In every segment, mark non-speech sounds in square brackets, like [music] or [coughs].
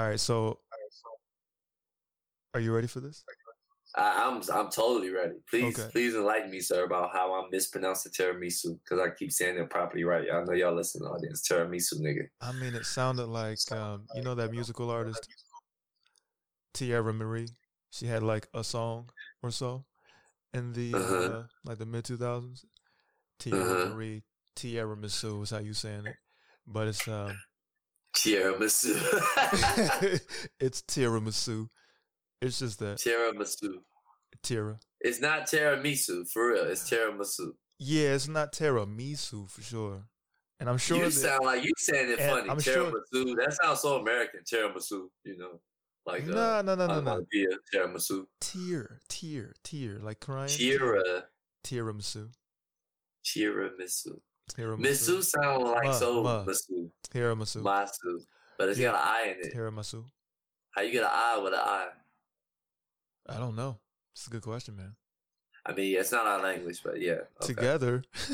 All right, so are you ready for this? I, I'm I'm totally ready. Please Okay. please enlighten me, sir, about how I'm mispronouncing tiramisu because I keep saying it properly right. I know y'all listen to the audience. Tiramisu, nigga. I mean, it sounded like um, you know that musical artist Tierra Marie. She had like a song or so in the uh Uh-huh. like the mid two thousands. Tierra Uh-huh. Marie, Tierra Masu is how you saying it, but it's um, Tiramisu. [laughs] [laughs] it's tiramisu. It's just that tiramisu. Tierra. It's not tiramisu for real. It's tiramisu. Yeah, it's not tiramisu for sure, and I'm sure you that sound like you saying it funny. I'm sure- tiramisu. That sounds so American. Tiramisu. You know, like no, uh, no, no, no, no. yeah, tiramisu. Tier, tier, tier, like crying. Tira, Tiramisu. tiramisu. Tiramisu. Misu sound like Ma, so ma. masu, Tiramisu. masu, but it's Yeah. got an I in it. Tiramisu. How you get an I with an I? I don't know. It's a good question, man. I mean, it's not our language, but yeah. okay. Together, [laughs]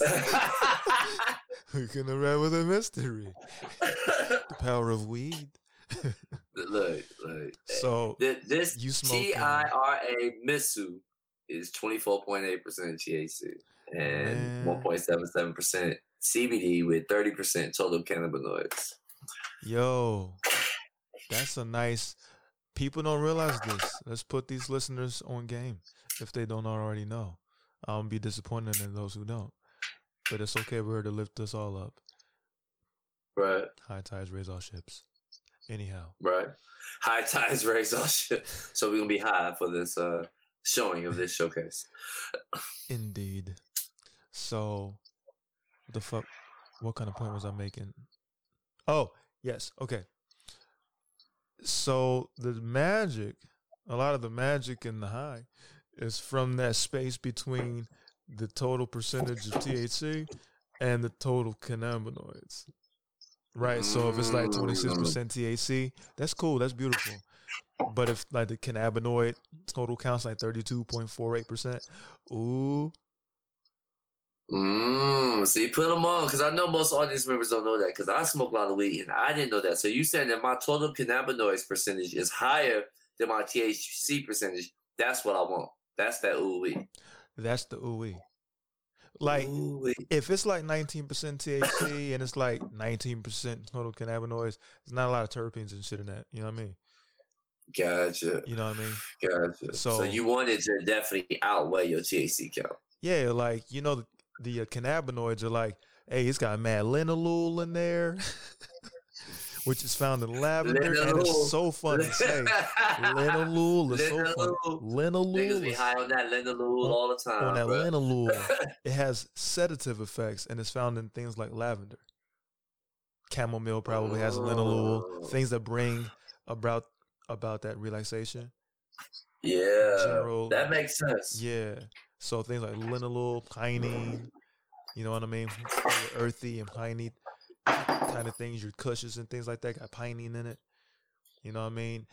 [laughs] we can arrive with a mystery. The power of weed. [laughs] look, look. So Th- This. T I R A Misu is twenty four point eight percent THC and Man. one point seven seven percent CBD with thirty percent total cannabinoids. Yo, that's a nice. People don't realize this. Let's put these listeners on game if they don't already know. I'll be disappointed in those who don't. But it's okay. We're here to lift us all up. Right, High tides raise all ships. Anyhow, right. High tides raise all shit. So we're gonna be high for this uh showing of this showcase. indeed. So, the fuck? What kind of point was I making? Oh, yes. Okay. So the magic, a lot of the magic in the high, is from that space between the total percentage of THC and the total cannabinoids. Right. So if it's like twenty six percent THC, that's cool. That's beautiful. But if like the cannabinoid total counts like thirty two point four eight percent, ooh, Mm, see, put them on because I know most audience members don't know that because I smoke a lot of weed and I didn't know that. So you saying that my total cannabinoids percentage is higher than my THC percentage? That's what I want. That's that ooh wee. that's the ooey. Like Ooh wee. if it's like nineteen percent THC and it's like nineteen percent total cannabinoids, there's not a lot of terpenes and shit in that. You know what I mean? Gotcha. You know what I mean? Gotcha. So- So, you want it to definitely outweigh your THC count. Yeah, like you know the, uh, cannabinoids are like, hey, it's got mad linalool in there, [laughs] which is found in lavender, and it's so fun to say. linalool is so fun. Linalool. Niggas high on that linalool all the time. on that bruh. linalool. [laughs] it has sedative effects and it's found in things like lavender. Chamomile probably has Oh. linalool. Things that bring about about that relaxation. Yeah, General- that makes sense. Yeah. So things like linalool, pinene, you know what I mean? Earthy and piney kind of things, your cushions and things like that got pinene in it. You know what I mean?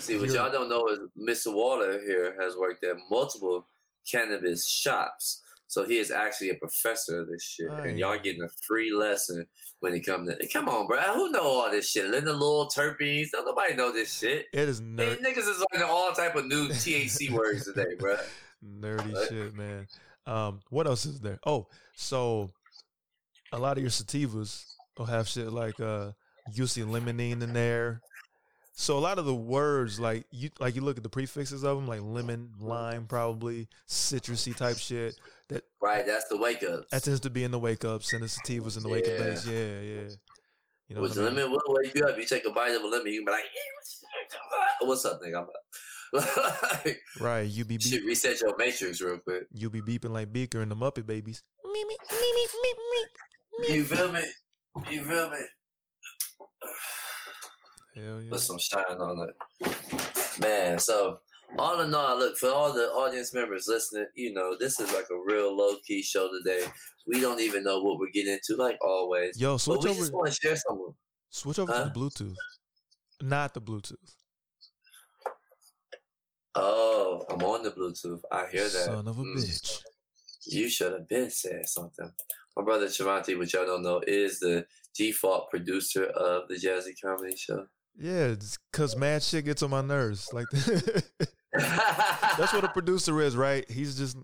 See, what y'all don't know is Mr. Waller here has worked at multiple cannabis shops. So he is actually a professor of this shit. Aye. And y'all getting a free lesson when it comes to come on, bro. Who know all this shit? Linalool, terpenes. Don't nobody know this shit. It is Hey, ner- niggas is learning all type of new THC words today, bro. [laughs] nerdy Right. shit, man. Um, what else is there? Oh, so a lot of your sativas will have shit like uh see limonene in there. So a lot of the words like you like you look at the prefixes of them like lemon, lime, probably citrusy type shit. That Right, that's the wake up. that tends to be in the wake ups and the sativas in the wake up Yeah. days. Yeah, yeah. You know With what I mean? lemon, will wake you up. You take a bite of a lemon, you can be like, "Hey, what's up, nigga? I'm up. Like, [laughs] Right. You be shit, beep, reset your matrix real quick. you be beeping like Beaker and the Muppet Babies. Me, me, me, me, me, me. You feel me? You feel me? Hell yeah. Put some shine on it. Man, so all in all, look, for all the audience members listening, you know, this is like a real low key show today. We don't even know what we're getting into, like always. Yo, But switch we over just want to share something. switch over Huh? to the Bluetooth. Not the Bluetooth. Oh, I'm on the Bluetooth. I hear that. Son of a Mm. bitch. You should have been saying something. My brother Travanti, which y'all don't know, is the default producer of the Jazzy Comedy Show. Yeah, because mad shit gets on my nerves. Like [laughs] that's what a [laughs] producer is, right? He's just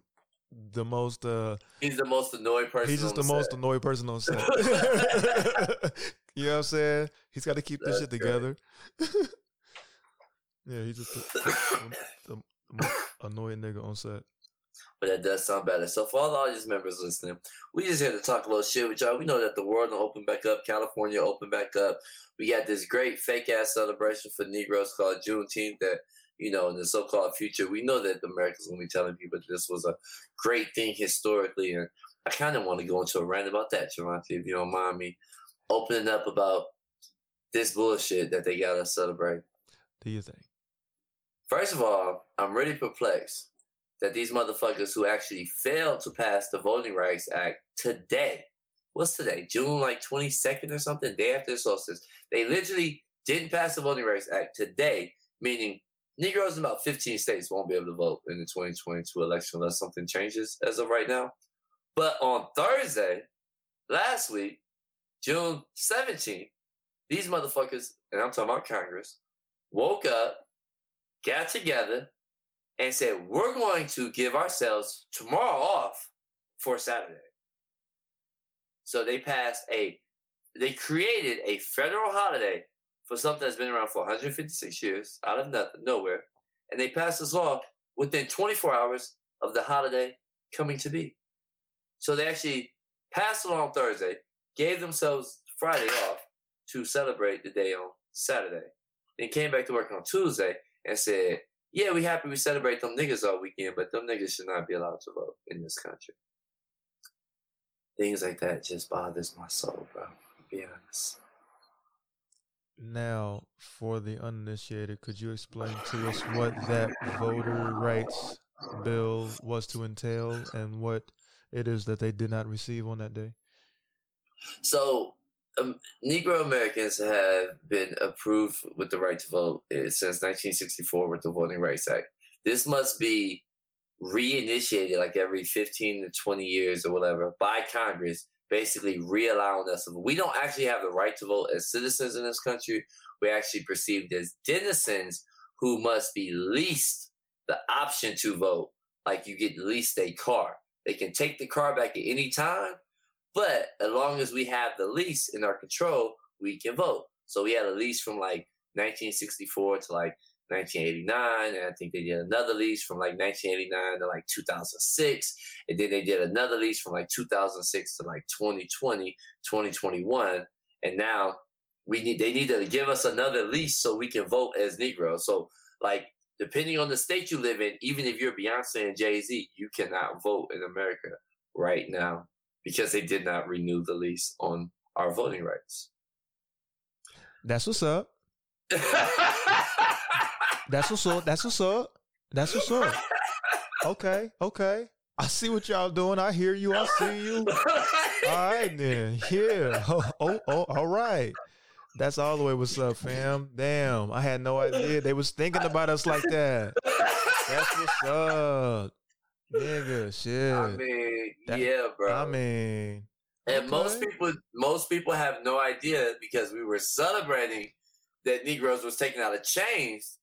the most. uh He's the most annoyed person. He's just the, the most annoyed person on set. [laughs] you know what I'm saying? He's got to keep this shit together. Yeah, he's just [coughs] the, the, most annoying nigga on set but that does sound better. So for all the audience members listening, we just here to talk a little shit with y'all. We know that the world will open back up, California open back up. We got this great fake ass celebration for Negroes called Juneteenth that, you know, in the so called future, we know that the Americans will be telling people this was a great thing historically. And I kind of want to go into a rant about that, Travanti, if you don't mind me opening up about this bullshit that they got to celebrate. Do you think? First of all, I'm really perplexed that these motherfuckers who actually failed to pass the Voting Rights Act today, what's today? June like 22nd or something, day after the solstice. They literally didn't pass the Voting Rights Act today, meaning Negroes in about 15 states won't be able to vote in the 2022 election unless something changes as of right now. But on Thursday, last week, June 17th, these motherfuckers, and I'm talking about Congress, woke up, got together, and said, We're going to give ourselves tomorrow off for Saturday. So they passed a, they created a federal holiday for something that's been around for 156 years out of nothing, nowhere. And they passed this law within 24 hours of the holiday coming to be. So they actually passed it on Thursday, gave themselves Friday off to celebrate the day on Saturday. Then came back to work on Tuesday and said, yeah, we happy we celebrate them niggas all weekend, but them niggas should not be allowed to vote in this country. Things like that just bothers my soul, bro. To be honest. Now, for the uninitiated, could you explain to us what that voter rights bill was to entail and what it is that they did not receive on that day? So, um, Negro Americans have been approved with the right to vote eh, since 1964 with the Voting Rights Act. This must be reinitiated like every 15 to 20 years or whatever by Congress, basically re-allowing us. We don't actually have the right to vote as citizens in this country. We're actually perceived as denizens who must be leased the option to vote. Like you get leased a car. They can take the car back at any time, but as long as we have the lease in our control, we can vote. So we had a lease from like 1964 to like 1989, and I think they did another lease from like 1989 to like 2006, and then they did another lease from like 2006 to like 2020, 2021, and now we need they need to give us another lease so we can vote as Negroes. So like depending on the state you live in, even if you're Beyonce and Jay Z, you cannot vote in America right now because they did not renew the lease on our voting rights. That's what's up. [laughs] That's what's up. That's what's up. That's what's up. Okay, okay. I see what y'all doing. I hear you. I see you. [laughs] All right then. Yeah. [laughs] Oh, oh, oh, all right. That's all the way what's up, fam. Damn. I had no idea they was thinking about us like that. That's what's up. Nigga, shit. I mean, that, yeah, bro. I mean, and okay. most people, most people have no idea because we were celebrating that Negroes was taken out of chains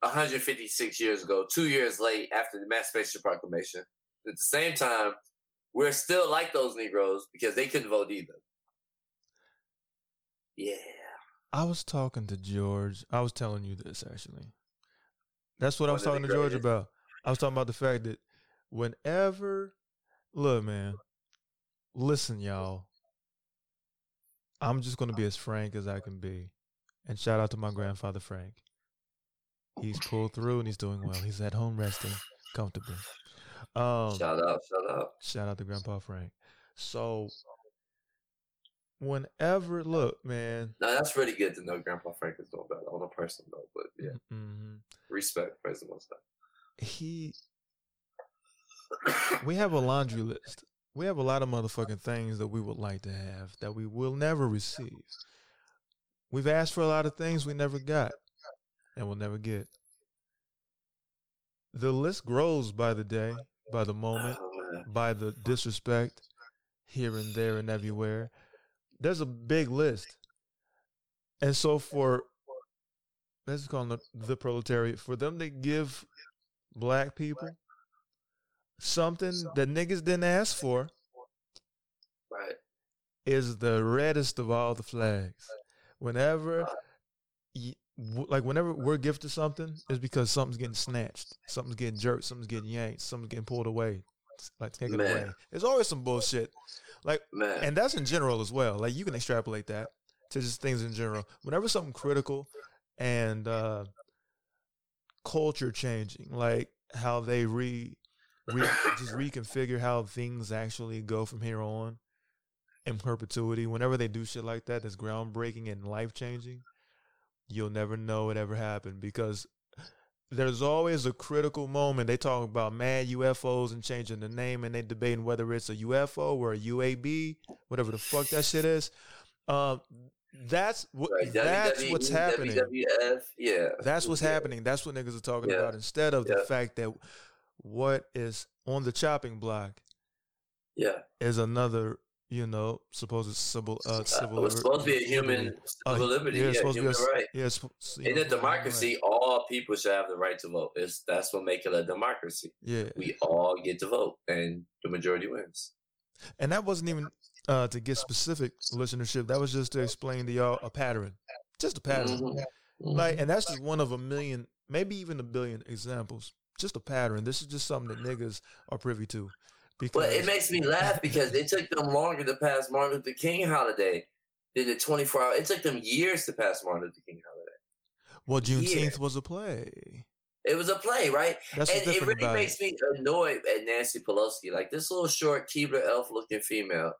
156 years ago, two years late after the Emancipation Proclamation. At the same time, we're still like those Negroes because they couldn't vote either. Yeah. I was talking to George. I was telling you this actually. That's what I was talking to George about. I was talking about the fact that whenever, look, man, listen, y'all. I'm just going to be as frank as I can be. And shout out to my grandfather, Frank. He's pulled through and he's doing well. He's at home resting comfortably. Um, shout out, shout out. Shout out to Grandpa Frank. So, whenever, look, man. No, that's really good to know Grandpa Frank is doing better on a personal note, but yeah. Mm-hmm. Respect, praise the most He we have a laundry list. We have a lot of motherfucking things that we would like to have that we will never receive. We've asked for a lot of things we never got and we'll never get. The list grows by the day, by the moment, oh, by the disrespect here and there and everywhere. There's a big list. And so for let's call them the, the proletariat, for them to give black people something that niggas didn't ask for Right. is the reddest of all the flags. Whenever, w- like whenever we're gifted something, it's because something's getting snatched, something's getting jerked, something's getting yanked, something's getting pulled away, like taken Man. away. There's always some bullshit, like, Man. and that's in general as well. Like you can extrapolate that to just things in general. Whenever something critical and uh culture changing, like how they re, re [laughs] just reconfigure how things actually go from here on in perpetuity. Whenever they do shit like that, that's groundbreaking and life changing, you'll never know it ever happened because there's always a critical moment. They talk about mad UFOs and changing the name, and they debating whether it's a UFO or a UAP, whatever the fuck that shit is. Uh, that's what Right. that's WWE, what's happening. WWF. Yeah. That's what's Yeah. happening. That's what niggas are talking Yeah. about instead of the fact that what is on the chopping block Yeah. is another, you know, supposed civil uh, Uh, it was supposed to be a human Uh, civil liberty. yeah, Yeah, it's supposed to be human a, right. yeah, it's, supposed- you In a democracy, right. all people should have the right to vote. It's, that's what makes it a democracy. Yeah, We all get to vote, and the majority wins. and that wasn't even uh, to get specific listenership. That was just to explain to y'all a pattern, just a pattern. Mhm. Like, and that's just one of a million, maybe even a billion examples. Just a pattern. This is just something that niggas are privy to. Because But it makes me laugh because it took them longer to pass Martin Luther King holiday than the 24 hour. It took them years to pass Martin Luther King holiday. well, Juneteenth yeah. was a play. It was a play, right? That's and it really makes me annoyed at Nancy Pelosi. Like this little short Keebler elf looking female.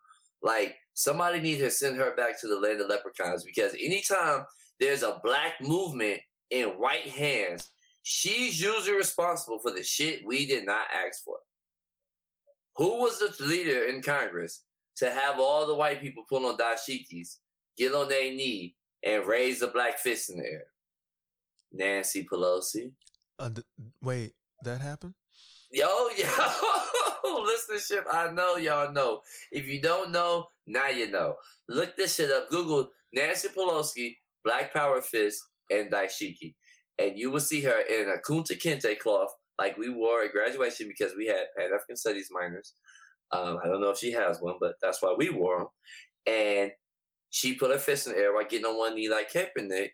Like somebody needs to send her back to the land of leprechauns because anytime there's a black movement in white hands, she's usually responsible for the shit we did not ask for. Who was the leader in Congress to have all the white people pull on dashikis, get on their knee, and raise the black fist in the air? Nancy Pelosi. Uh, th- wait, that happened? Yo, [laughs] yo, listenership. I know y'all know. If you don't know, now you know. Look this shit up. Google Nancy Pelosi, Black Power Fist, and Dashiki. And you will see her in a Kunta Kinte cloth like we wore at graduation because we had Pan African Studies minors. Um, I don't know if she has one, but that's why we wore them. And she put her fist in the air while getting on one knee like Kaepernick,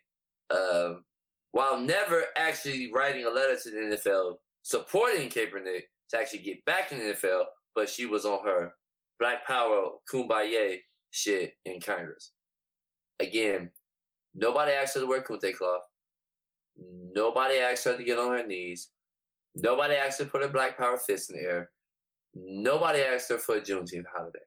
um, while never actually writing a letter to the NFL supporting Kaepernick to actually get back in the NFL, but she was on her Black Power Kumbaya shit in Congress. Again, nobody asked her to wear kunte cloth. Nobody asked her to get on her knees. Nobody asked her to put her Black Power fist in the air. Nobody asked her for a Juneteenth holiday.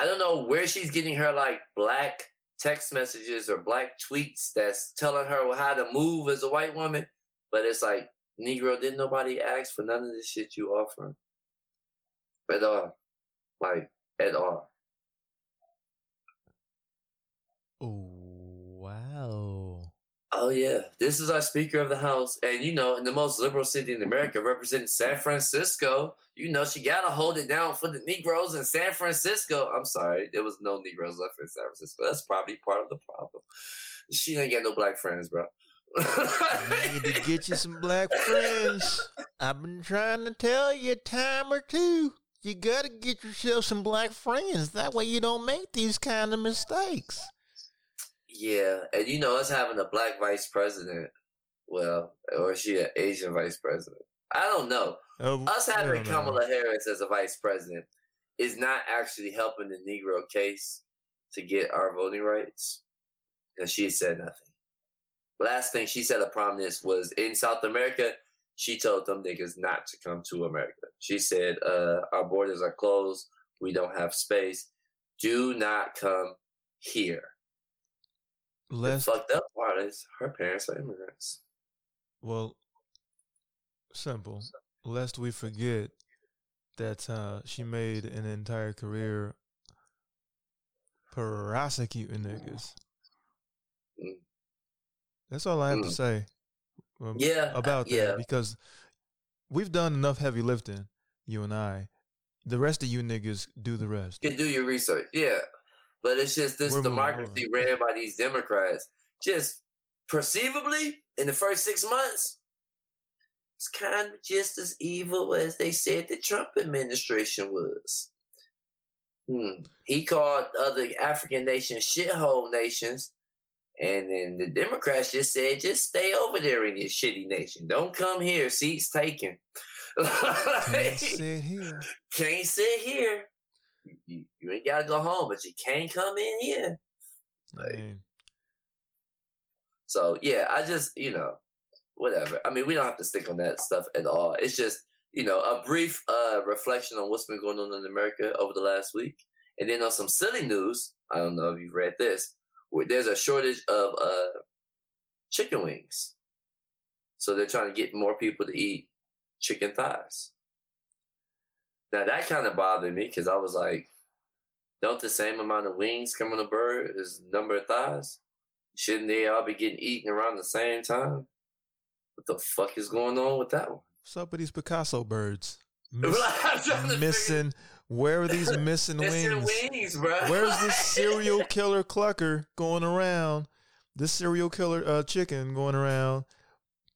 I don't know where she's getting her like black text messages or black tweets that's telling her how to move as a white woman, but it's like Negro, didn't nobody ask for none of this shit you offering? At all. Like, at all. Oh, wow. Oh, yeah. This is our Speaker of the House. And, you know, in the most liberal city in America, representing San Francisco, you know, she got to hold it down for the Negroes in San Francisco. I'm sorry. There was no Negroes left in San Francisco. That's probably part of the problem. She ain't got no black friends, bro. You need to get you some black friends. I've been trying to tell you a time or two. You gotta get yourself some black friends. That way you don't make these kind of mistakes. Yeah, and you know us having a black vice president, well, or is she an Asian vice president? I don't know. Uh, Us having. Kamala Harris as a vice president is not actually helping the Negro case to get our voting rights, and she said nothing. Last thing she said, a promise was in South America. She told them niggas not to come to America. She said, uh, "Our borders are closed. We don't have space. Do not come here." The Lest, fucked up part is her parents are immigrants. well, simple. Lest we forget that uh, she made an entire career prosecuting niggas. Mm. That's all I have to Mm. say um, Yeah, about that yeah. because we've done enough heavy lifting, you and I. The rest of you niggas do the rest. You can do your research, yeah. But it's just this We're democracy ran by these Democrats just perceivably in the first six months, it's kind of just as evil as they said the Trump administration was. Hmm. He called other African nations shithole nations. And then the Democrats just said, just stay over there in your shitty nation. Don't come here. Seats taken. [laughs] Can't sit here. Can't sit here. You, you ain't got to go home, but you can't come in here. Like, so yeah, I just you know, whatever. I mean, we don't have to stick on that stuff at all. It's just you know a brief uh, reflection on what's been going on in America over the last week, and then on some silly news. I don't know if you've read this. Where there's a shortage of uh, chicken wings, so they're trying to get more people to eat chicken thighs. Now that kind of bothered me because I was like, don't the same amount of wings come on a bird as number of thighs? Shouldn't they all be getting eaten around the same time? What the fuck is going on with that one? What's up with these Picasso birds? [laughs] Miss, missing. Where are these missing, missing wings? wings bro. Where's this [laughs] serial killer clucker going around? This serial killer uh, chicken going around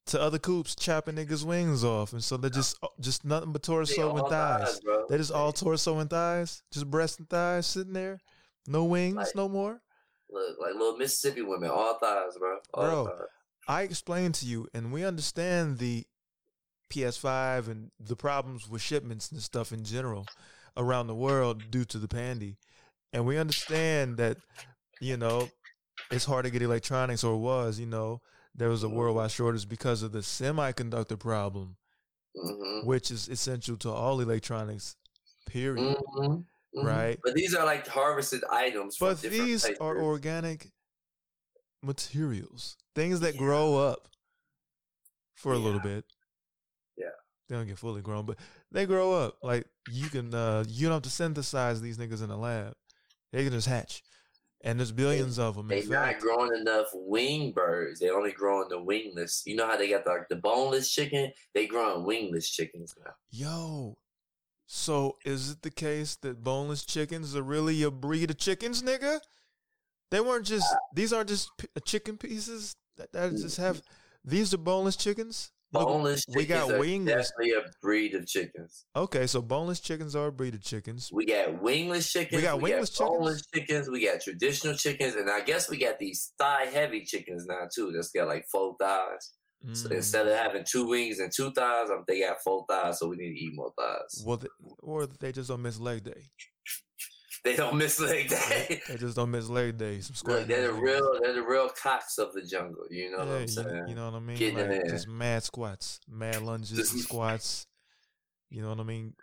to other coops chopping niggas' wings off, and so they're just uh, just nothing but torso and thighs. thighs they're just all torso and thighs, just breast and thighs sitting there, no wings, like, no more. Look like little Mississippi women, all thighs, bro. All bro, thighs. I explained to you, and we understand the PS5 and the problems with shipments and stuff in general around the world due to the pandy, and we understand that you know it's hard to get electronics, or was, you know there was a mm-hmm. worldwide shortage because of the semiconductor problem, mm-hmm. which is essential to all electronics. Period. Mm-hmm. mm-hmm. Right. But these are like harvested items. But these places. are organic materials, things that yeah. grow up for a little bit. Yeah. They don't get fully grown, but they grow up. Like you can, uh, you don't have to synthesize these niggas in a lab. They can just hatch and there's billions they, of them. They're not growing enough wing birds. They only growing the wingless. You know how they got the, like, the boneless chicken? They growing wingless chickens now. Yo, so is it the case that boneless chickens are really a breed of chickens, nigga? They weren't just. These aren't just p- chicken pieces that, that mm, just mm. have. These are boneless chickens. Boneless we got wingless. Definitely a breed of chickens. Okay, so boneless chickens are a breed of chickens. We got wingless chickens. We got we wingless got boneless chickens. We got traditional chickens, and I guess we got these thigh heavy chickens now too. That's got like four thighs. Mm. So instead of having two wings and two thighs, they got four thighs, so we need to eat more thighs. Well, they, or they just don't miss leg day. They don't miss leg day. [laughs] they just don't miss leg day. Some Look, they're the real, they're the real cocks of the jungle. You know yeah, what I'm saying? You, know what I mean? Getting like, just mad squats, mad lunges, and [laughs] squats. You know what I mean?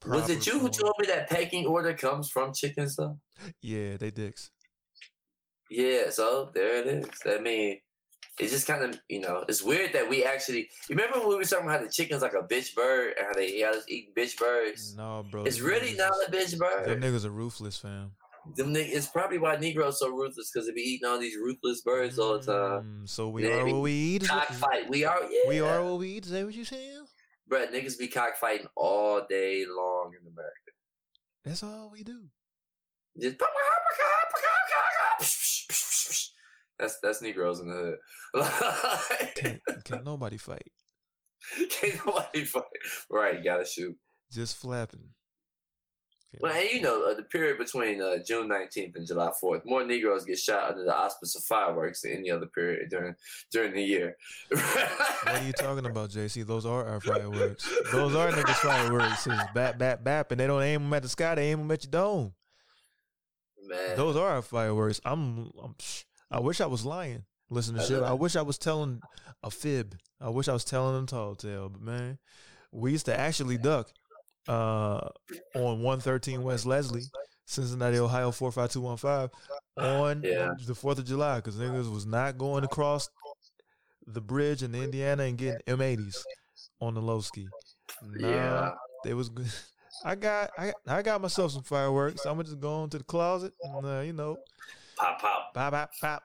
Proper Was it you who told me that pecking order comes from chickens though? Yeah, they dicks. Yeah, so there it is. I mean, it's just kind of you know it's weird that we actually you remember when we were talking about how the chicken's like a bitch bird and how they us eating bitch birds. No, bro, it's really not a bitch bird. Them niggas are ruthless, fam. Them niggas, it's probably why Negroes so ruthless because they be eating all these ruthless birds all the time. Mm, so we are what we eat. Cockfight. We are. Yeah. We are what we eat. Is that what you saying? Bro, niggas be cockfighting all day long in America. That's all we do. Just that's that's Negroes in the hood. [laughs] can't, can't nobody fight. Can't nobody fight. Right, gotta shoot. Just flapping. Well, and you know, uh, the period between uh, June 19th and July 4th, more Negroes get shot under the auspice of fireworks than any other period during during the year. [laughs] what are you talking about, Jacie? Those are our fireworks. Those are niggas' fireworks. It's bap, bap, bap, and they don't aim them at the sky, they aim them at your dome. Man. Those are our fireworks. I'm, I'm I wish I was lying. Listen to shit. I wish I was telling a fib. I wish I was telling a tall tale. But man, we used to actually duck uh, on 113 West Leslie, Cincinnati, Ohio 45215 on yeah. the 4th of July because niggas was not going across the bridge in Indiana and getting M80s on the low ski. Nah, yeah. It was good. [laughs] I got I I got myself some fireworks. I'm gonna just go into the closet and uh, you know Pop, pop. Pop, pop, pop.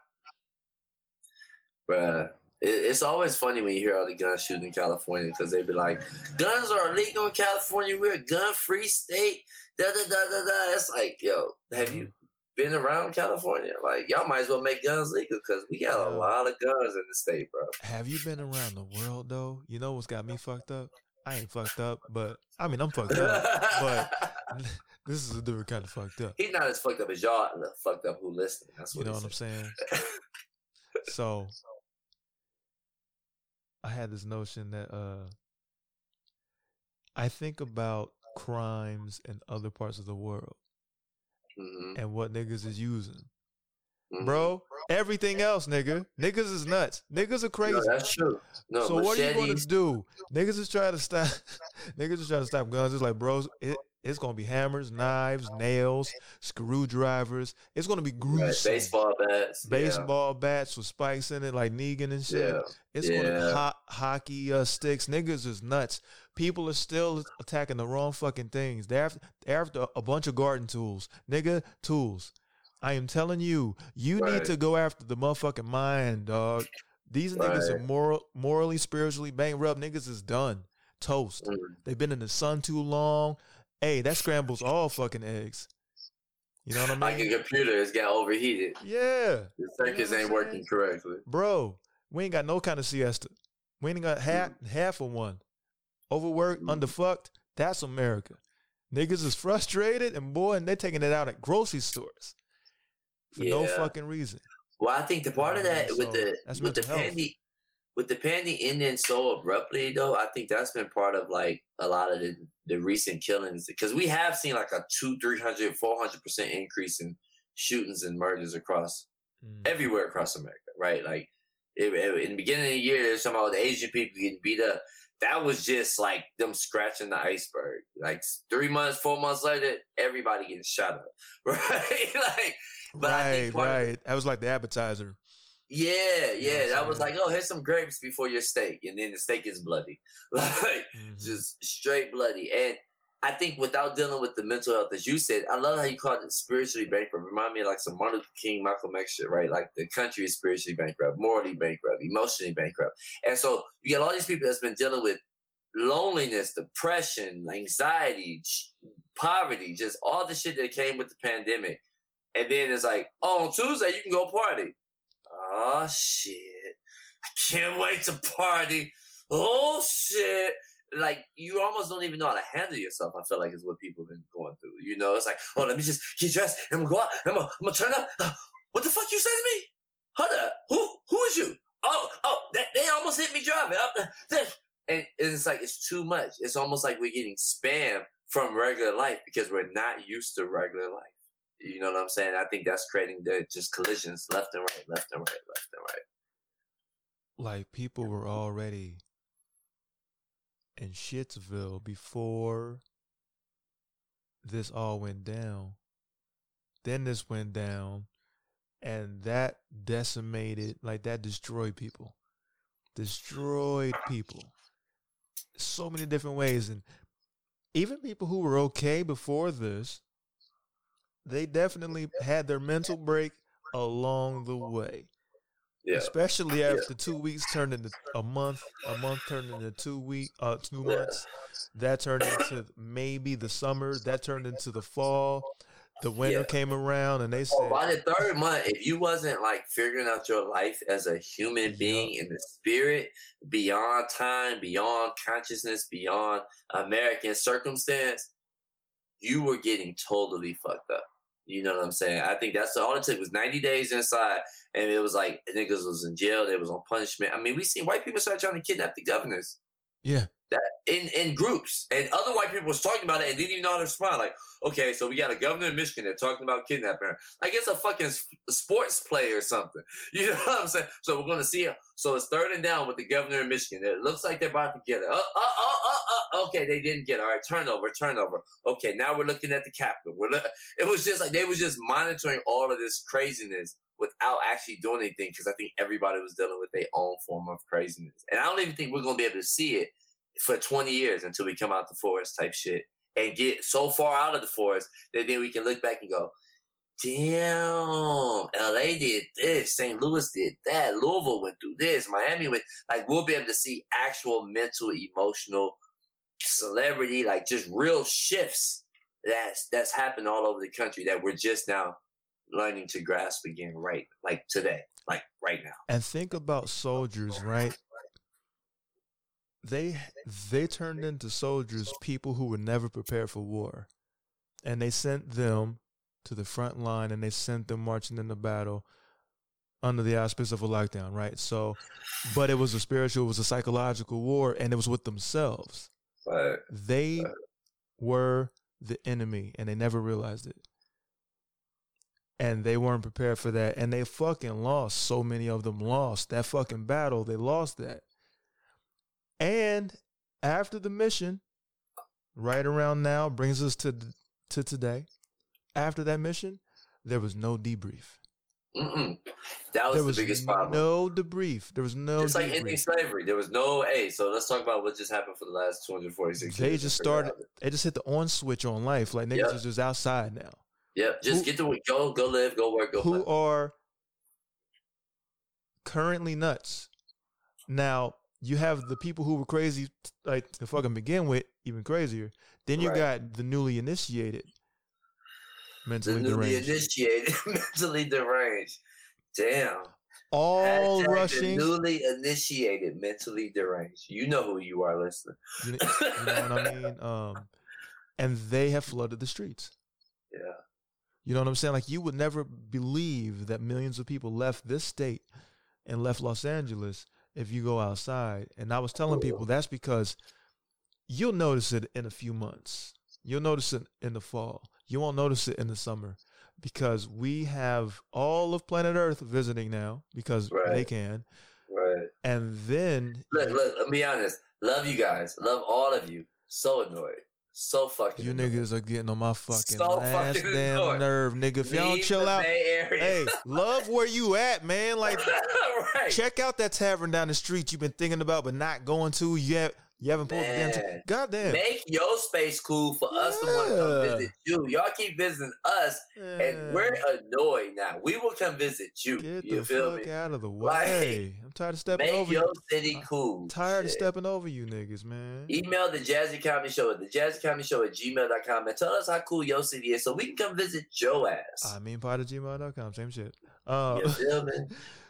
Bruh. it's always funny when you hear all the gun shooting in California because they be like, guns are illegal in California. We're a gun free state. Da, da, da, da, da. It's like, yo, have you been around California? Like y'all might as well make guns legal because we got a lot of guns in the state, bro. Have you been around the world though? You know what's got me fucked up? I ain't fucked up, but I mean I'm fucked up. but [laughs] [laughs] this is a different kind of fucked up. He's not as fucked up as y'all fucked up who listening. That's what you know what I'm saying. [laughs] so I had this notion that uh I think about crimes in other parts of the world mm-hmm. and what niggas is using. Mm-hmm. Bro, everything else, nigga. Niggas is nuts. Niggas are crazy. No, that's true. No, so what are you going to do? Niggas is trying to stop. [laughs] niggas is trying to stop guns. It's like, bros, it, it's gonna be hammers, knives, nails, screwdrivers. It's gonna be gruesome. Right, baseball bats, baseball yeah. bats with spikes in it, like Negan and shit. Yeah. It's yeah. gonna be ho- hockey uh, sticks. Niggas is nuts. People are still attacking the wrong fucking things. They're after, they're after a bunch of garden tools, nigga. Tools. I am telling you, you right. need to go after the motherfucking mind, dog. These right. niggas are moral, morally, spiritually bankrupt. Niggas is done. Toast. Mm. They've been in the sun too long. Hey, that scrambles all fucking eggs. You know what I mean? Like a computer has got overheated. Yeah. The circuits you know ain't working correctly. Bro, we ain't got no kind of siesta. We ain't got half mm. half of one. Overworked, mm. underfucked. That's America. Niggas is frustrated and boy, and they're taking it out at grocery stores for yeah. no fucking reason. Well, I think the part of that so with the with the pandemic with the pandemic ending so abruptly though, I think that's been part of like a lot of the, the recent killings because we have seen like a two, 300, 400 percent increase in shootings and murders across mm. everywhere across America, right? Like it, it, in the beginning of the year, there's some of the Asian people getting beat up. That was just like them scratching the iceberg. Like three months, four months later, everybody getting shot up, [laughs] right? like, but right, right. that was like the appetizer. Yeah, yeah. That was like, oh, here's some grapes before your steak, and then the steak is bloody, [laughs] like mm-hmm. just straight bloody. And I think without dealing with the mental health, as you said, I love how you called it spiritually bankrupt. Remind me of like some Martin Luther King, Malcolm X shit, right? Like the country is spiritually bankrupt, morally bankrupt, emotionally bankrupt, and so you got all these people that's been dealing with loneliness, depression, anxiety, poverty, just all the shit that came with the pandemic. And then it's like, oh, on Tuesday you can go party oh shit, I can't wait to party. Oh shit. Like you almost don't even know how to handle yourself. I feel like is what people have been going through. You know, it's like, oh, let me just get dressed and go out. I'm gonna, I'm gonna turn up. Uh, what the fuck you say to me? Hold up. Who who is you? Oh oh, they, they almost hit me driving. And it's like it's too much. It's almost like we're getting spam from regular life because we're not used to regular life. You know what I'm saying? I think that's creating the just collisions left and right, left and right, left and right. Like people were already in Shitsville before this all went down. Then this went down, and that decimated, like that destroyed people. Destroyed people. So many different ways. And even people who were okay before this they definitely had their mental break along the way. Yeah. Especially after yeah. two weeks turned into a month, a month turned into two week, uh, two months. Yeah. That turned into maybe the summer. That turned into the fall. The winter came around, and they said, oh, by the third month, if you wasn't like figuring out your life as a human being in the spirit, beyond time, beyond consciousness, beyond American circumstance, you were getting totally fucked up. You know what I'm saying? I think that's all it took was 90 days inside, and it was like niggas was in jail. They was on punishment. I mean, we seen white people start trying to kidnap the governors. Yeah. That in in groups, and other white people was talking about it and didn't even know how to respond. Like, okay, so we got a governor in Michigan that's talking about kidnapping. Like it's a fucking sports play or something. [laughs] You know what I'm saying? So we're gonna see it. So it's third and down with the governor in Michigan. It looks like they're about to get it. Uh, uh, uh, uh, uh, okay, they didn't get it. All right, turnover, turnover. Okay, now we're looking at the Capitol. We're look- it was just like they was just monitoring all of this craziness without actually doing anything because I think everybody was dealing with their own form of craziness. And I don't even think we're gonna be able to see it for 20 years until we come out the forest type shit and get so far out of the forest that then we can look back and go, damn, LA did this, St. Louis did that, Louisville went through this, Miami went, like, we'll be able to see actual mental, emotional, celebrity, like just real shifts that's that's happened all over the country that we're just now learning to grasp again, right? Like today, like right now. And think about soldiers, right? They they turned into soldiers people who were never prepared for war. And they sent them to the front line and they sent them marching into battle under the auspice of a lockdown, right? So, but it was a spiritual, it was a psychological war, and it was with themselves. Right. They Right. were the enemy, and they never realized it. And they weren't prepared for that, and they fucking lost. So many of them lost that fucking battle. They lost that. And after the mission, right around now, brings us to to today. After that mission, there was no debrief. Mm-mm. That was, there was the biggest problem. no debrief. There was no Just like ending slavery, there was no A. So let's talk about what just happened for the last 246 They years. just started. They just hit the on switch on life. Like niggas Yeah. is just outside now. Yep, just Who- get to go, go live, go work, go who play. are currently nuts. Now you have the people who were crazy, like to fucking begin with, even crazier. Then you Right. got the newly initiated, mentally The newly deranged, initiated, [laughs] mentally deranged. Damn. all Hashtag the rushing. newly initiated, mentally deranged. You know who you are, listener. You, kn- you know what I [laughs] mean? Um, and they have flooded the streets. Yeah. You know what I'm saying? Like you would never believe that millions of people left this state and left Los Angeles if you go outside. And I was telling people that's because you'll notice it in a few months. You'll notice it in the fall. You won't notice it in the summer because we have all of planet Earth visiting now because they can. Right. And then Look, look, let me be honest. Love you guys. Love all of you. So annoyed. So fucking you annoyed. niggas are getting on my fucking So last fucking damn annoyed. nerve, nigga. If y'all don't chill out, hey, love where you at, man. Like [laughs] right. check out that tavern down the street you've been thinking about but not going to. Have you haven't pulled the damn. T-. Goddamn. Make your space cool for us to want to come visit you. Y'all keep visiting us, and we're annoyed now. We will come visit you. Get you the feel fuck me? out of the [laughs] Like, way. I'm tired of stepping over. Make over your you. city cool. I'm tired of stepping over you niggas, man. Email the Jazzy Comedy Show at the Jazzy Comedy Show at gmail.com and tell us how cool your city is so we can come visit your ass. I mean, part of gmail.com, same shit. Uh, you feel me?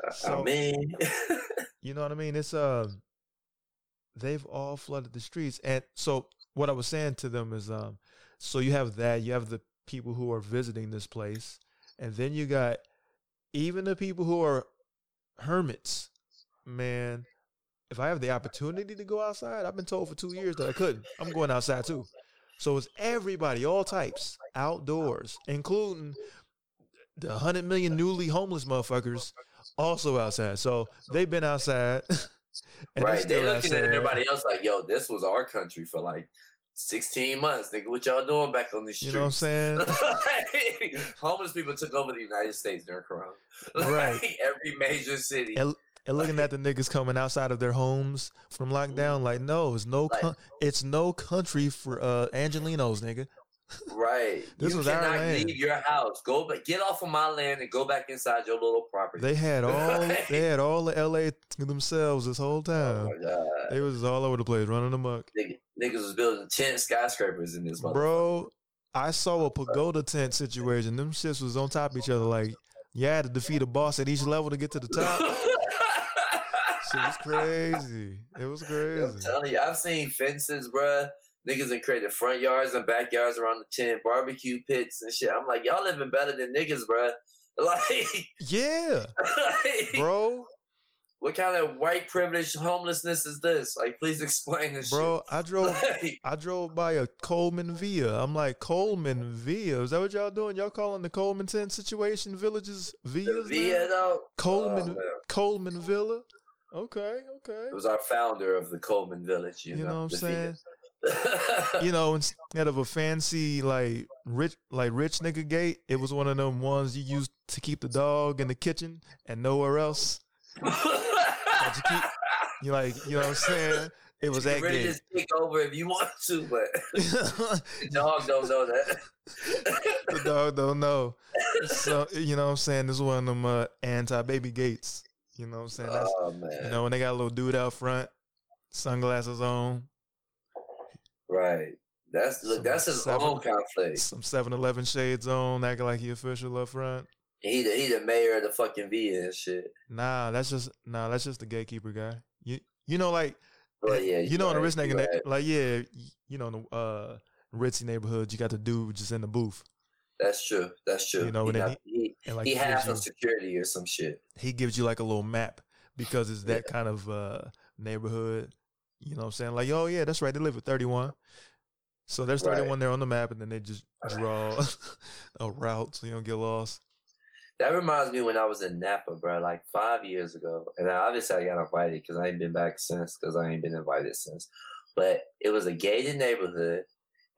I- [laughs] so- I mean, [laughs] you know what I mean? It's um, they've all flooded the streets, and so what I was saying to them is um, so you have that, you have the people who are visiting this place, and then you got even the people who are hermits. Man, if I have the opportunity to go outside, I've been told for two years that I couldn't. I'm going outside too. So it's everybody, all types, outdoors, including the hundred million newly homeless motherfuckers also outside. So they've been outside. [laughs] and right. They looking at everybody else like, yo, this was our country for like 16 months. Nigga, what y'all doing back on the You know what I'm saying? [laughs] Homeless people took over the United States during Corona. [laughs] Right. Like, every major city. And, and looking at the niggas coming outside of their homes from lockdown, like, no, it's no, Like- it's no country for uh Angelenos, nigga. Right. [laughs] This you was our land. leave your house. Go back. Get off of my land and go back inside your little property. They had [laughs] all, they had all the LA themselves this whole oh time. my god. They was all over the place, running amok. Nigga, niggas was building 10 skyscrapers in this. Bro, I saw a pagoda tent situation. Them shits was on top of each other. Like, you had to defeat a boss at each level to get to the top. [laughs] Shit was crazy. It was crazy. I'm telling you, I've seen fences, bruh. Niggas and created front yards and backyards around the tent, barbecue pits and shit. I'm like, y'all living better than niggas, bro. [laughs] Like, Yeah, like, [laughs] bro. what kind of white privilege homelessness is this? Like, please explain this Bro, I drove [laughs] Like, I drove by a Coleman Via. I'm like, Coleman Via. Is that what y'all doing? Y'all calling the Coleman tent situation villages villas? Via, though. Oh, Coleman Oh. Coleman Villa? Okay, okay. It was our founder of the Coleman Village, you, You know what I'm saying? [laughs] you know, instead of a fancy like rich like rich nigga gate, it was one of them ones you used to keep the dog in the kitchen and nowhere else. You keep [laughs] you like, you know what I'm saying? It was you that really gate. just kick over if you want to, but [laughs] the dog don't know that. the dog don't know. So you know what I'm saying? This is one of them uh, anti baby gates. You know what I'm saying? That's, oh man, you know when they got a little dude out front, sunglasses on, right? That's look, Some that's his seven- own conflict. some 7-Eleven shades on, acting like he official up front. He the he the mayor of the fucking V and shit. Nah, that's just nah, that's just the gatekeeper guy. You you know like But yeah, you know in the rich nigga you right. like yeah, you know in the uh ritzy neighborhoods, you got the dude just in the booth That's true. That's true. You know, he, got- he, and like he he, has some you, security or some shit. he gives you like a little map because it's that kind of uh neighborhood. You know what I'm saying? Like, oh yeah, that's right, they live at 31. So there's Right. 31 there on the map, and then they just draw [laughs] a route so you don't get lost. That reminds me when I was in Napa, bro, like five years ago. And obviously I got invited because I ain't been back since because I ain't been invited since. But it was a gated neighborhood.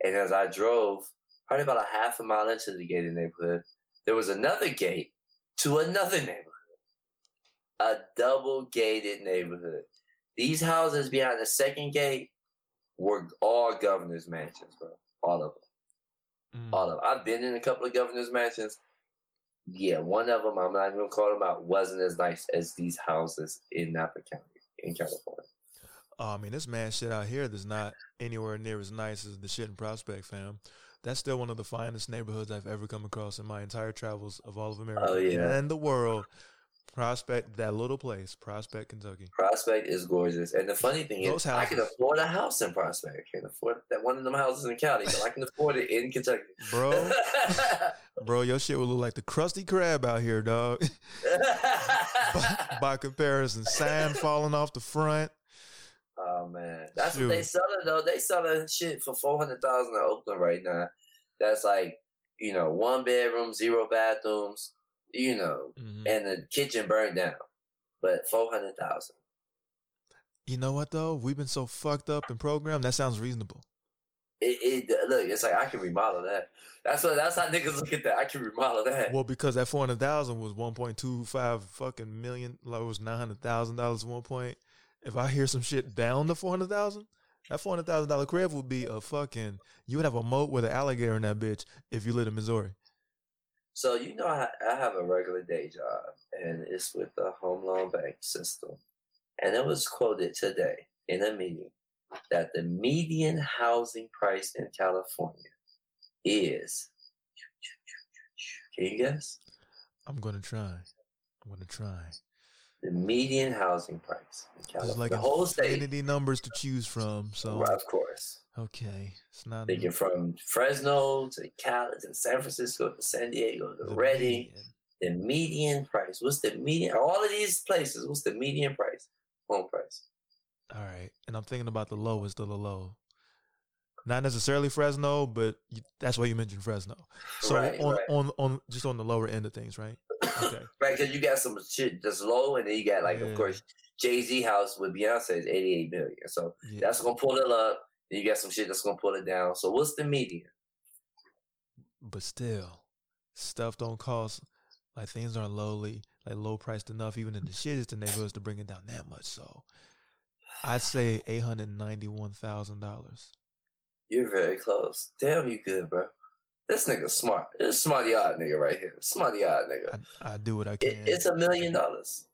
And as I drove, probably about a half a mile into the gated neighborhood, there was another gate to another neighborhood. A double gated neighborhood. These houses behind the second gate were all governor's mansions, bro. All of them. Mm. All of them. I've been in a couple of governor's mansions. Yeah, one of them, I'm not even gonna call them out, wasn't as nice as these houses in Napa County in California. Oh, I mean, this man shit out here that's not anywhere near as nice as the shit in Prospect, fam. That's still one of the finest neighborhoods I've ever come across in my entire travels of all of America Oh, yeah. and the world. Prospect, that little place, Prospect, Kentucky. Prospect is gorgeous, and the funny thing Those is, I can afford a house in Prospect. I can afford that one of them houses in Cali, but I can afford it in Kentucky. Bro, [laughs] bro, your shit would look like the Krusty Krab out here, dog. by, [laughs] [laughs] by comparison, sand falling off the front. oh man, that's what they Shoot. selling though. They sell selling shit for four hundred thousand in Oakland right now. That's like you know one bedroom, zero bathrooms. You know, Mhm. and the kitchen burned down, but four hundred thousand. You know what though? We've been so fucked up and programmed. That sounds reasonable. It, it look, it's like I can remodel that. That's what. That's how niggas [laughs] look at that. I can remodel that. Well, because that four hundred thousand was one point two five fucking million. Like it was nine hundred thousand dollars at one point. If I hear some shit down to four hundred thousand, that four hundred thousand dollar crib would be a fucking. You would have a moat with an alligator in that bitch if you live in Missouri. So you know, I, I have a regular day job, and it's with the home loan bank system. And it was quoted today in a meeting that the median housing price in California is. Can you guess? I'm gonna try. I'm gonna try. The median housing price in There's California. like the whole state. infinity numbers to choose from. So Right, of course. Okay, it's not Thinking from Fresno to Cali to San Francisco to San Diego to the Redding. median. The median price. What's the median? All of these places. What's the median price? Home price. All right, and I'm thinking about the lowest of the low. Not necessarily Fresno, but you, that's why you mentioned Fresno. [laughs] So Right, on, right. on on just on the lower end of things, right? [coughs] Okay. right, because you got some shit that's low, and then you got like, Yeah. of course, Jay Z house with Beyonce is eighty eight million. So Yeah. that's gonna pull it up. Then you got some shit that's gonna pull it down. So what's the median? but still, stuff don't cost like things aren't lowly, like low priced enough, even in the shittest of neighborhoods to bring it down that much. So I'd say eight hundred ninety one thousand dollars. You're very close. Damn, you good, bro. This nigga smart. This is smarty odd nigga right here. Smarty odd nigga. I, I do what I It, can. it's a million dollars.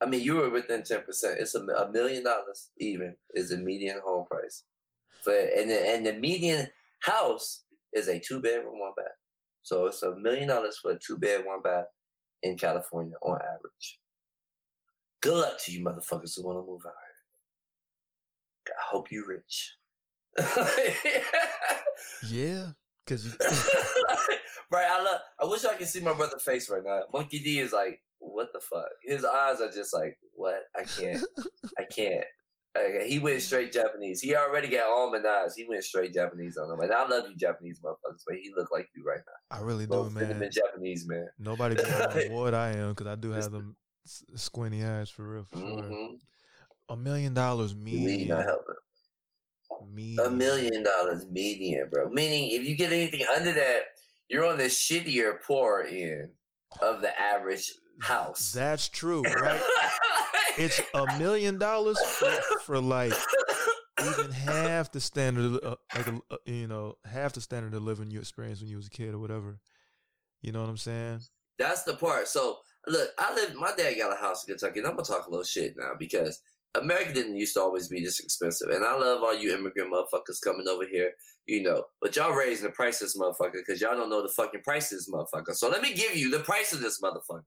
I mean, you were within ten percent. It's a, a million dollars even is the median home price. But and the, and the median house is a two bedroom, one bath. So it's a million dollars for a two bed, one bath in California on average. Good luck to you motherfuckers who want to move out here. I hope you rich. [laughs] yeah, because you. [laughs] right, I love. I wish I could see my brother's face right now. Monkey D is like, what the fuck? His eyes are just like, what? I can't. I can't. Like, he went straight Japanese. He already got almond eyes. He went straight Japanese on them. And I love you, Japanese motherfuckers, but he look like you right now. I really do, Both man. cinnamon Japanese man. Nobody can [laughs] what I am because I do have them squinty eyes for real. For sure. hmm A million dollars Me median. Median. A million dollars median, bro. Meaning, if you get anything under that, you're on the shittier, poorer end of the average house. That's true, right? [laughs] it's a million dollars for, like even half the standard, uh, like uh, you know, half the standard of living you experienced when you was a kid or whatever. You know what I'm saying? That's the part. So look, I live. My dad got a house in Kentucky, and I'm gonna talk a little shit now because America didn't used to always be this expensive. And I love all you immigrant motherfuckers coming over here, you know. But y'all raising the price of this motherfucker because y'all don't know the fucking price of this motherfucker. So let me give you the price of this motherfucker.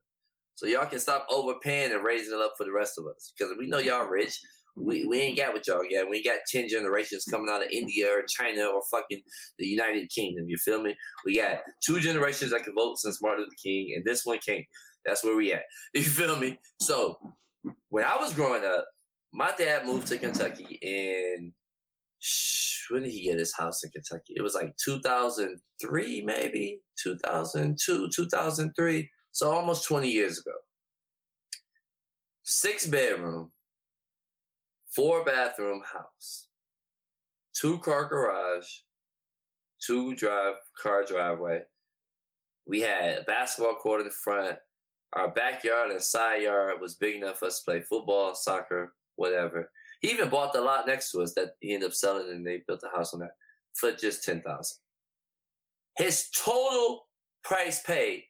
So y'all can stop overpaying and raising it up for the rest of us. Because we know y'all rich. We, we ain't got what y'all got. We ain't got 10 generations coming out of India or China or fucking the United Kingdom. You feel me? We got two generations that can vote since Martin Luther King, and this one can't. That's where we at. [laughs] You feel me? So when I was growing up, my dad moved to Kentucky and when did he get his house in Kentucky? It was like 2003, maybe 2002, 2003. So almost 20 years ago. Six bedroom, four bathroom house, two car garage, two drive car driveway. We had a basketball court in the front. Our backyard and side yard was big enough for us to play football, soccer, whatever. He even bought the lot next to us that he ended up selling, and they built a house on that for just ten thousand. His total price paid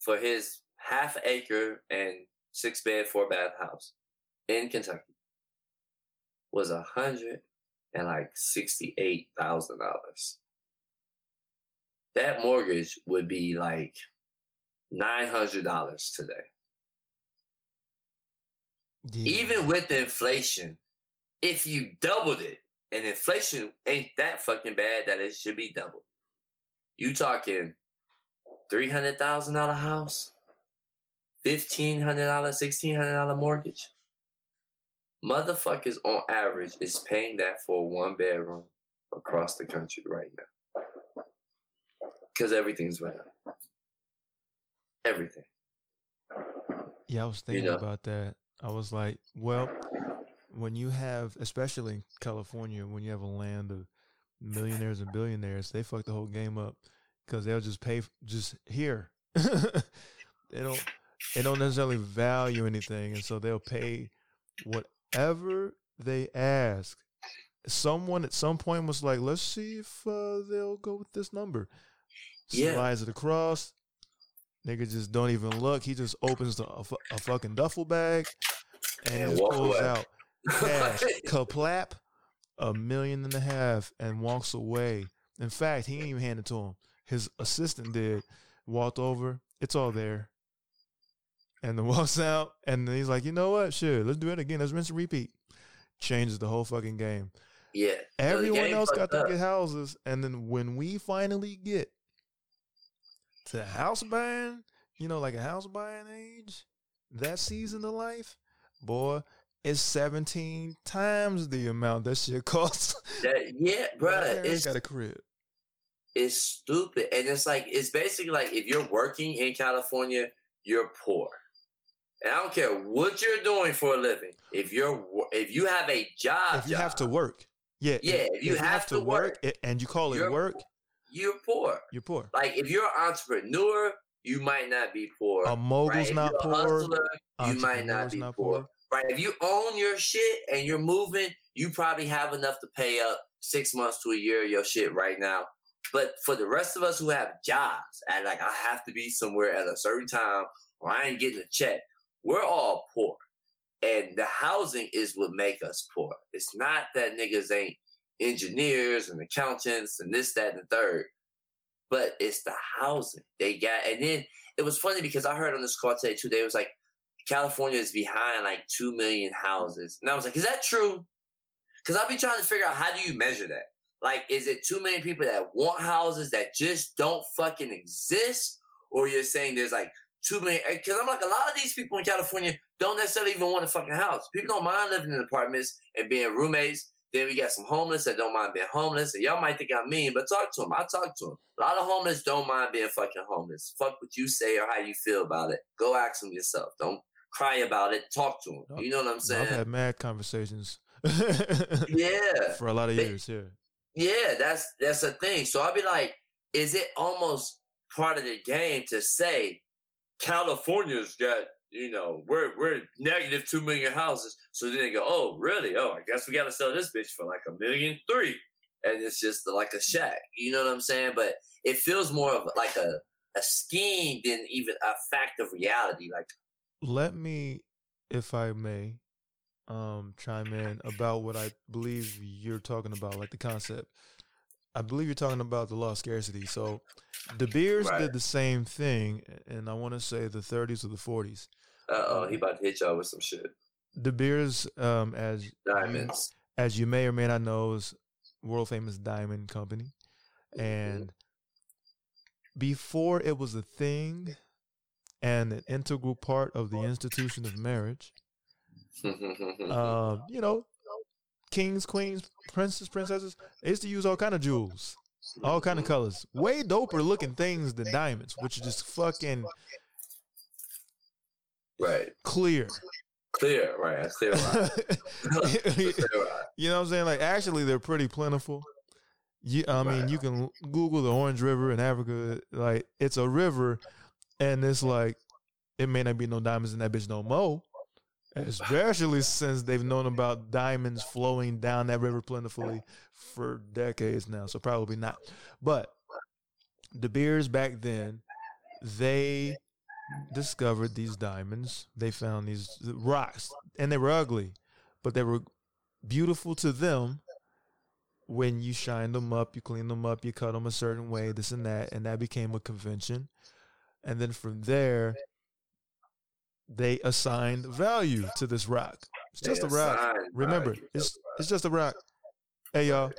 for his half acre and six bed, four bath house in Kentucky was a hundred and like sixty eight thousand dollars. That mortgage would be like nine hundred dollars today. Yeah. Even with inflation, if you doubled it, and inflation ain't that fucking bad that it should be doubled. You talking three hundred thousand dollar house, fifteen hundred dollar, sixteen hundred dollar mortgage. Motherfuckers on average is paying that for one bedroom across the country right now. Because everything's went up. Everything. Yeah, I was thinking you know? about that. I was like, well, when you have, especially in California, when you have a land of millionaires and billionaires, they fuck the whole game up because they'll just pay just here. [laughs] they don't they don't necessarily value anything, and so they'll pay whatever they ask. Someone at some point was like, "Let's see if uh, they'll go with this number." Yeah. Slides it across. Nigga just don't even look. He just opens the, a, a fucking duffel bag and, and pulls away. out cash, kaplap, a million and a half, and walks away. In fact, he didn't even hand it to him. His assistant did. Walked over. It's all there. And then [laughs] walks out, and then he's like, you know what? Sure, let's do it again. Let's rinse and repeat. Changes the whole fucking game. Yeah. Everyone else got to get houses, and then when we finally get to house buying, you know, like a house buying age, that season of life, boy, it's 17 times the amount that shit [laughs] costs. That, yeah, bro. It's got a crib. It's stupid. And it's like, it's basically like if you're working in California, you're poor. And I don't care what you're doing for a living. If you're, if you have a job, if you job, have to work, yeah, yeah. If, if you, if have, you have, to work, work, and you call it work, you're poor. You're poor. Like if you're an entrepreneur, you might not be poor. A mogul's right? not poor. Hustler, you might not be not poor. poor. Right? If you own your shit and you're moving, you probably have enough to pay up six months to a year of your shit right now. But for the rest of us who have jobs, and like I have to be somewhere at a certain time, or I ain't getting a check, we're all poor. And the housing is what make us poor. It's not that niggas ain't engineers and accountants and this, that, and the third. But it's the housing they got. And then it was funny because I heard on this call today too, they was like, California is behind like 2 million houses. And I was like, is that true? Because I'll be trying to figure out how do you measure that? Like, is it too many people that want houses that just don't fucking exist? Or you're saying there's like too many? Eh, because I'm like, a lot of these people in California don't necessarily even want a fucking house. People don't mind living in apartments and being roommates. Then we got some homeless that don't mind being homeless. And y'all might think I'm mean, but talk to them. I talk to them. A lot of homeless don't mind being fucking homeless. Fuck what you say or how you feel about it. Go ask them yourself. Don't cry about it. Talk to them. You know what I'm saying? I've had mad conversations. [laughs] yeah. For a lot of years, yeah. Yeah, that's that's a thing. So I'll be like, is it almost part of the game to say California's got you know, we're we're negative two million houses. So then they go, oh, really? Oh, I guess we got to sell this bitch for like a million three, and it's just like a shack. You know what I'm saying? But it feels more of like a a scheme than even a fact of reality. Like, let me, if I may, um, chime in about what I believe you're talking about, like the concept. I believe you're talking about the law of scarcity. So De Beers Right. did the same thing, and I want to say the 30s or the 40s. Uh oh, he about to hit y'all with some shit. De Beers, um, as you, Diamonds. as you may or may not know, is world famous diamond company, and before it was a thing and an integral part of the institution of marriage, um, [laughs] you know, kings, queens, princes, princesses, they used to use all kind of jewels, all kind of colors, way doper looking things than diamonds, which is just fucking right. clear. Clear, right. a [laughs] Clear you know what I'm saying? Like, actually, they're pretty plentiful. You, I mean, Right. you can Google the Orange River in Africa. Like, it's a river, and it's like it may not be no diamonds in that bitch no more. Especially since they've known about diamonds flowing down that river plentifully for decades now. So probably not. But De Beers back then, they discovered these diamonds. They found these rocks, and they were ugly, but they were beautiful to them when you shine them up, you clean them up, you cut them a certain way, this and that, and that became a convention. And then from there, they assigned value to this rock. It's just a rock. Remember, it's it's just a rock. Hey y'all,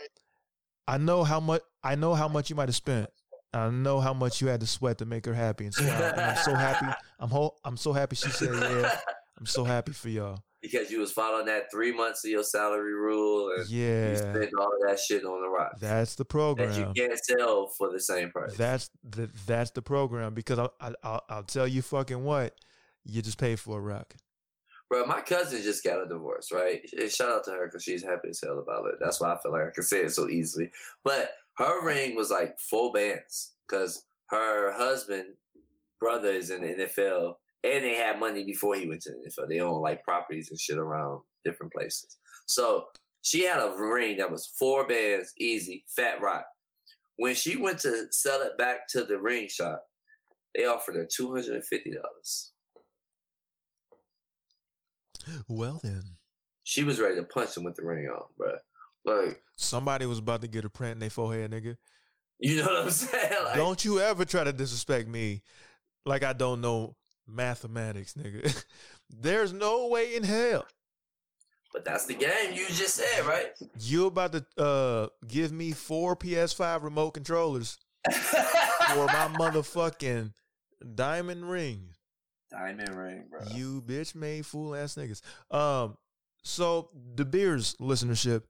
I know how much I know how much you might have spent. I know how much you had to sweat to make her happy and smile. And I'm so happy. [laughs] I'm ho- I'm so happy she said yeah. I'm so happy for y'all. because you was following that three months of your salary rule and you Yeah, spent all that shit on the rock that's the program. that you can't sell for the same price. That's the that's the program because I'll, I- I'll I'll tell you fucking what you just pay for a rock. Bro, my cousin just got a divorce, right? And eh, shout out to her because she's happy as hell about it. That's why I feel like I can say it so easily. But her ring was like four bands because her husband, brother is in the NFL and they had money before he went to the NFL. They own like properties and shit around different places. So she had a ring that was four bands, easy, fat rock. When she went to sell it back to the ring shop, they offered her $250. Well then, She was ready to punch him with the ring on, bro. Like, somebody was about to get a print in their forehead, nigga. you know what I'm saying? Like, don't you ever try to disrespect me like I don't know mathematics, nigga. [laughs] There's no way in hell but that's the game you just said, right? you about to uh give me four PS5 remote controllers [laughs] for my motherfucking diamond ring. Diamond ring, bro. You bitch made fool ass niggas. Um, so De Beers listenership,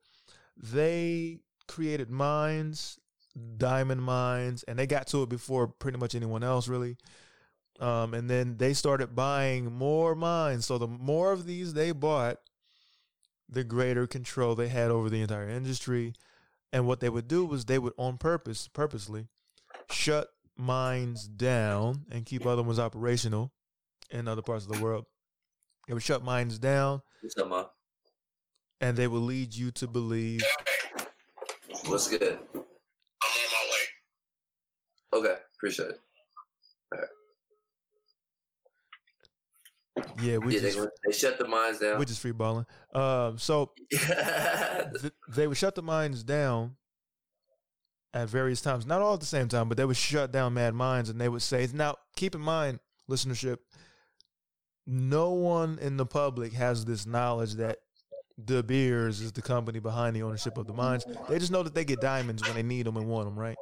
they created mines, diamond mines, and they got to it before pretty much anyone else really. Um, and then they started buying more mines. So the more of these they bought, the greater control they had over the entire industry. And what they would do was they would on purpose, purposely, shut mines down and keep other ones operational in other parts of the world. They would shut mines down What's up, and they would lead you to believe What's good? I'm on my way. Okay, appreciate it. yeah, we yeah, they, just they shut the mines down. We're just free balling. Um so [laughs] th- they would shut the mines down at various times, not all at the same time, but they would shut down mad mines and they would say, now keep in mind, listenership, no one in the public has this knowledge that De Beers is the company behind the ownership of the mines. They just know that they get diamonds when they need them and want them, right?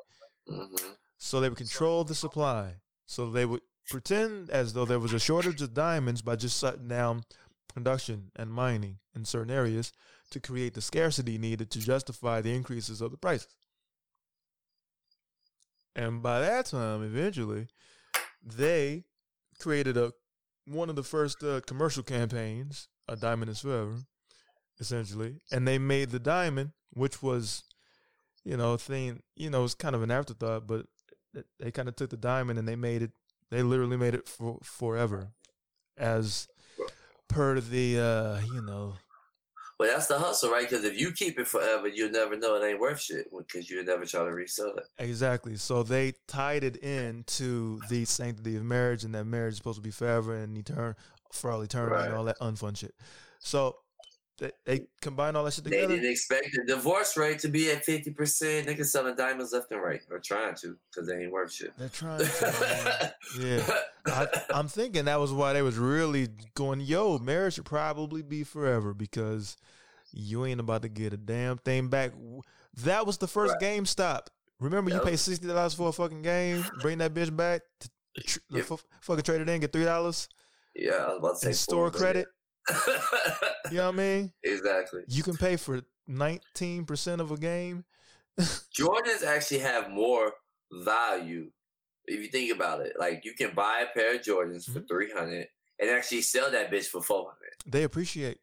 Mhm. So they would control the supply. So they would pretend as though there was a shortage of diamonds by just shutting down production and mining in certain areas to create the scarcity needed to justify the increases of the prices. And by that time, eventually, they created a one of the first uh, commercial campaigns, "A Diamond Is Forever," essentially, and they made the diamond, which was, you know, a thing. You know, it's kind of an afterthought, but they kind of took the diamond and they made it. They literally made it for forever, as per the uh, you know But that's the hustle, right? Because if you keep it forever, you'll never know it ain't worth shit because you'll never try to resell it. Exactly. So they tied it in to the sanctity of marriage and that marriage is supposed to be forever and eternal for all eternity Right. and all that unfun shit. So They, they combine all that shit together. They didn't expect the divorce rate to be at fifty percent. Niggas selling diamonds left and right, or trying to, because they ain't worth shit. They're trying to. [laughs] yeah. I, I'm thinking that was why they was really going, yo, marriage should probably be forever because you ain't about to get a damn thing back. That was the first Right. game stop. Remember, you Yep. pay sixty dollars for a fucking game, bring that bitch back, to, tr- Yep. fu- fucking trade it in, get three dollars yeah, I was about to say store four, credit. You know what I mean? exactly. You can pay for nineteen percent of a game. [laughs] Jordans actually have more value if you think about it. Like you can buy a pair of Jordans for Mhm. three hundred and actually sell that bitch for four hundred. They appreciate.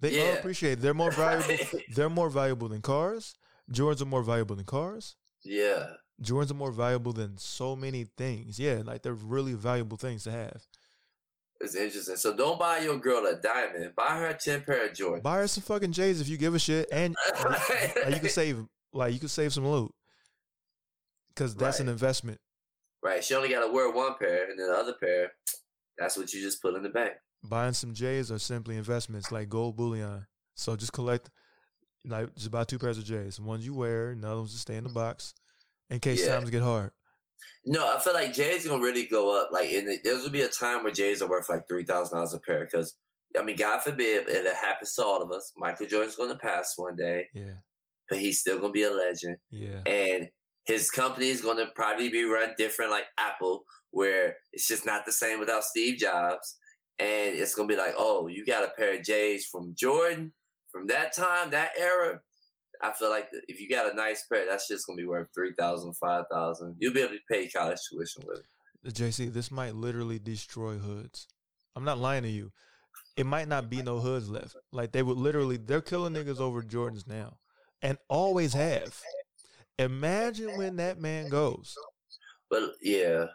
They Yeah. appreciate. They're more valuable. [laughs] They're more valuable than cars. Jordans are more valuable than cars. yeah. Jordans are more valuable than so many things. Yeah, like they're really valuable things to have. It's interesting. So don't buy your girl a diamond. Buy her a ten pair of Jordans. Buy her some fucking J's if you give a shit, and [laughs] like, you can save like you can save some loot because that's an investment. Right. She only got to wear one pair, and then the other pair, that's what you just put in the bank. Buying some J's are simply investments like gold bullion. So just collect, like just buy two pairs of J's. One you wear, and the other ones just stay in the box in case Yeah. times get hard. No, I feel like J's gonna really go up. Like, in the, there's gonna be a time where J's are worth like three thousand dollars a pair. Because I mean, God forbid, if it happens to all of us, Michael Jordan's gonna pass one day, Yeah, but he's still gonna be a legend. yeah. and his company is going to probably be run different like apple where it's just not the same without steve jobs and it's going to be like oh you got a pair of j's from jordan from that time that era i feel like if you got a nice pair that's just going to be worth 3000 5000 you'll be able to pay college tuition with it uh, JC, this might literally destroy hoods. I'm not lying to you. It might not be no hoods left. Like they would literally, they're killing niggas over Jordans now, and always have. Imagine when that man goes. but yeah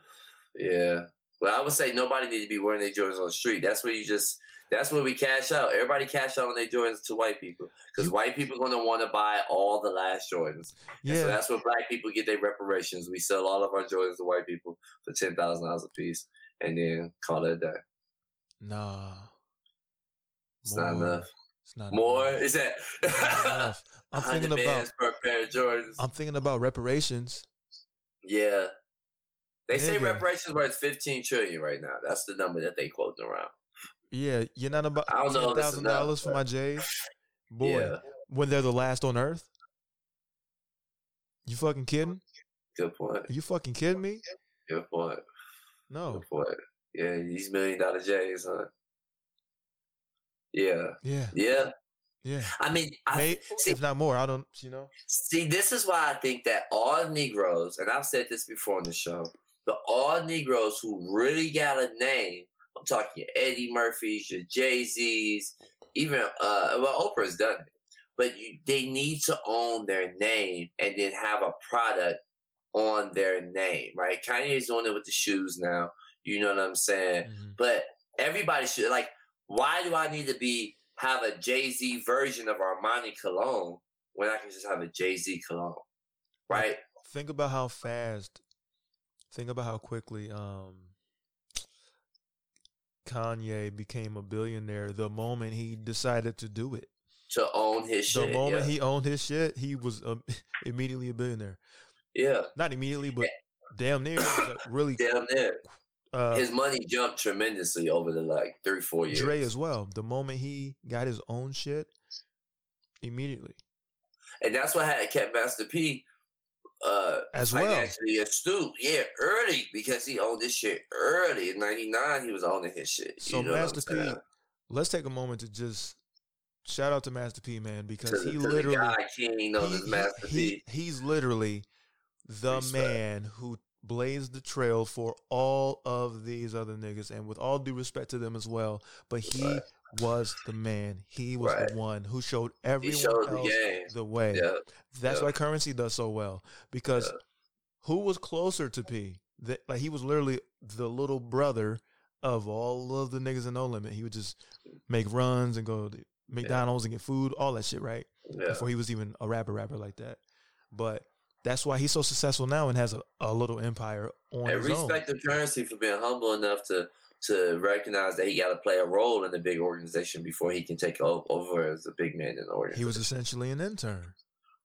yeah well i would say nobody need to be wearing their jordans on the street that's where you just that's where we cash out. Everybody cash out on their Jordans to white people because white people are going to want to buy all the last Jordans. And Yeah, So that's where black people get their reparations. We sell all of our Jordans to white people for ten thousand dollars a piece, and then call it a day. nah. It's not enough. It's not More enough. is that? Not enough. [laughs] I'm thinking about. per pair of Jordans. I'm thinking about reparations. yeah, they say reparations worth fifteen trillion right now. That's the number that they quoting around. Yeah, you're not about I don't know ten if it's thousand dollars for my J's, [laughs] boy. Yeah, When they're the last on earth. You fucking kidding? good point. Are you fucking kidding me? Good point. No. Good point. Yeah, these million dollar J's, huh? Yeah, Yeah, yeah. yeah. I mean, I, May, see, if not more, I don't. You know. See, this is why I think that all Negroes, and I've said this before on the show, the all Negroes who really got a name, I'm talking your Eddie Murphys, your Jay Z's, even, uh, well, Oprah's done it, but you, they need to own their name and then have a product on their name, right? Kanye's doing it with the shoes now, you know what I'm saying? Mhm. But everybody should, like, why do I need to be, have a Jay Z version of Armani cologne when I can just have a Jay Z cologne, right? Think about how fast. Think about how quickly um Kanye became a billionaire the moment he decided to do it. To own his The shit. The moment yeah. he owned his shit, he was um, [laughs] immediately a billionaire. yeah, Not immediately, but damn near. It was, like, [clears throat] really, damn near. uh, his money jumped tremendously over the like three, four years. Dre as well. The moment he got his own shit, immediately. and that's what had kept Master P uh As well. financially astute. Yeah, early because he owned this shit early. In '99, he was owning his shit. So you know Master P, let's take a moment to just shout out to Master P, man, because the, he to literally guy he- he- Master he- P. he's literally the Respect. man who blazed the trail for all of these other niggas, and with all due respect to them as well, but he Right. Was the man. He was Right. the one who showed everyone showed the else game. the way. Yeah, That's yeah. why Curren$y does so well because Yeah. who was closer to P? That like he was literally the little brother of all of the niggas in No Limit. He would just make runs and go to McDonald's and get food, all that shit, right? Before he was even a rapper, rapper like that. But that's why he's so successful now and has a, a little empire on And his own. respect the Curren$y for being humble enough to to recognize that he got to play a role in the big organization before he can take over as a big man in the organization. He was essentially an intern.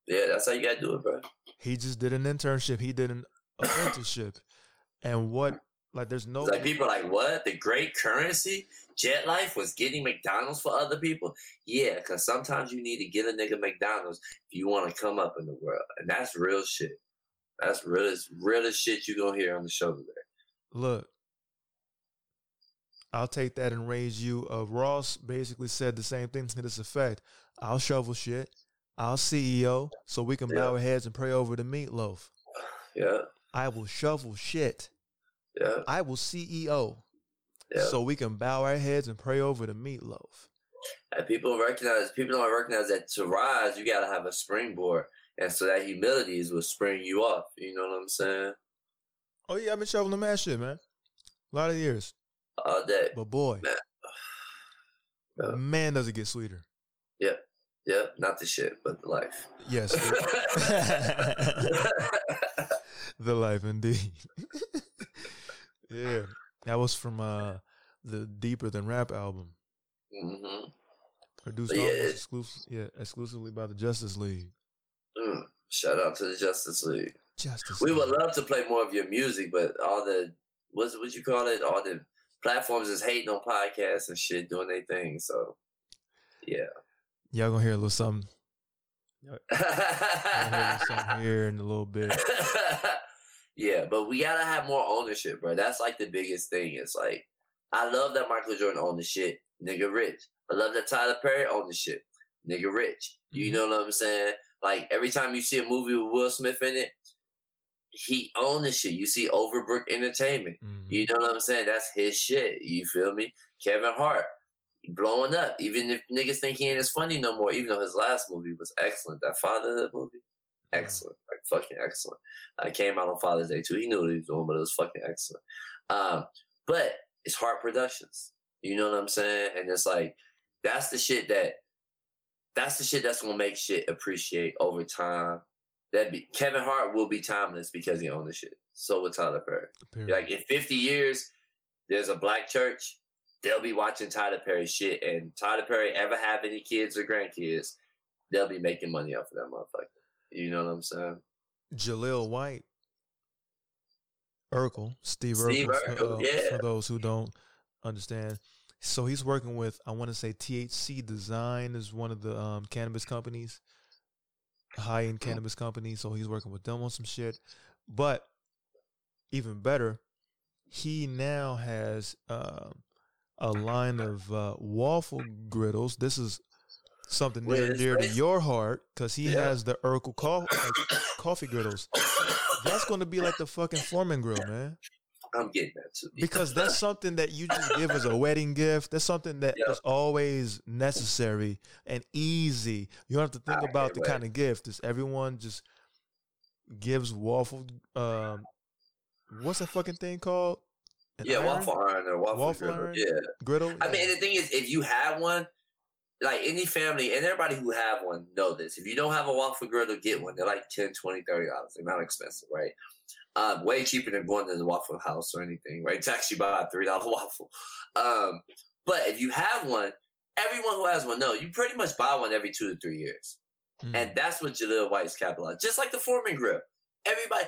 yeah, that's how you got to do it, bro. He just did an internship. He did an [coughs] apprenticeship. And what like there's no It's like people are like, what? The great Curren$y? Jet Life was getting McDonald's for other people? Yeah, because sometimes you need to get a nigga McDonald's if you want to come up in the world. And that's real shit. That's real as real shit you gonna hear on the show today. look. I'll take that and raise you. Uh, Ross basically said the same thing to this effect. I'll shovel shit. I'll CEO so we can bow our heads and pray over the meatloaf. Yeah, I will shovel shit. yeah, I will CEO yeah. so we can bow our heads and pray over the meatloaf. And people recognize people don't recognize that to rise, you gotta have a springboard. And so that humility is what spring you up. You know what I'm saying? Oh yeah, I've been shoveling mad shit, man. A lot of years. All day. But boy, Man. Yeah. [sighs] man, does it get sweeter. Yeah, Yeah, not the shit, but the life. Yes, [laughs] [laughs] the life indeed. [laughs] yeah, that was from uh the Deeper Than Rap album, hmm produced Yeah. exclusive, yeah, exclusively by the Justice League. Mm. Shout out to the Justice League. Justice. We would love to play more of your music, but all the what's what you call it? All the platforms is hating on podcasts and shit, doing their thing. So yeah. Y'all gonna hear a little something. [laughs] Something here in a little bit. [laughs] yeah, but we gotta have more ownership, bro. That's like the biggest thing. It's like I love that Michael Jordan owned the shit, nigga rich. I love that Tyler Perry owned the shit, nigga rich. You Mhm. know what I'm saying? Like every time you see a movie with Will Smith in it, he owned the shit. You see Overbrook Entertainment. Mhm. You know what I'm saying? That's his shit. You feel me? Kevin Hart blowing up. Even if niggas think he ain't as funny no more, even though his last movie was excellent. That Father movie, excellent, like fucking excellent. I came out on Father's Day too. He knew what he was doing, but it was fucking excellent. Um, but it's Hart Productions. You know what I'm saying? And it's like that's the shit that that's the shit that's gonna make shit appreciate over time. That be Kevin Hart will be timeless because he owned the shit. So will Tyler Perry. Like in 50 years, there's a black church, they'll be watching Tyler Perry shit. And Tyler Perry ever have any kids or grandkids, they'll be making money off of that motherfucker. You know what I'm saying? Jaleel White, Urkel, Steve, Steve Urkel, uh, yeah. for those who don't understand. So he's working with, I want to say THC Design is one of the um, cannabis companies, high end cannabis company, So he's working with them on some shit. But even better, he now has uh, a line of uh, waffle griddles. This is something near and dear to your heart because he Yeah. has the Urkel co- like, coffee griddles. That's going to be like the fucking Foreman grill, man. I'm getting that too. [laughs] Because that's something that you just give as a wedding gift. That's something that is Yeah. always necessary and easy. You don't have to think I about the wait. kind of gift. It's everyone just gives waffle. Um, what's that fucking thing called? An yeah, iron? waffle iron or waffle, Waffle griddle. iron? Yeah. griddle. I mean, the thing is, if you have one, like any family and everybody who have one know this. If you don't have a waffle griddle, get one. They're like 10 20 $30. They're not expensive, right? Um, way cheaper than going to the Waffle House or anything, right? [laughs] To actually buy a $3 [laughs] waffle. Um, but if you have one, everyone who has one, know you pretty much buy one every two to three years. Mm. And that's what Jaleel White's capitalized. Just like the Foreman grill. Everybody,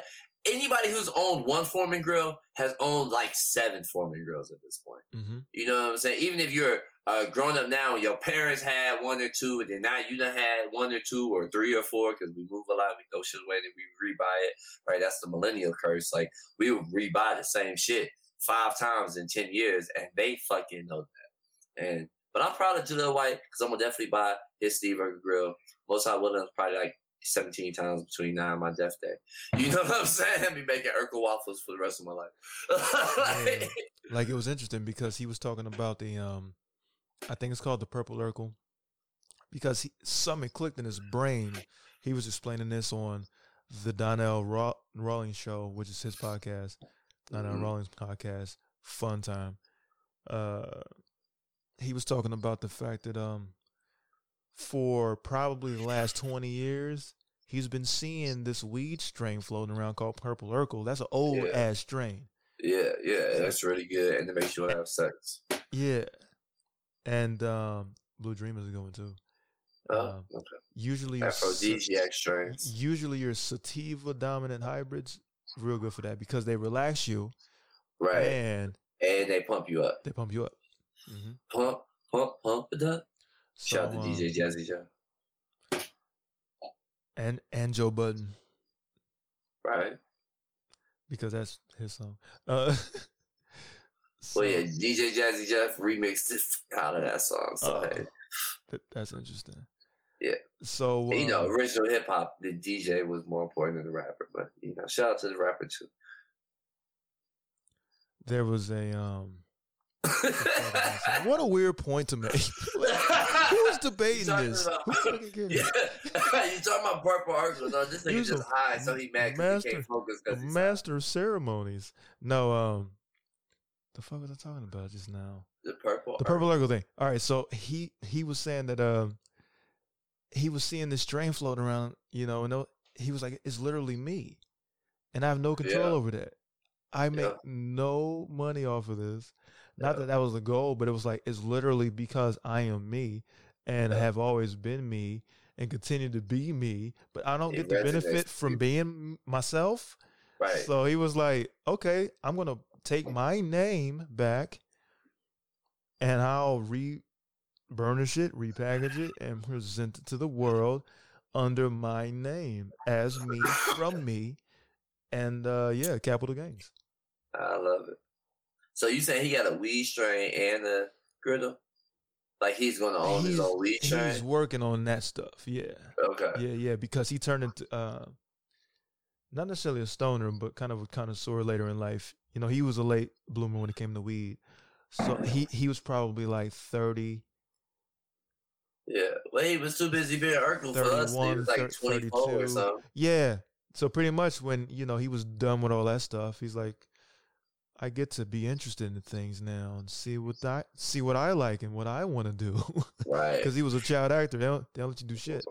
anybody who's owned one Foreman grill has owned like seven Foreman grills at this point. Mhm. You know what I'm saying? Even if you're uh, grown up now and your parents had one or two, and then now you done had one or two or three or four because we move a lot, we throw shit away, then we rebuy it. Right? That's the millennial curse. Like we would rebuy the same shit five times in ten years, and they fucking know that. And but I'm proud of Jaleel White because I'm gonna definitely buy his Steve Urkel grill. Most I will probably like 17 times between now and my death day. You know what I'm saying? I'll be making Urkel waffles for the rest of my life. Like- Yeah. [laughs] like it was interesting because he was talking about the um I think it's called the purple Urkel because he, something clicked in his brain. He was explaining this on the Donnell Raw, Rawlings show, which is his podcast. Donnell Mhm. Rawlings podcast, fun time. Uh, he was talking about the fact that um for probably the last twenty years. He's been seeing this weed strain floating around called Purple Urkel. That's an old Yeah. ass strain. Yeah, yeah, that's really good, and it makes you have sex. Yeah, and um, Blue Dream is going too. Oh, Um, okay. usually, your Aphrodisiac strains. usually your sativa dominant hybrids real good for that because they relax you Right. and And they pump you up. they pump you up. hmm Pump, pump, pump it up. So, Shout out to um, DJ Jazzy Joe. and and Joe Budden Right? because that's his song. Uh, [laughs] so, Well, yeah, DJ Jazzy Jeff remixed it out of that song. So, Uh, hey, that- that's interesting. Yeah. So you know, um, original hip hop, the DJ was more important than the rapper. But, you know, shout out to the rapper, too. there was a um. [laughs] what a weird point to make. [laughs] Who is debating this? about-? Yeah. [laughs] you talking about Purple Urkel. No, this nigga He's just high, so he mad because he can't focus high. master of ceremonies. No, um, the fuck was I talking about just now? The Purple The purple Urkel thing. All right, so he he was saying that um he was seeing this strain floating around, you know, and he was like, "It's literally me," and I have no control Yeah. over that. I make Yeah. no money off of this. Not Yeah. that that was the goal, but it was like it's literally because I am me and Yeah. have always been me and continue to be me. But I don't It get the benefit from people. being myself. Right. So he was like, okay, I'm going to take my name back and I'll re burnish it, repackage it, and present it to the world under my name as me from [laughs] me. And uh yeah, capital gains. I love it. So you saying he got a weed strain and a griddle? Like he's gonna own his He's- own weed strain? He's working on that stuff. Yeah. Okay. Yeah, yeah, because he turned into uh not necessarily a stoner, but kind of a connoisseur later in life. You know, he was a late bloomer when it came to weed. So he he was probably like 30, Yeah. Well, he was too busy being Urkel for us. He was like thir- 24 or something. Yeah. So pretty much when, you know, he was done with all that stuff, he's like I get to be interested in things now and see what I see what I like and what I want to do. [laughs] Right. Cuz he was a child actor. They don't, they don't let you do shit.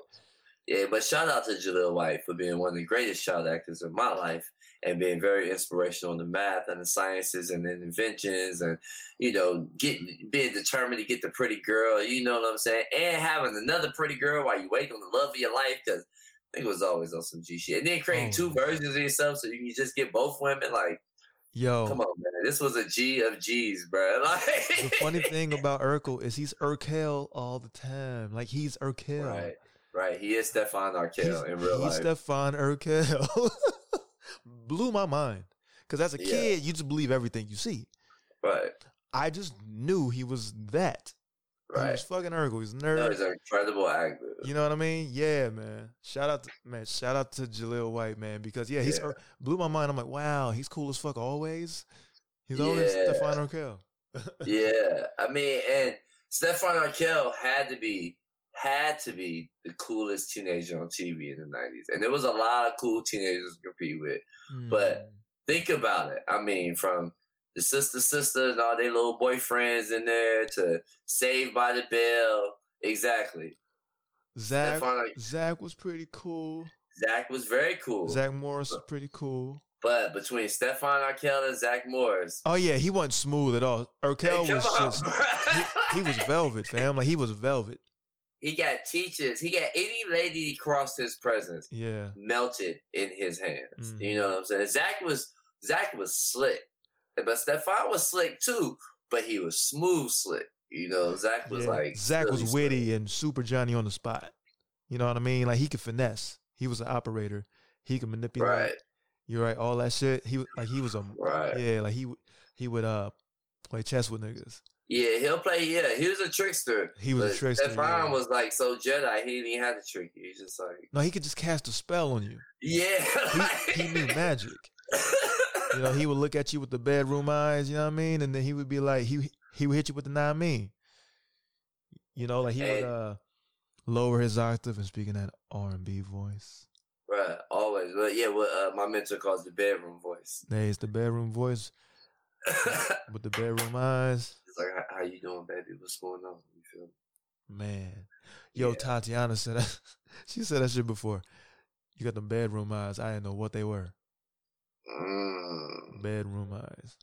Yeah, but shout out to Jaleel White for being one of the greatest child actors in my life and being very inspirational in the math and the sciences and the inventions and you know getting being determined to get the pretty girl. You know what I'm saying? And having another pretty girl while you wait on the love of your life because I think it was always on some G shit. And then creating Oh. two versions of yourself so you can just get both women. Like, Yo. come on, man, this was a G of G's, bro. Like, [laughs] the funny thing about Urkel is he's Urkel all the time. Like he's Urkel. right, right. He is Stefan He's, Arkell in real he's life. Stefan Urquelle. [laughs] Blew my mind. Because as a Yeah. kid, you just believe everything you see. right, I just knew he was that. Right. was fucking Urkel. He's a No, he's an incredible actor. you know what I mean? Yeah, man. Shout out to man. Shout out to Jaleel White, man. Because yeah, he's Yeah. Ur- blew my mind. I'm like, wow, he's cool as fuck always. He's always Yeah. Stefan Urquelle. [laughs] yeah, I mean, and Stefan Urquelle had to be had to be the coolest teenager on TV in the '90s, and there was a lot of cool teenagers to compete with. But- Hmm. Think about it. I mean, from the sister sister and all their little boyfriends in there to Saved by the Bell. Exactly. Zach Zach was pretty cool. Zach was very cool. Zach Morris was pretty cool. But between Stefan Urquelle and Zach Morris, Oh yeah, he wasn't smooth at all. Urkel Hey, was on, just he, he was velvet, fam. Like he was velvet. he got teachers. He got any lady he crossed his presence Yeah. melted in his hands. Mhm. You know what I'm saying? Zach was Zach was slick, but Stefan was slick too. But he was smooth slick. You know, Zach was yeah. like Zach really was witty and super Johnny on the spot. You know what I mean? Like he could finesse. He was an operator. He could manipulate. right, You're right. All that shit. He was like he was a right. yeah. Like he would he would uh play chess with niggas. Yeah, he'll play. Yeah, he was a trickster. He was a trickster, Stefan yeah. was like so Jedi. He didn't even have to trick you. He's just like, No, he could just cast a spell on you. yeah. He, he [laughs] knew magic. [laughs] You know, he would look at you with the bedroom eyes. You know what I mean? And then he would be like, he he would hit you with the nine mean. You know, like he would uh lower his octave and speak in that R and B voice. right, always. But yeah, what uh, my mentor calls the bedroom voice. Hey, it's the bedroom voice [laughs] with the bedroom eyes. It's like, how, how you doing, baby? What's going on? You feel? me? Man, yo, Yeah. Tatiana said that. [laughs] she said that shit before. You got the bedroom eyes. I didn't know what they were. Mm. Bedroom eyes.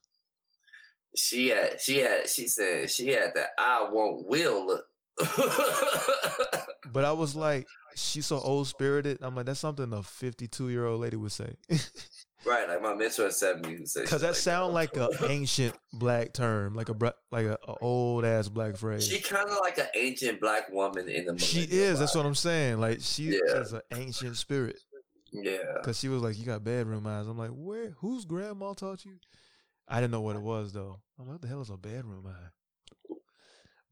She had, she had, she said she had that I won't will look. [laughs] But I was like, she's so old spirited. I'm like, that's something a 52 year old lady would say. [laughs] right, like my mentor at 70 who said Because that like sound like an ancient black term, like a like a, a old ass black phrase. She kind of like an ancient black woman in the movie. She is. That's what I'm saying. Like she Yeah. is an ancient spirit. Yeah. Because she was like, "You got bedroom eyes." I'm like, "Where? Whose grandma taught you?" I didn't know what it was though. I'm like, "What the hell is a bedroom eye?"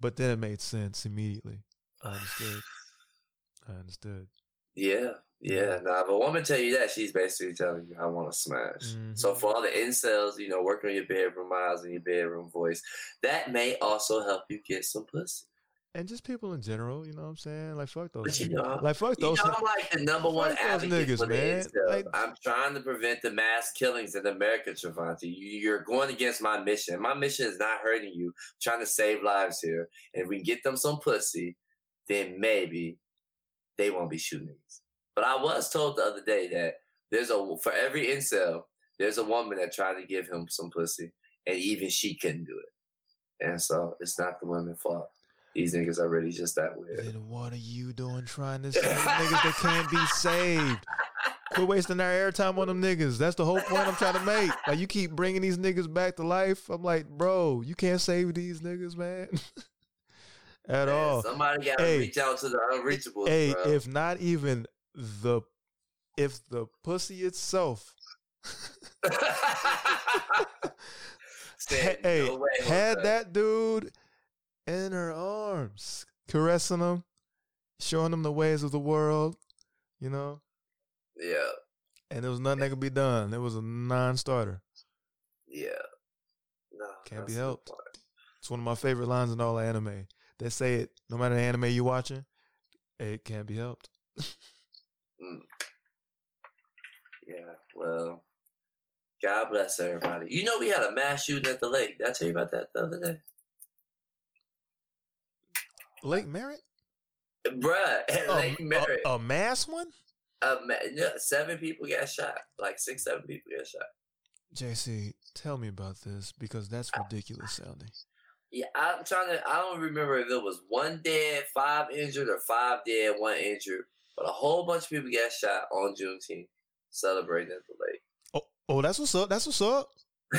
But then it made sense immediately. I understood. [sighs] I understood. Yeah, yeah. Now, if a woman tell you that, she's basically telling you, "I want to smash." So Mhm. for all the incels, you know, working on your bedroom eyes and your bedroom voice, that may also help you get some pussy. And just people in general, you know what I'm saying? Like fuck those. But you know, like fuck You know, those. I'm like the number one advocate niggas, for man. Like- I'm trying to prevent the mass killings in America, Travanti. You, you're going against my mission. My mission is not hurting you. I'm trying to save lives here. And if we can get them some pussy, then maybe they won't be shooting niggas. But I was told the other day that there's a for every incel, there's a woman that tried to give him some pussy, and even she couldn't do it. And so it's not the women's fault. These niggas are really just that weird. Then what are you doing trying to save niggas that can't be saved? Quit wasting our airtime on them niggas. That's the whole point I'm trying to make. Like you keep bringing these niggas back to life. I'm like, bro, you can't save these niggas, man, [laughs] at Man, all. Somebody got to Hey. reach out to the unreachable. Hey, bro. if not even the, if the pussy itself [laughs] [laughs] Said, hey, "No had that dude in her arms, caressing him, showing him the ways of the world, you know, Yeah, and there was nothing that could be done. It was a non-starter. yeah. No, Can't be helped. It's one of my favorite lines in all anime. They say it no matter the anime you're watching, it can't be helped. Mm. Yeah, well, God bless everybody. You know, we had a mass shooting at the lake. Did I tell you about that the other day? Lake uh, Merritt, Bruh, [laughs] a, Lake Merritt. a, a mass one. A ma- seven people got shot. Like six, seven people got shot. Jacie, tell me about this because that's ridiculous sounding. Yeah, I'm trying to. I don't remember if it was one dead, five injured, or five dead, one injured. But a whole bunch of people got shot on Juneteenth celebrating at the lake. Oh, oh, that's what's up. That's what's up. [laughs]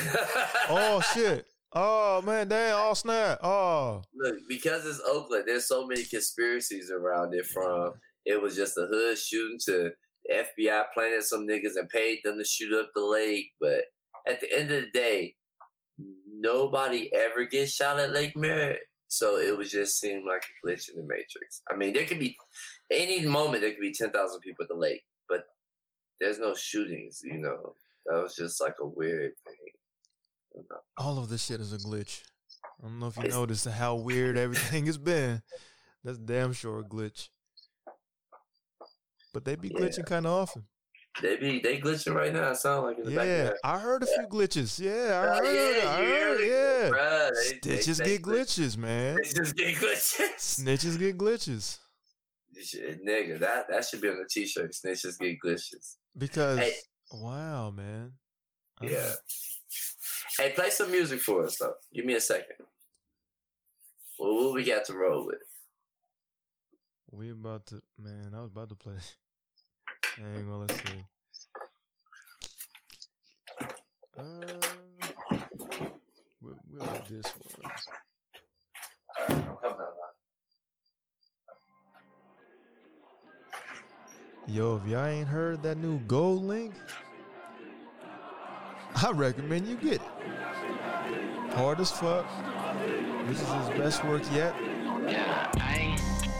Oh shit. Oh man, damn. all snap. Oh. Look, because it's Oakland, there's so many conspiracies around it. From it was just a hood shooting to the FBI planted some niggas and paid them to shoot up the lake. But at the end of the day, nobody ever gets shot at Lake Merritt. So it was just seemed like a glitch in the matrix. I mean, there could be any moment there could be ten thousand people at the lake, but there's no shootings. You know, that was just like a weird thing. All of this shit is a glitch. I don't know if you noticed how weird everything has been. That's damn sure a glitch. But they be Yeah. glitching kind of often. They be they glitching right now. It sound like in the Yeah, their- I heard a few glitches. Yeah, I Oh, heard. yeah, I heard. Yeah. Bruh, they- they- Stitches they get glitch- glitches, man. They just get glitches. [laughs] Snitches get glitches Shit, nigga, that that should be on the t-shirt. Snitches get glitches. because Hey. wow, man. I Yeah. Hey, play some music for us though. Give me a second. Well, what we got to roll with? We about to man. I was about to play. [laughs] Hang on, let's see. Uh, we'll, we'll do this one. Yo, if y'all ain't heard that new GoldLink, I recommend you get it. Hard as fuck. This is his best work yet. Yeah, I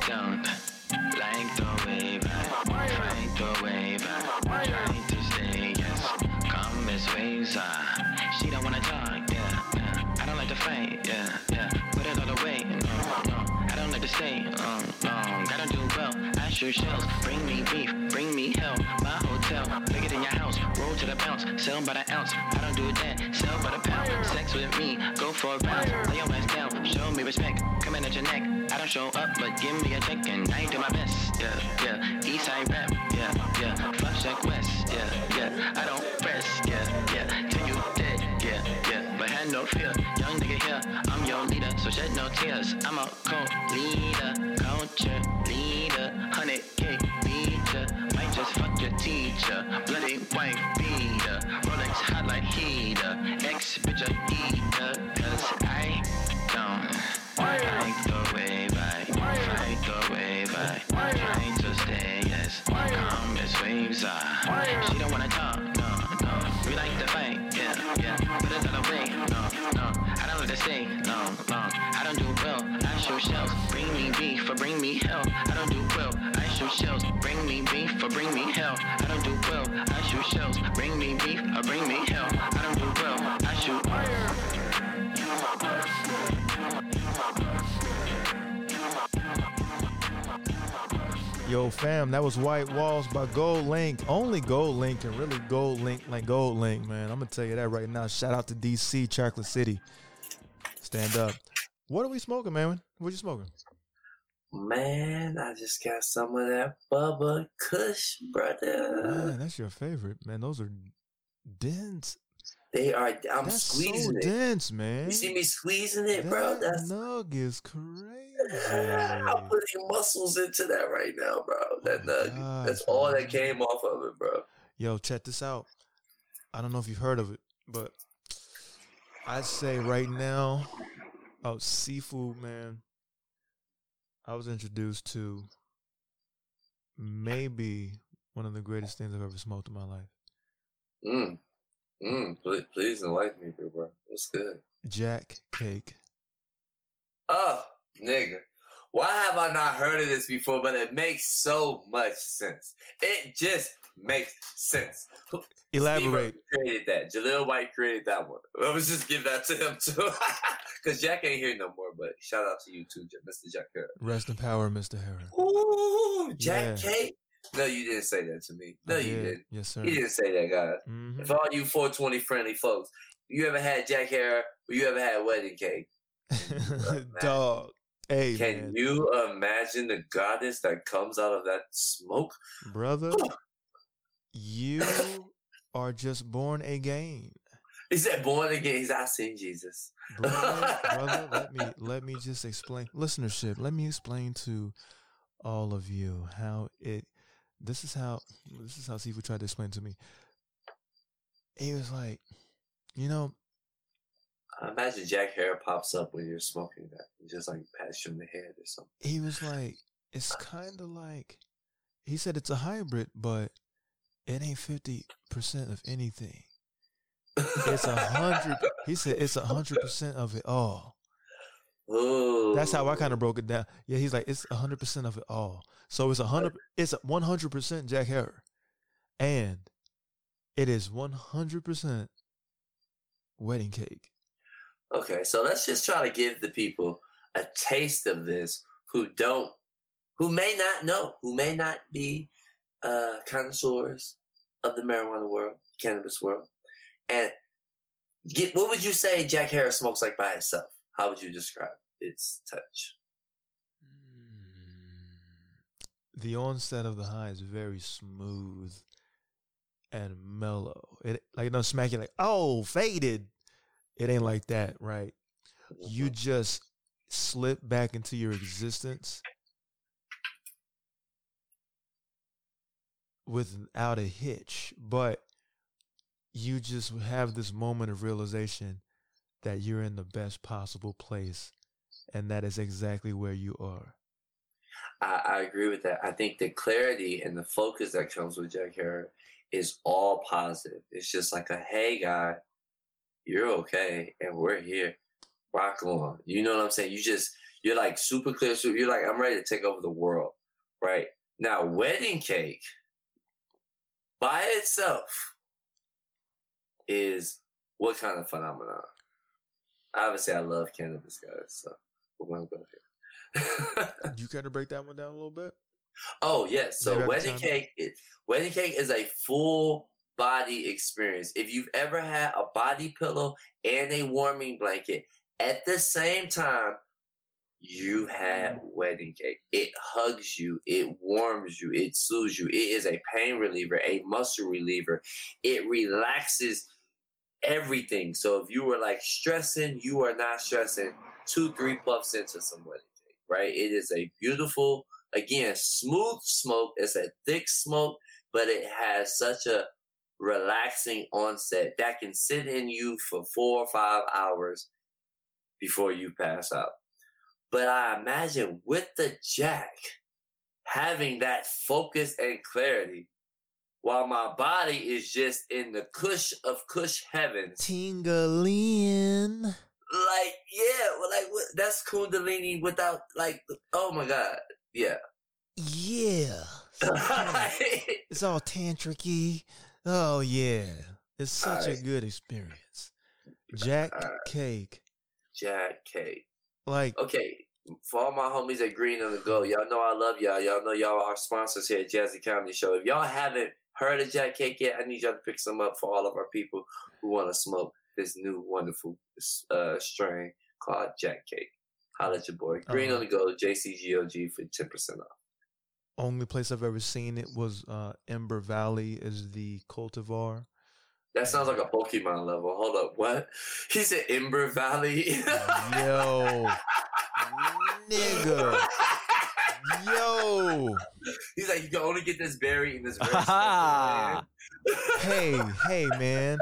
don't like the way that fight the way that trying to say yes. Come as ways are. She don't wanna talk, yeah, yeah. I don't like to fight, yeah, yeah. Put it all away, no, no. I don't like to stay, um, long. Don't do well. I shoot shells. Bring me beef, bring me hell. House. To the bounce, sell by the ounce. I don't do that, sell by the pound. Sex with me, go for a round. Lay your ass down, show me respect. Coming at your neck. I don't show up, but give me a check and I do my best. Yeah, yeah. East side rap, yeah, yeah. Flush check west, yeah, yeah. I don't press, yeah, yeah. Till you dead, yeah, yeah. But had no fear. Young nigga here, I'm your leader, so shed no tears. I'm a co-leader, culture leader, hundred K beater. Might just fuck your teacher, bloody white shells. Bring me beef or bring me hell. I don't do well. I shoot shells. Bring me beef or bring me hell. I don't do well. I shoot shells. Bring me beef or bring me hell. I don't do well. I shoot fire. Yo, fam, that was White Walls by GoldLink. Only GoldLink can really GoldLink like GoldLink, man. I'm gonna tell you that right now. Shout out to DC, Chocolate City. Stand up. What are we smoking, man? What you smoking? Man, I just got some of that Bubba Kush, brother. Man, that's your favorite, man. Those are dense. They are. I'm that's squeezing so it. dense, man. You see me squeezing it, bro? That That's nug is [laughs] crazy. I'm putting muscles into that right now, bro. Oh that Oh nug. God, That's all fam. that came off of it, bro. Yo, check this out. I don't know if you've heard of it, but I'd say right now, oh, seafood, man. I was introduced to maybe one of the greatest things I've ever smoked in my life. Mm. Mm. Please, please enlighten me, bro, bro. What's good? Jack cake. Oh, nigga. Why have I not heard of this before? But it makes so much sense. It just makes sense. [laughs] Elaborate. Created that. Jaleel White created that one. [laughs] Let's just give that to him too, [laughs] because Jack ain't here no more. But shout out to you too, Mr. Jack Herer. Rest in power, Mr. Herer. Ooh, Jack Yeah. K. No, you didn't say that to me. No, I you did. didn't. Yes, sir. You didn't say that, guys. Mhm. For all you 420 friendly folks, you ever had Jack Herer or you ever had wedding cake? Dog. Hey, Can man. you imagine the goddess that comes out of that smoke? Brother, [sighs] you are just born again. He said, born again. He's I seen Jesus. brother, brother, [laughs] let me let me just explain listenership. Let me explain to all of you how it. This is how this is how Sifu tried to explain to me. He was like, you know, I imagine Jack Herer pops up when you're smoking that. He just like pats you in the head or something. he was like, it's kind of like, he said it's a hybrid, but it ain't fifty percent of anything. It's a hundred. He said it's a hundred percent of it all. Ooh. That's how I kind of broke it down. Yeah, he's like, it's a hundred percent of it all. So it's a hundred. It's one hundred percent Jack Herer, and it is one hundred percent wedding cake. Okay, so let's just try to give the people a taste of this who don't, who may not know, who may not be uh, connoisseurs of the marijuana world, cannabis world, and get what would you say Jack Herer smokes like by itself? How would you describe its touch? The onset of the high is very smooth and mellow. It like it don't smack you like oh faded. It ain't like that, right? You just slip back into your existence without a hitch, but you just have this moment of realization that you're in the best possible place, and that is exactly where you are. I, I agree with that. I think the clarity and the focus that comes with Jack Herer is all positive. It's just like a hey guy, you're okay, and we're here. Rock on. You know what I'm saying? You just you're like super clear. So you're like, I'm ready to take over the world. Right? Now, wedding cake by itself is what kind of phenomenon? Obviously, I love cannabis, guys. So we're gonna go here. [laughs] You kind of break that one down a little bit? Oh yes. So Maybe wedding cake, is, wedding cake is a full body experience. If you've ever had a body pillow and a warming blanket at the same time, you had wedding cake. It hugs you, it warms you, it soothes you. It is a pain reliever, a muscle reliever. It relaxes everything. So if you were like stressing, you are not stressing. Two, three puffs into some wedding cake, right? It is a beautiful, again, smooth smoke. It's a thick smoke, but it has such a relaxing onset that can sit in you for four or five hours before you pass out. But I imagine with the jack, having that focus and clarity while my body is just in the kush of kush heavens. Tingling. Like, yeah, well, like what, that's Kundalini without like, oh my god, yeah. Yeah. [laughs] It's all tantric Oh yeah. It's such a good experience. Jack Alright. cake. Jack cake. Like Okay, for all my homies at Green on the Go, y'all know I love y'all. Y'all know y'all are sponsors here at Jazzy Comedy Show. If y'all haven't heard of Jack Cake yet, I need y'all to pick some up for all of our people who want to smoke this new wonderful uh, strain called Jack Cake. Holla at your boy. Green Uh-huh. on the Go, JCGOG for 10% off. only place I've ever seen it was uh Ember Valley is the cultivar. That sounds like a Pokemon level. Hold up, what? [laughs] He's in Ember Valley. Yo. Nigga. Yo. He's like, you can only get this berry in this [laughs] very. Hey, [laughs] hey man.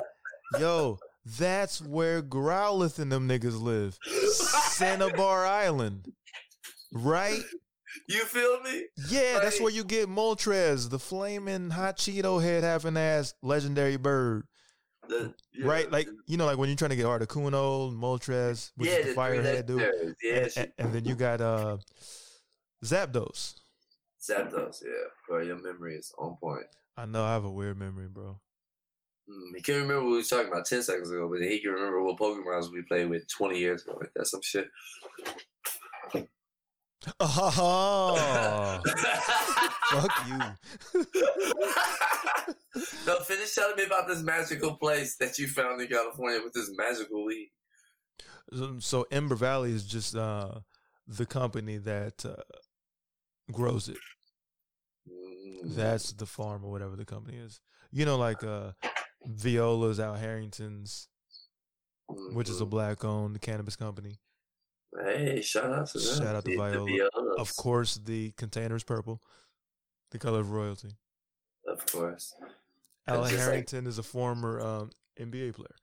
Yo, that's where Growlithe and them niggas live. Cinnabar Island. Right? You feel me? Yeah, that's where you get Moltres, the flaming hot Cheeto head having ass legendary bird. The- Right? Like, the- you know, like when you're trying to get Articuno, Moltres, which yeah, is the the fire three head dude. Yeah, and, and- and then you got uh Zapdos. Zapdos, yeah. Bro, your memory is on point. I know I have a weird memory, bro. Mm, he can't remember what we were talking about 10 seconds ago, but he can remember what Pokemons we played with 20 years ago. Like, that's some shit. Oh, [laughs] fuck you. [laughs] [laughs] no, finish telling me about this magical place that you found in California with this magical weed. So- So Ember Valley is just uh the company that uh, grows it. Mm. That's the farm or whatever the company is. You know, like uh Viola's Al Harrington's, which is a Mhm. black owned cannabis company. Hey, shout out to them. Shout out to Viola. Violas. Of course, the container is purple, the color of royalty. Of course. Al just like- Harrington is a former um, NBA player.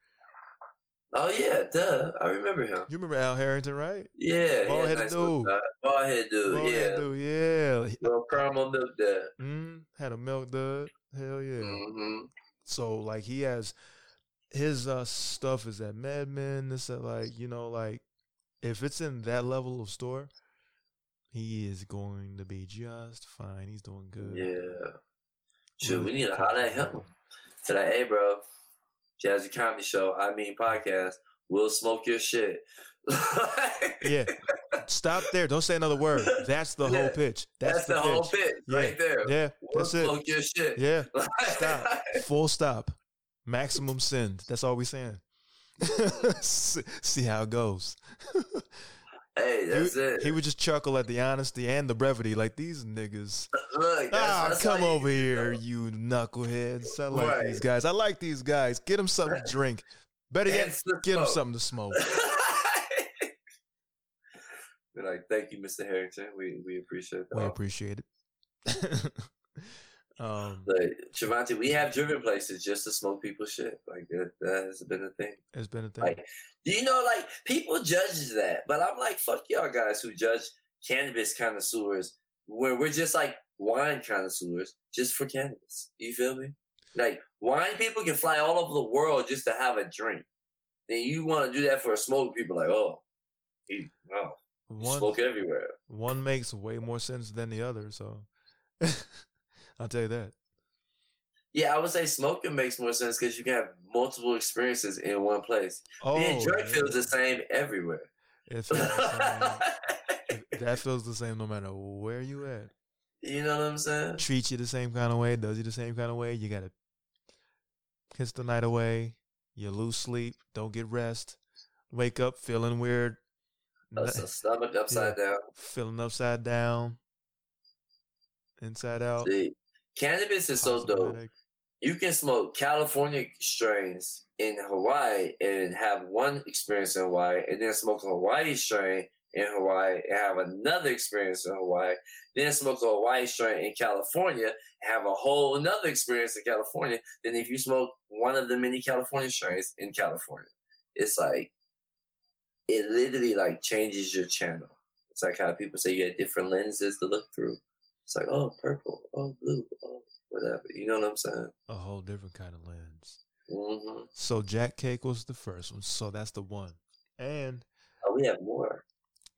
Oh, yeah, duh. I remember him. You remember Al Harrington, right? Yeah. Bald yeah, headed nice dude. Bald head dude, Bald yeah. head dude, yeah. Little caramel milk dad. Mm, had a milk dud. Hell yeah. hmm So like he has his uh stuff is at MedMen. This at like you know like if it's in that level of store, he is going to be just fine. He's doing good. Yeah. Shoot, we need to holler at him. Say like, hey, bro, Jazzy Comedy Show, I mean podcast, we'll smoke your shit. [laughs] Yeah. Stop there. Don't say another word. That's the Yeah. whole pitch. That's, That's, the, whole pitch. right there. Yeah, We'll that's it. smoke your shit. Yeah. [laughs] Stop. Full stop. Maximum send. That's all we're saying. [laughs] see, see how it goes. Hey, that's he, it. he would just chuckle at the honesty and the brevity, like these niggas. Look, that's, Ah, that's come how you- over here, you knuckleheads. I like Right. these guys. I like these guys. Get them something to [laughs] drink. Better yet, get them something to smoke. [laughs] Be like, thank you, Mr. Harrington. We we appreciate that. We appreciate it. [laughs] um, Like, Travanti, we have driven places just to smoke people's shit. Like that, that has been a thing. it's been a thing. Like, do you know, like, people judge that, but I'm like, fuck y'all guys who judge cannabis connoisseurs where we're just like wine connoisseurs just for cannabis. You feel me? Like, wine people can fly all over the world just to have a drink. Then you want to do that for a smoke, people like, oh, he, oh, you one, smoke everywhere. one makes way more sense than the other. So [laughs] I'll tell you that. Yeah, I would say smoking makes more sense because you can have multiple experiences in one place. Oh, Being drunk yeah. feels the same everywhere. It [laughs] feels the same. that feels the same no matter where you at. you know what I'm saying? Treats you the same kind of way, does you the same kind of way. You gotta kiss the night away. You lose sleep, don't get rest. Wake up feeling weird, Uh, so stomach upside down. feeling upside down, inside out. See, cannabis is so dope you can smoke California strains in Hawaii and have one experience in Hawaii, and then smoke a Hawaii strain in Hawaii and have another experience in Hawaii, then smoke a Hawaii strain in California and have a whole another experience in California than if you smoke one of the many California strains in California. It's like it literally like changes your channel. It's like how people say you have different lenses to look through. It's like, oh, purple, oh, blue, oh, whatever. You know what I'm saying? A whole different kind of lens. hmm So Jack Cake was the first one. So that's the one. And Oh, we have more.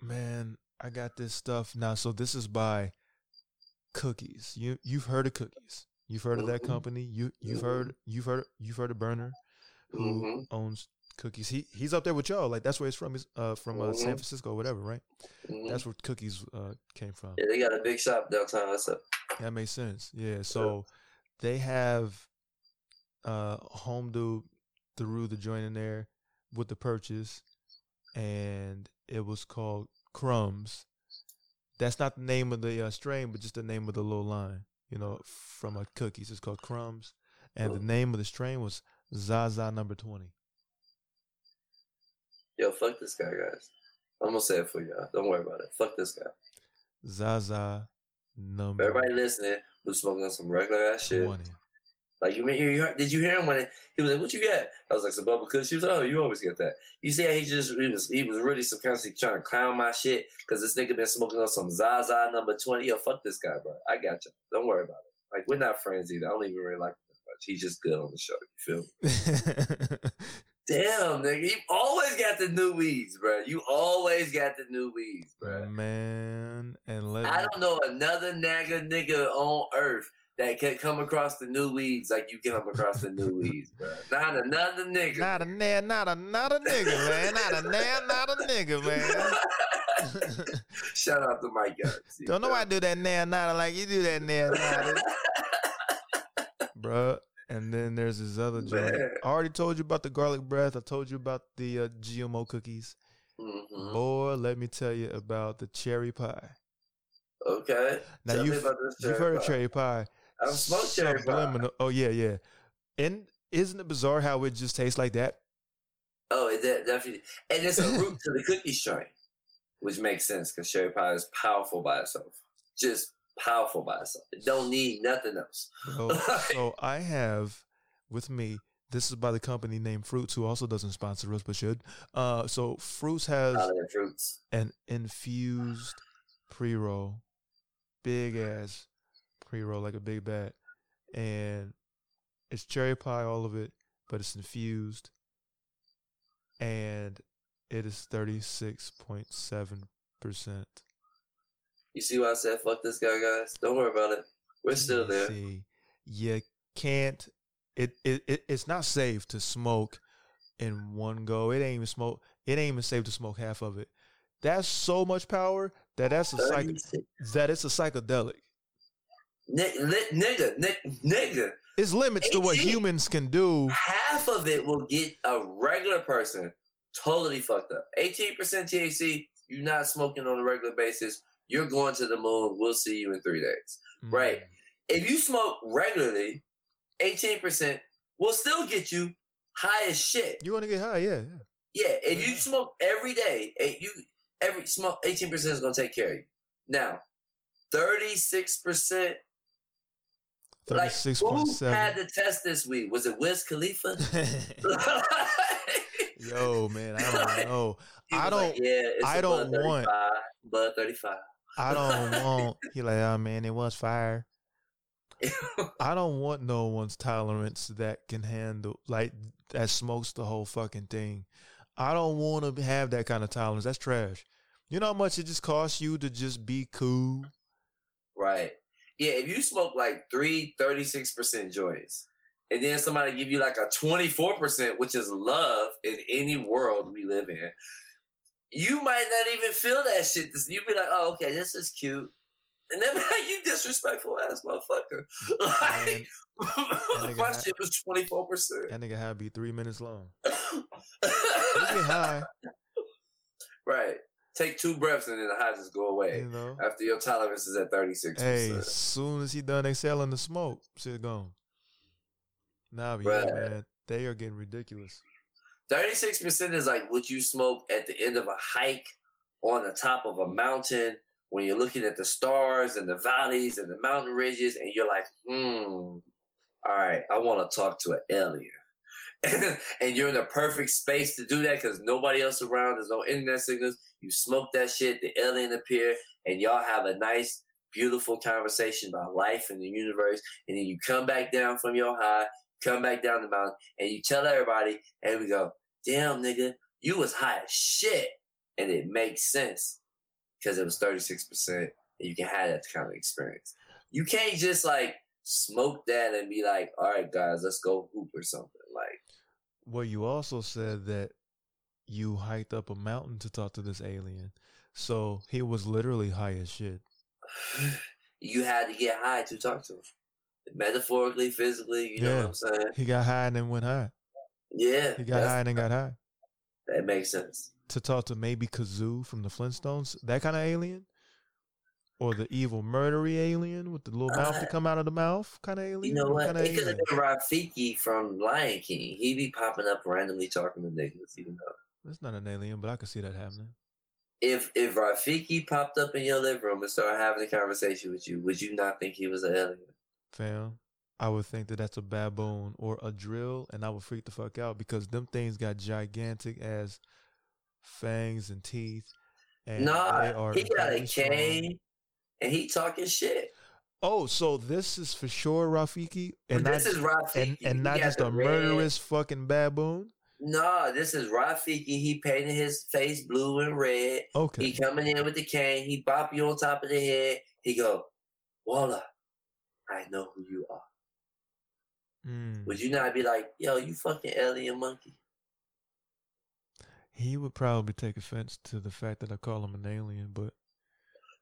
man, I got this stuff now. So this is by Cookies. You you've heard of Cookies. You've heard of that Mhm. company. You you've Mhm. heard you've heard you've heard of Berner, who Mhm. owns Cookies. He he's up there with y'all. Like that's where he's from. He's uh from uh, San Mhm. Francisco, whatever, right? Mhm. That's where Cookies uh came from. Yeah, they got a big shop downtown. That's up. That makes sense. Yeah. So they have uh home dude through the joint in there with the purchase and it was called Crumbs. That's not the name of the uh, strain, but just the name of the little line, you know, from a cookies. It's called Crumbs. And the name of the strain was Zaza number 20. Yo, fuck this guy, guys. I'm gonna say it for y'all. Don't worry about it. Fuck this guy. Zaza number Everybody listening who's smoking on some regular ass shit. 20. Like you, you, you did you hear him when he was like, "What you got?" I was like, "Some bubble kush." She was like, "Oh, you always get that." You see how he just he was he was really subconsciously trying to clown my shit because this nigga been smoking on some Zaza number twenty. Yo, fuck this guy, bro. I got you. Don't worry about it. Like we're not friends either. I don't even really like him that much. He's just good on the show. You feel me? [laughs] Damn, nigga, you always got the new weeds, bro. You always got the new weeds, bro. Man, and let I don't know another nagga nigga on earth that can come across the new weeds like you come across the new [laughs] weeds, bro. Not another nigga. Not a na- not a not a nigga, man. Not a na- not a nigga, man. [laughs] Shout out to Mike. [laughs] Don't nobody do that na nada like you do that na nada, bruh. And then there's this other joint. I already told you about the garlic breath. I told you about the uh, GMO cookies. Mhm. Boy, let me tell you about the cherry pie. Okay. Now Tell you've about this you've heard of cherry pie. I've smoked cherry pie. Oh yeah, yeah. And isn't it bizarre how it just tastes like that? Oh, it definitely. And it's a root [laughs] to the cookie strain, which makes sense because cherry pie is powerful by itself. Just powerful by itself. It don't need nothing else. So, [laughs] so I have with me. This is by the company named Fruits, who also doesn't sponsor us but should. Uh, so Fruits has fruits. an infused pre roll, big ass pre roll, like a big bat, and it's cherry pie, all of it, but it's infused, and it is thirty six point seven percent. You see why I said fuck this guy, guys? Don't worry about it. We're still there. See, you can't. It, it it it's not safe to smoke in one go. It ain't even smoke. It ain't even safe to smoke half of it. That's so much power that that's a psych, that it's a psychedelic. Ni- li- nigga, ni- nigga, It's limits to what humans can do. half of it will get a regular person totally fucked up. 18% THC, you're not smoking on a regular basis. You're going to the moon. We'll see you in three days. Right. Mm. If you smoke regularly, 18% will still get you high as shit. You want to get high? Yeah. yeah. Yeah, if you smoke every day, you every smoke 18% is gonna take care of you. Now, 36%, Thirty like six who had the test this week? Was it Wiz Khalifa? [laughs] Yo, man, I don't [laughs] know. I don't- yeah, it's I don't want- 35, Bud 35. I don't want. [laughs] He like, oh man, it was fire. [laughs] I don't want no one's tolerance that can handle like that smokes the whole fucking thing. I don't want to have that kind of tolerance. That's trash. You know how much it just costs you to just be cool. right. Yeah, if you smoke like three 36% joints, and then somebody give you like a 24%, which is love in any world we live in, you might not even feel that shit. You'd be like, oh, okay, this is cute. And then [laughs] like, you disrespectful ass motherfucker. Like, [laughs] my shit was 24%. That nigga had to be three minutes long. [laughs] High, right. Take two breaths and then the high just go away. you know. After your tolerance is at 36%. Hey, as soon as he done exhaling the smoke, shit gone. Nah, but Bruh. yeah, man, they are getting ridiculous. 36% is like what you smoke at the end of a hike on the top of a mountain when you're looking at the stars and the valleys and the mountain ridges and you're like, hmm, all right, I want to talk to an alien. [laughs] and you're in the perfect space to do that because nobody else around, there's no internet signals. You smoke that shit, the alien appear, and y'all have a nice, beautiful conversation about life and the universe. And then you come back down from your high, come back down the mountain, and you tell everybody, and we go, damn nigga, you was high as shit. And it makes sense because it was 36% and you can have that kind of experience. You can't just like smoke that and be like, all right, guys, let's go hoop or something. Like, Well, you also said that you hiked up a mountain to talk to this alien. So he was literally high as shit. [sighs] you had to get high to talk to him. Metaphorically, physically, you know what I'm saying? He got high and then went high. Yeah. He got high and then got high. That makes sense. To talk to maybe Gazoo from the Flintstones, that kind of alien? Or the evil murdery alien with the little mouth to Uh, come out of the mouth kind of alien? You know what? It could have been Rafiki from Lion King. He be popping up randomly talking to niggas, you know. That's not an alien, but I could see that happening. If if Rafiki popped up in your living room and started having a conversation with you, would you not think he was an alien? Fam, I would think that that's a baboon or a drill, and I would freak the fuck out because them things got gigantic as fangs and teeth. And nah, he got a cane and he talking shit. Oh, so this is for sure Rafiki, and this not is Rafiki. and, and not just a red- murderous fucking baboon. Nah, this is Rafiki. He painted his face blue and red. Okay, He coming in with the cane. He bop you on top of the head. He go, Walla, I know who you are. Mm. Would you not be like, yo, you fucking alien monkey? he would probably take offense to the fact that I call him an alien, but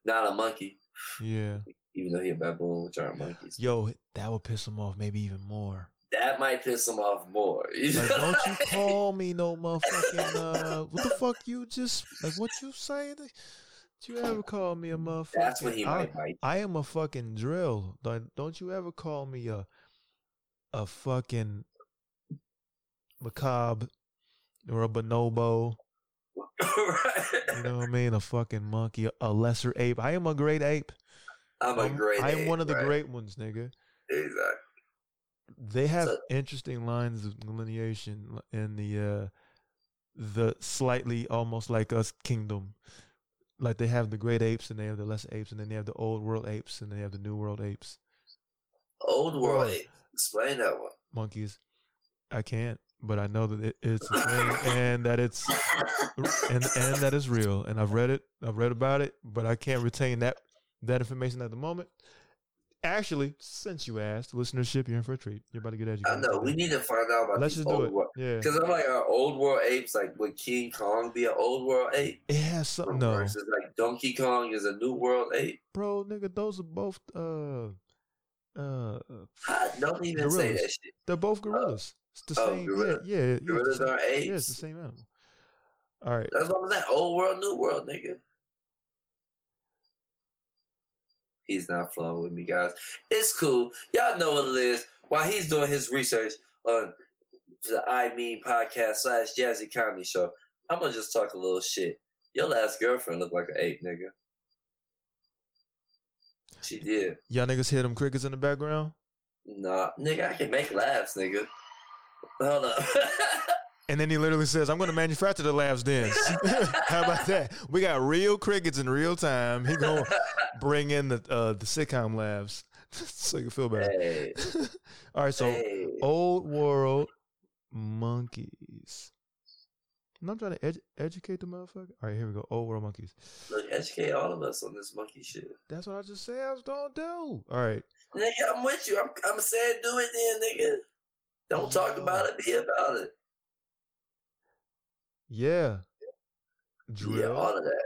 Not a monkey, yeah, even though he a baboon, which aren't monkeys. yo, that would piss him off maybe even more. That might piss him off more. [laughs] Like, don't you call me no motherfucking uh what the fuck you just like what you saying? Did you ever call me a motherfucker? That's when he I, might bite. I am a fucking drill. Don't you ever call me a a fucking macaque or a bonobo. You know what I [coughs] mean? A fucking monkey, a lesser ape. I am a great ape. I'm a great. I am ape, one of the right? great ones, nigga. Exactly. They have So- interesting lines of delineation in the uh the slightly almost like us kingdom. Like they have the great apes and they have the lesser apes and then they have the old world apes and they have the new world apes. Old world. Boy. Explain that one. Monkeys. I can't, but I know that it, it's a thing [laughs] and that it's and and that is real. And I've read it. I've read about it, but I can't retain that that information at the moment. Actually, since you asked, listenership, you're in for a treat. You're about to get I educated. know. We need to find out about Let's just do it. world. Yeah. Because I'm like, are old world apes like would King Kong be an old world ape? It has something. No, Versus like Donkey Kong is a new world ape. bro, nigga, those are both uh uh I don't even say that shit. they're both gorillas. It's the Oh, same. gorilla- Yeah, yeah, yeah. it's the Gorillas same- are Yeah, it's the same animal. All right. That's what I'm saying. Old world, new world, nigga. He's not flowing with me, guys. It's cool. Y'all know what it is. While he's doing his research on the I Mean podcast slash Jazzy Comedy Show, I'm gonna just talk a little shit. Your last girlfriend looked like an ape, nigga. She did. Y'all niggas hear them crickets in the background? Nah, nigga, I can make laughs, nigga. Hold up. [laughs] And then he literally says, I'm going to manufacture the laughs then. [laughs] How about that? We got real crickets in real time. He going [laughs] to bring in the uh, the sitcom laughs so you can feel better. hey, All right, so hey. old world monkeys. I'm not trying to edu- educate the motherfucker. All right, here we go. Old world monkeys. Look, educate all of us on this monkey shit. That's what I just said I was to do. All right. Nigga, I'm with you. I'm, I'm saying do it then, nigga. Don't talk about it, be about it. Yeah. Yeah, Drill. all of that.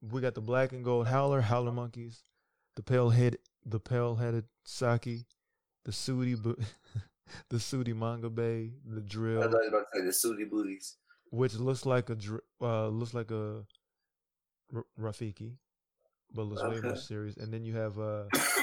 we got the black and gold howler, howler monkeys, the pale head, the pale headed saki, the sooty, bu- [laughs] the sooty mangabey, the I drill, thought you were about to say the sooty booties. Which looks like a uh looks like a R- Rafiki, but looks way more serious. And then you have uh [coughs]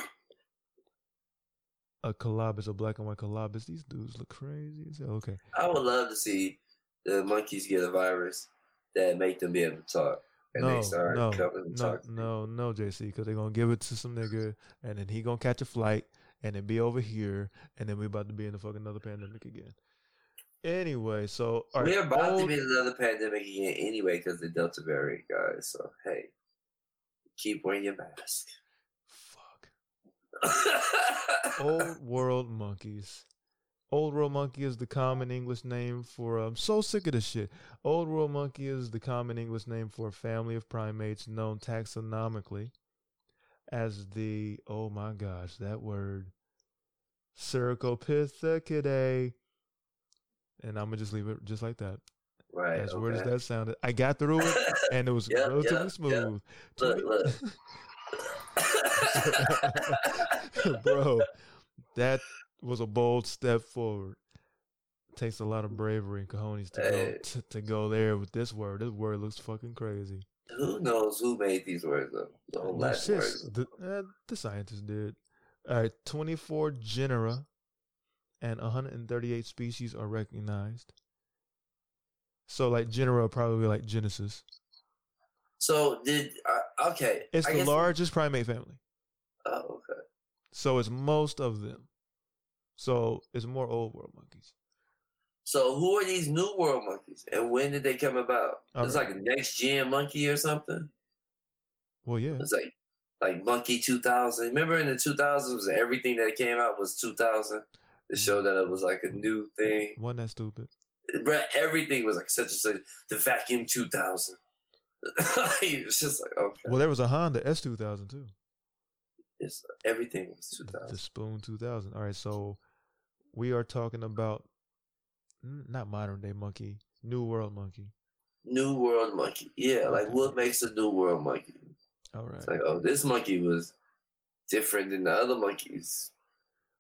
a Colobus, a black and white Colobus. These dudes look crazy. okay. I would love to see the monkeys get a virus that make them be able to talk. And no, they start no, coming and no, talking. no, no, Jacie, because they're gonna give it to some nigga, and then he gonna catch a flight, and then be over here, and then we about to be in the fucking another pandemic again. Anyway, so We're about to be in another pandemic again anyway because the Delta variant, guys. So hey, keep wearing your mask. Fuck. [laughs] Old world monkeys. Old world monkey is the common English name for. I'm so sick of this shit. Old world monkey is the common English name for a family of primates known taxonomically as the. Oh my gosh, that word. Cercopithecidae. And I'm gonna just leave it just like that. right. As weird as that sounded, I got through it, and it was [laughs] Yep, relatively yep, smooth. Look, look. [laughs] Bro, that was a bold step forward. Takes a lot of bravery and cojones to go Hey. to, to go there with this word. This word looks fucking crazy. Who knows who made these words up? The whole Latin words. the, uh, the scientists did. All right, 24 genera and 138 species are recognized. So, like, genera probably like Genesis. So did uh, okay? It's I the largest primate family. Oh, okay. So, it's most of them. So, it's more old world monkeys. So who are these new world monkeys, and when did they come about? It's like a next gen monkey or something. Well, yeah. It's like like Monkey 2000. Remember in the 2000s, everything that came out was 2000 to show that it was like a new thing. Wasn't that stupid? Bruh, everything was like such and such. The vacuum 2000. it's [laughs] just like okay, Well, there was a Honda S2000 too. it's, uh, everything was 2000. The Spoon 2000. All right, so we are talking about not modern day monkey, new world monkey. New world monkey. Yeah, like what makes a new world monkey? All right. It's like oh, this monkey was different than the other monkeys.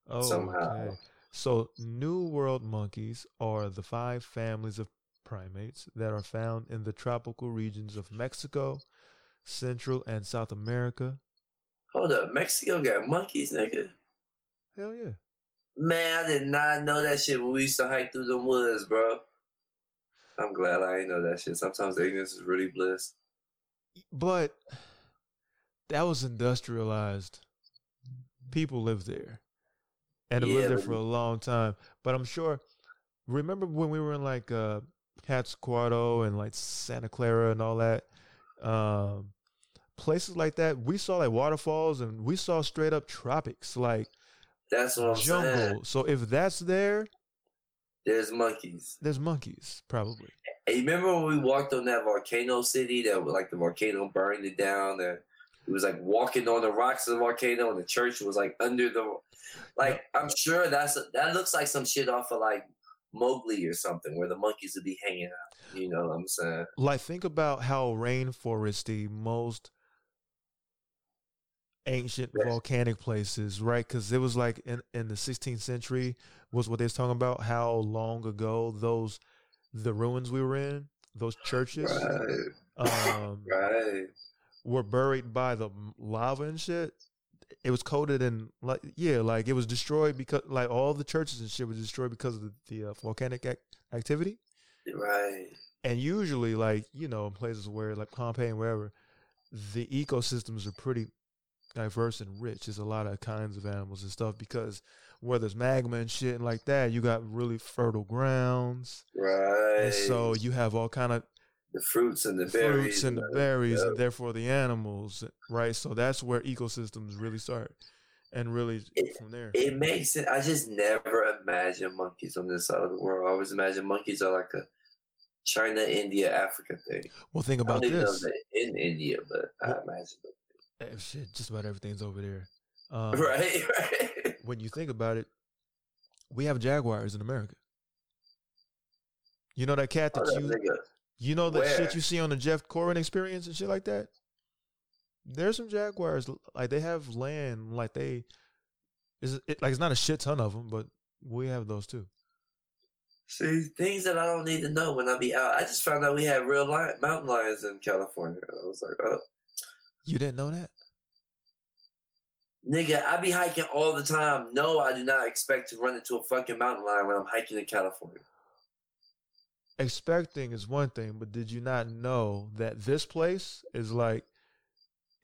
Oh, somehow. okay. So, new world monkeys are the five families of primates that are found in the tropical regions of Mexico, Central and South America. Hold up, Mexico got monkeys, nigga. Hell yeah. Man, I did not know that shit when we used to hike through the woods, bro. I'm glad I ain't know that shit. Sometimes ignorance is really bliss. But that was industrialized. People live there. And Yeah, lived there for a long time. But I'm sure remember when we were in like uh Pátzcuaro and like Santa Clara and all that? Um places like that, we saw like waterfalls and we saw straight up tropics, like That's what I'm saying. jungle. So if that's there, There's monkeys. there's monkeys, probably. Hey, you remember when we walked on that volcano city that was like the volcano burned it down and it was like walking on the rocks of the volcano and the church was like under the like I'm sure that's that looks like some shit off of like Mowgli or something where the monkeys would be hanging out. You know what I'm saying? like think about how rainforesty most ancient Yes. volcanic places right because it was like in, in the 16th century was what they was talking about how long ago those the ruins we were in those churches Right, um [laughs] right. Were buried by the lava and shit it was coated in like yeah like it was destroyed because like all the churches and shit was destroyed because of the, the uh, volcanic ac- activity Right. and usually like you know in places where like pompeii and wherever the ecosystems are pretty diverse and rich there's a lot of kinds of animals and stuff because where there's magma and shit and like that you got really fertile grounds Right. and so you have all kind of the fruits and the berries fruits and the berries yeah. and therefore the animals right so that's where ecosystems really start and really It- from there It makes it. I just never imagine monkeys on this side of the world. I always imagine monkeys are like a China, India, Africa thing. well think about this in India, but I imagine. Eh, shit just about everything's over there [laughs] um, right, right. when you think about it, we have jaguars in America. You know that cat that Hold up, you. You know the Where? shit you see on the Jeff Corwin experience and shit like that? There's some jaguars like they have land like they is it like it's not a shit ton of them, but we have those too. See things that I don't need to know when I be out. I just found out we have real lion, mountain lions in California. I was like, oh, You didn't know that? Nigga, I be hiking all the time. No, I do not expect to run into a fucking mountain lion when I'm hiking in California. Expecting is one thing, but did you not know that this place is like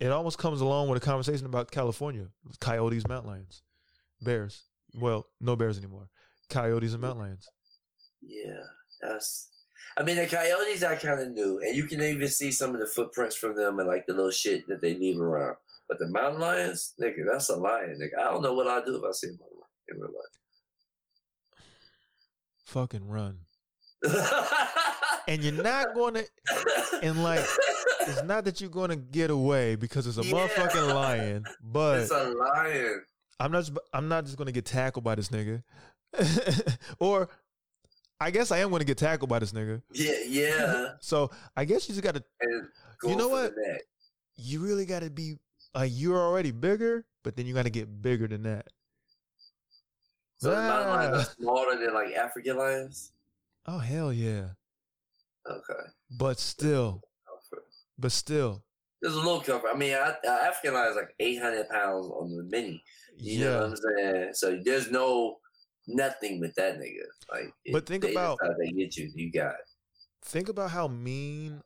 it almost comes along with a conversation about California, coyotes, mountain lions, bears. Well, no bears anymore. Coyotes and mountain lions. Yeah, that's. I mean, the coyotes I kind of knew, and you can even see some of the footprints from them and like the little shit that they leave around. But the mountain lions, nigga, that's a lion, nigga. I don't know what I'd do if I see a mountain lion in real life. Fucking run. And you're not going to, and like, it's not that you're going to get away because it's a Yeah. motherfucking lion, but it's a lion. I'm not. Just, I'm not just gonna get tackled by this nigga, [laughs] or I guess I am gonna get tackled by this nigga. Yeah, yeah. [laughs] So I guess you just gotta. And You know what? You really gotta be. Uh, you're already bigger, but then you gotta get bigger than that. So the mountain lions Ah. are smaller than like African lions. Oh hell yeah! Okay. But still, but still, There's a little comfort. I mean, I, uh, African lion is like 800 pounds on the mini. You know what yeah. I'm saying? So there's no nothing with that nigga. Like, But think they about- they get you. You got. it. Think about how mean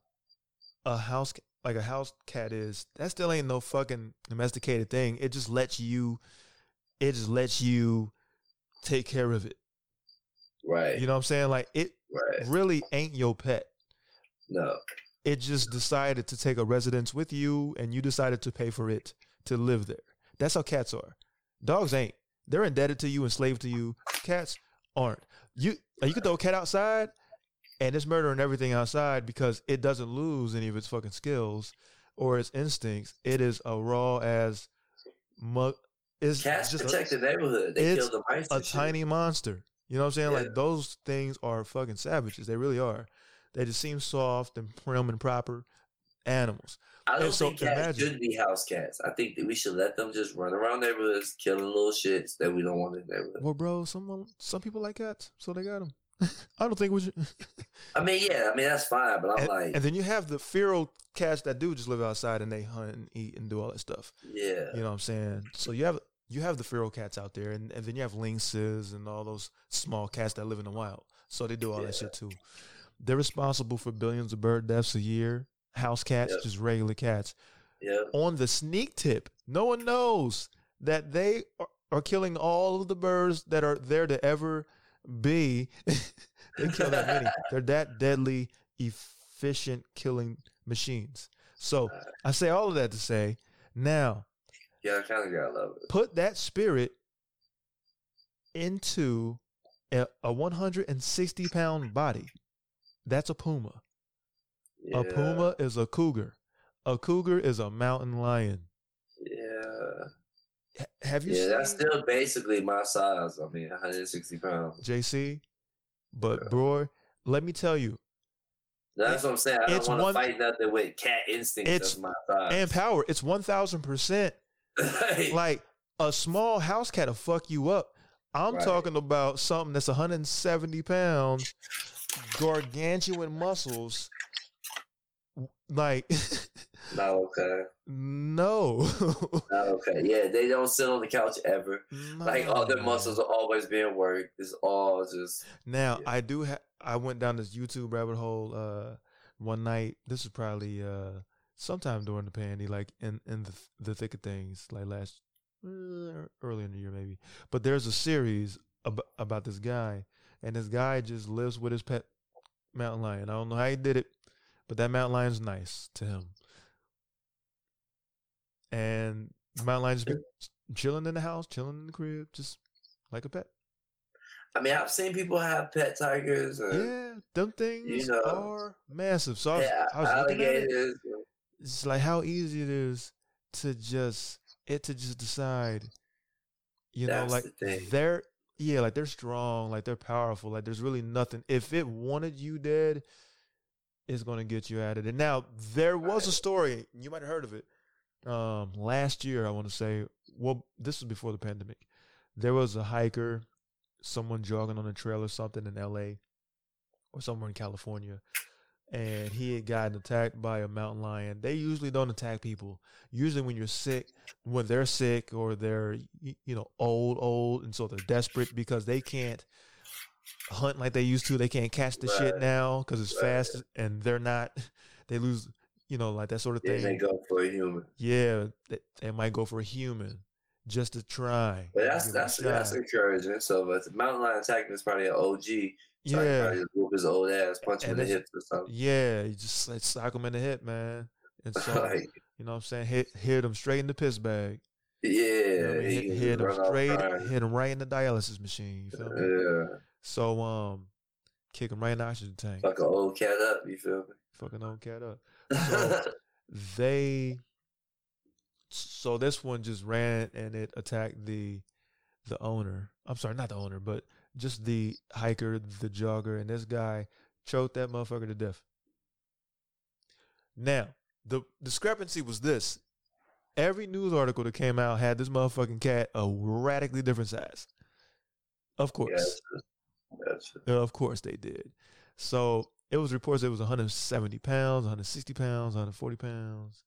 a house like a house cat is. That still ain't no fucking domesticated thing. It just lets you. It just lets you take care of it. Right. You know what I'm saying? Like it right. really ain't your pet. No. It just decided to take a residence with you and you decided to pay for it to live there. That's how cats are. Dogs ain't. They're indebted to you, enslaved to you. Cats aren't. You you could throw a cat outside and it's murdering everything outside because it doesn't lose any of its fucking skills or its instincts. It is a raw as mug it's Cats just protect a, the neighborhood. They it's kill the mice. a tiny monster. You know what I'm saying? Yeah. Like those things are fucking savages. They really are. They just seem soft and prim and proper animals. I don't and so think cats imagine- should be house cats. I think that we should let them just run around neighborhoods, killing little shits that we don't want in neighborhood. Well, bro, someone, some people like cats, so they got them. [laughs] I don't think we should. I mean, yeah, I mean that's fine, but I'm and, like, and then you have the feral cats that do just live outside and they hunt and eat and do all that stuff. yeah, You know what I'm saying? So you have you have the feral cats out there, and, and then you have lynxes and all those small cats that live in the wild. So they do all that shit too. They're responsible for billions of bird deaths a year. House cats, Yep. just regular cats. yeah. On the sneak tip, no one knows that they are, are killing all of the birds that are there to ever be. [laughs] they kill that many. [laughs] They're that deadly, efficient killing machines. So uh. I say all of that to say, now Yeah, I kind of gotta love it. put that spirit into a, a 160 pound body. That's a puma. Yeah, A puma is a cougar. A cougar is a mountain lion. Yeah, H- have you yeah. That's still basically my size. I mean, 160 pounds. JC? But Yeah. bro, let me tell you, That's what I'm saying. I don't want to fight nothing with cat instincts. It's- my size. and power, it's 1000%. Like a small house cat will fuck you up. I'm Right. talking about something that's 170 pounds, gargantuan muscles. Like, [laughs] not okay. no. [laughs] Not okay. Yeah, they don't sit on the couch ever. Like all their muscles are always being worked. It's all just Now Yeah. I do. I went down this YouTube rabbit hole uh, one night. This is probably uh, sometime during the pandemic, like in in the the thick of things, like last uh, early in the year maybe. But there's a series ab- about this guy, and this guy just lives with his pet mountain lion. I don't know how he did it, but that mountain lion's nice to him. And the mountain lion just be chilling in the house, chilling in the crib, just like a pet. I mean, I've seen people have pet tigers and Yeah, them things you know. are massive. So I was, yeah, I was looking at it. It's like how easy it is to just it to just decide. You That's know, like the they're yeah, like they're strong, like they're powerful. Like there's really nothing. If it wanted you dead, it's gonna get you of it. Now there was a story you might have heard of it. Um, last year I want to say. Well, this was before the pandemic. There was a hiker, someone jogging on a trail or something in L.A. or somewhere in California, and he had gotten attacked by a mountain lion. They usually don't attack people. Usually, when you're sick, when they're sick or they're you know old, old, and so they're desperate because they can't hunt like they used to. They can't catch the shit now because it's Right. fast, and they're not. [laughs] They lose, you know, like that sort of thing. they go for a human. Yeah, they, they might go for a human just to try. But that's give it a that's that's encouraging. So, but the mountain lion attacking is probably an OG. So yeah, whoop his old ass, punch him in the hips or something. yeah. You just like sock him in the hip, man. And [laughs] so like, you know what I'm saying, hit hit him straight in the piss bag. yeah, You know I mean? hit, hit him straight, hit him right in the dialysis machine. You feel me? Yeah, So um, kick him right in the oxygen tank. fuck an old cat up. You feel me? Fucking old cat up. So [laughs] they so this one just ran and it attacked the the owner. I'm sorry, not the owner, but just the hiker, the jogger, and this guy choked that motherfucker to death. Now, the discrepancy was this. Every news article that came out had this motherfucking cat a radically different size. Of course. that's Uh, Of course they did. So it was reports it was 170 pounds, 160 pounds, 140 pounds,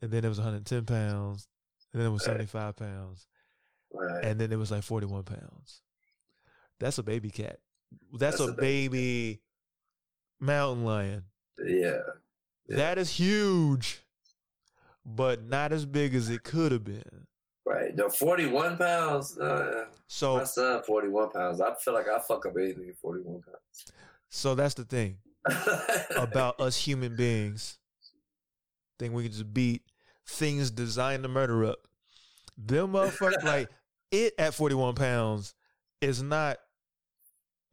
and then it was 110 pounds, and then it was Right. 75 pounds, right. and then it was like 41 pounds. That's a baby cat. That's, That's a baby baby mountain lion. yeah, Yeah. That is huge, but not as big as it could have been. right. No, forty-one pounds. Uh, So my son, forty-one pounds. I feel like I fuck up anything at forty-one pounds. so that's the thing. about [laughs] us human beings. Think we can just beat things designed to murder up. Them motherfuckers, like [laughs] it at 41 pounds is not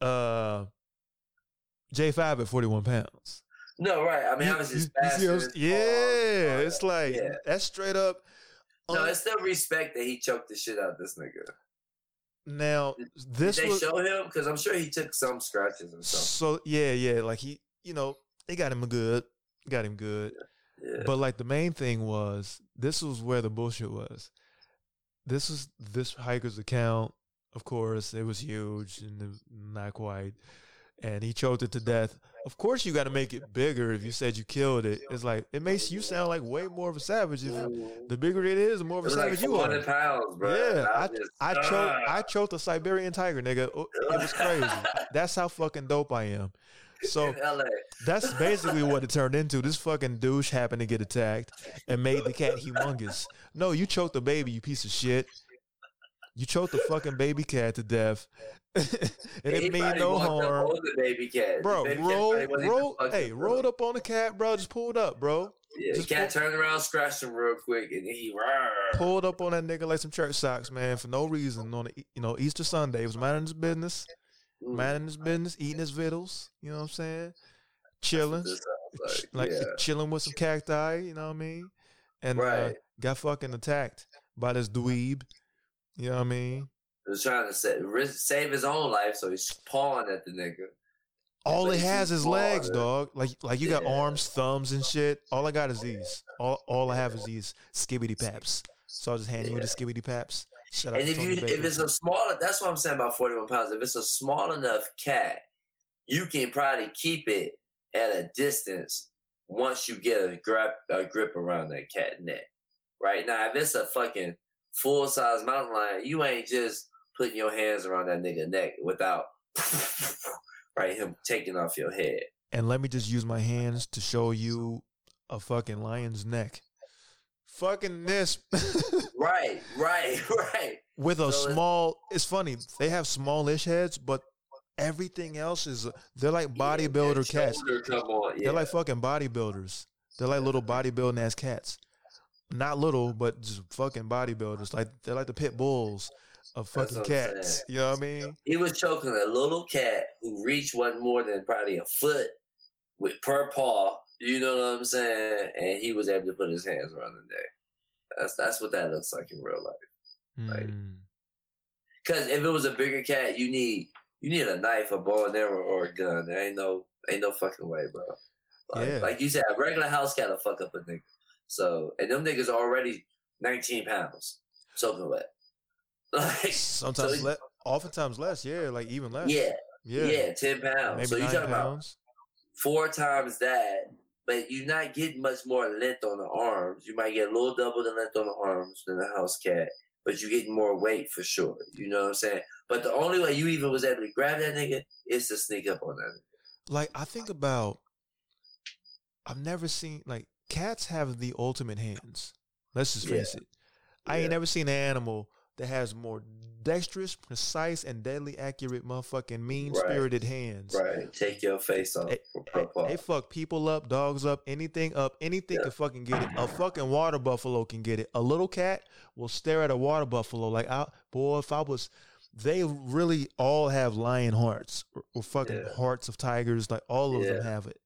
uh J5 at 41 pounds. no, right. I mean, You- I was just you- you see what I'm faster. s- yeah, it's like Yeah. that's straight up. No, it's still respect that he choked the shit out of this nigga. now this Did they was show him? Because I'm sure he took some scratches or something. so yeah, yeah, like he, you know, they got him good, got him good. Yeah. But like the main thing was this was where the bullshit was. This was this hiker's account. Of course, it was huge and it was not quite. And he choked it to death. Of course, you got to make it bigger. If you said you killed it, it's like it makes you sound like way more of a savage. If the bigger it is, the more of a was like savage you are. pounds, bro. Yeah, I, just- I choked. I choked a Siberian tiger, nigga. Oh, It was crazy. [laughs] That's how fucking dope I am. So [laughs] that's basically what it turned into. This fucking douche happened to get attacked and made the cat humongous. No, you choked the baby, you piece of shit. You choked the fucking baby cat to death. [laughs] it mean no harm. the baby cat. Bro, The baby roll, probably roll, hey, rolled up on the cat, bro. Just pulled up, bro. Yeah, the just cat pull- turned around, scratched him real quick, and he rawr. Pulled up on that nigga like some church socks, man, for no reason. On the, you know Easter Sunday, he was minding his business, Mm. minding his business, eating his vittles. You know what I'm saying? Chilling. Ch- like yeah. chilling with some cacti, you know what I mean? And uh, got fucking attacked by this dweeb. You know what I mean? He was trying to sa- risk, save his own life, so he's pawing at the nigga. All But it has is legs, dog. Like like you got Yeah. arms, thumbs, and shit. All I got is these. All all I have is these skibbity paps. So I'll just hand you the Yeah. skibbity paps. Shut up, And if Tony you if Baker. it's a smaller, that's what I'm saying about 41 pounds. If it's a small enough cat, you can probably keep it at a distance once you get a grip a grip around that cat neck. Right now, if it's a fucking full size mountain lion, you ain't just putting your hands around that nigga neck without [laughs] right him taking off your head. and let me just use my hands to show you a fucking lion's neck. Fucking this. [laughs] Right, right, [laughs] right. with a So small it's funny they have smallish heads but everything else is they're like bodybuilder Your cats Come on, yeah. they're like fucking bodybuilders they're like little bodybuilding ass cats not little but just fucking bodybuilders like they're like the pit bulls of fucking cats you know what i mean He was choking a little cat who reached wasn't more than probably a foot with per paw. You know what I'm saying? And he was able to put his hands around the neck. That's that's what that looks like in real life. Mm. Because if it was a bigger cat, you need you need a knife, a bow and arrow, or a gun. There ain't no ain't no fucking way, bro. Like, Yeah. like you said, a regular house cat will fuck up a nigga. So and them niggas are already 19 pounds soaking wet. [laughs] Like sometimes so- le- oftentimes less yeah like even less yeah, yeah, yeah, 10 pounds. maybe so you nine talking about four times that, but you're not getting much more length on the arms. You might get a little double the length on the arms than a house cat, but you're getting more weight for sure. You know what I'm saying? But the only way you even was able to grab that nigga is to sneak up on that. Nigga. Like I think about, I've never seen like cats have the ultimate hands. Let's just face it. I ain't Yeah. never seen an animal that has more dexterous, precise, and deadly accurate motherfucking mean spirited hands. Right. Take your face off. They, they fuck people up, dogs up, anything up, anything Yeah. can fucking get it. A fucking water buffalo can get it. A little cat will stare at a water buffalo like, I, boy, if I was, they really all have lion hearts or, or fucking Yeah. hearts of tigers. Like all of them have it,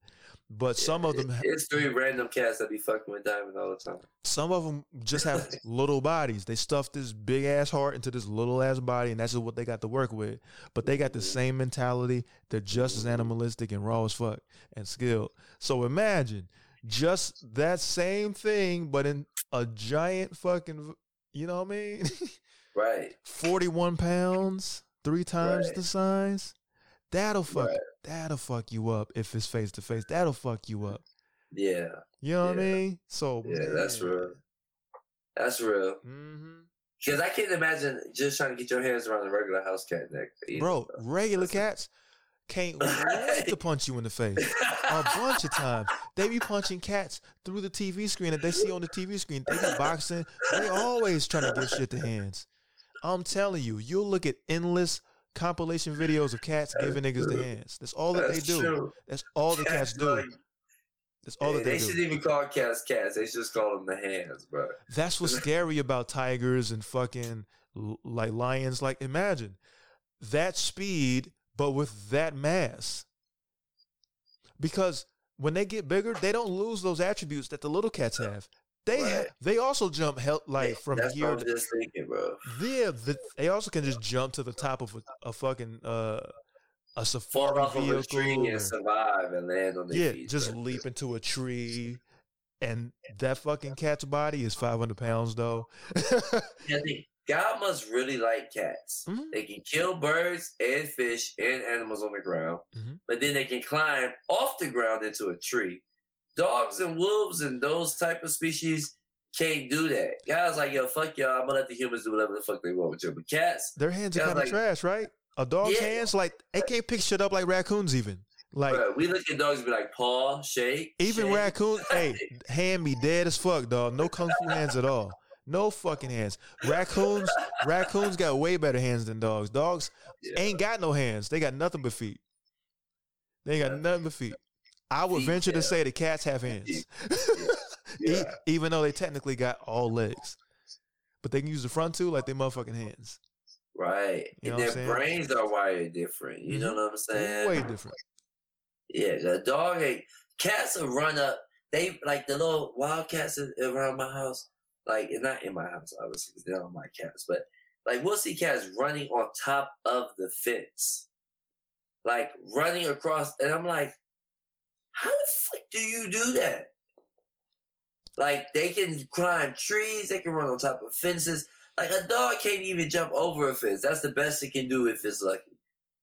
but some of them, It's three random cats that be fucking with Diamond all the time. some of them just have [laughs] little bodies. They stuff this big ass heart into this little ass body, and that's just what they got to work with. But they got the mm-hmm. same mentality. They're just as animalistic and raw as fuck and skilled. So imagine just that same thing, but in a giant fucking, you know what I mean? [laughs] Right. 41 pounds, three times Right. the size. That'll fuck. Right. That'll fuck you up if it's face to face. That'll fuck you up. Yeah. You know what I mean? So Yeah, that's real. That's real. hmm Because I can't imagine just trying to get your hands around a regular house cat neck. Bro, regular cats can't [laughs] wait to punch you in the face a bunch of times. They be punching cats through the TV screen that they see on the TV screen. They be boxing. They always trying to give shit to hands. I'm telling you, you'll look at endless compilation videos of cats giving niggas the hands. That's all that they do. true. That's all the cats do. like- That's all that they do. they should do. even call cats cats. They should just call them the hands, bro. That's what's scary about tigers and fucking like lions. Like imagine that speed, but with that mass. Because when they get bigger, they don't lose those attributes that the little cats have. They Right. they also jump hel- like from That's here. what I'm just thinking, bro. yeah, the, they also can just jump to the top of a, a fucking uh, a Fall safari off of a tree and survive and land on their yeah, feet. just bro. leap into a tree. And that fucking cat's body is 500 pounds though. Yeah, they- God must really like cats. Mhm. They can kill birds and fish and animals on the ground, Mhm. but then they can climb off the ground into a tree. Dogs and wolves and those type of species can't do that. Guys like, yo, fuck y'all. I'm gonna let the humans do whatever the fuck they want with you. But cats, Their hands are kind of like- trash, right? A dog's Yeah. hands, like they can't pick shit up like raccoons. Even like we look at dogs and be like, paw, shake. even shake. raccoons, [laughs] hey, hand be dead as fuck, dog. No kung fu hands at all. No fucking hands. Raccoons, raccoons got way better hands than dogs. Dogs Yeah. ain't got no hands. They got nothing but feet. They ain't got nothing but feet. I would venture to say the cats have hands, [laughs] Yeah. Even though they technically got all legs. But they can use the front two like they motherfucking hands. Right. You and their brains are wired different. You know Mhm. what I'm saying? Way different. Yeah, the dog ain't cats will run up. They like the little wild cats around my house. Like not in my house, obviously, 'cause they're not my cats, but like we'll see cats running on top of the fence, like running across, and I'm like, how the fuck do you do that? Like they can climb trees, they can run on top of fences. Like a dog can't even jump over a fence. That's the best it can do if it's lucky.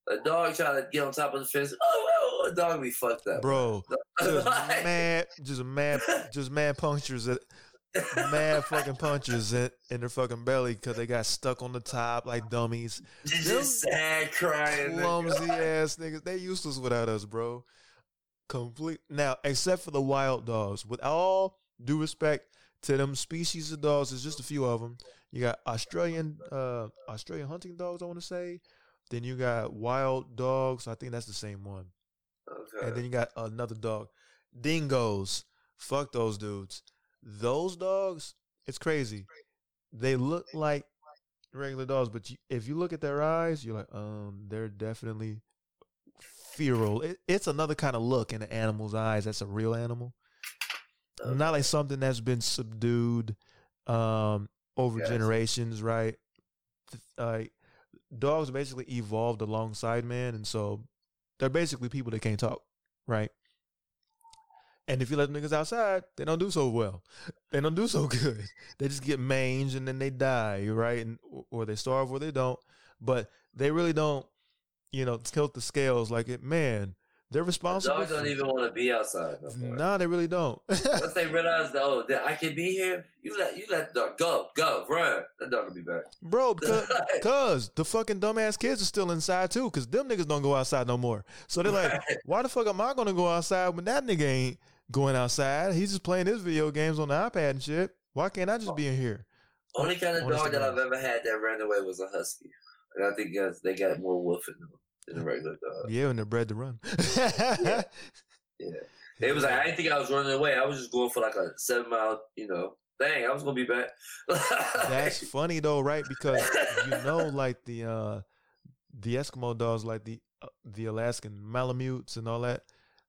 A dog trying to get on top of the fence. Oh, oh, a dog be fucked up, Bro, [laughs] just Like, mad, just mad, just mad punctures, at, mad [laughs] fucking punches in, in their fucking belly because they got stuck on the top like dummies. just, just sad crying. Clumsy ass niggas. They useless without us, bro. Complete. Now, except for the wild dogs, with all due respect to them species of dogs, there's just a few of them. You got Australian, uh, Australian hunting dogs. I want to say. Then you got wild dogs. I think that's the same one. Okay. And then you got another dog. Dingoes. Fuck those dudes. Those dogs, it's crazy. They look like regular dogs, but you, if you look at their eyes, you're like, um, they're definitely feral. It, it's another kind of look in an animal's eyes. That's a real animal, Okay. not like something that's been subdued um, over Gotcha. generations, right? Like dogs basically evolved alongside man, and so they're basically people that can't talk, right? And if you let them niggas outside, they don't do so well. They don't do so [laughs] good. They just get mange and then they die, right? And or they starve or they don't. But they really don't, you know, tilt the scales like it. Man, They're responsible. Dogs don't even want to be outside no. Nah, they really don't. [laughs] Once they realize, oh, that I can be here, you let you let the dog go, go, run. That dog will be back. Bro, [laughs] because the fucking dumbass kids are still inside too, because them niggas don't go outside no more. So they're like, [laughs] why the fuck am I gonna go outside when that nigga ain't going outside? He's just playing his video games on the iPad and shit. Why can't I just be in here? Only kind of dog that I've ever had that ran away was a husky, and I think yes, they got more wolf in them than a regular dog. Yeah, and they're bred to run. [laughs] Yeah. It was like I didn't think I was running away. I was just going for like a seven mile, you know. Dang, I was gonna be back. That's [laughs] funny though, right? Because you know, like the uh the Eskimo dogs, like the uh, the Alaskan Malamutes and all that,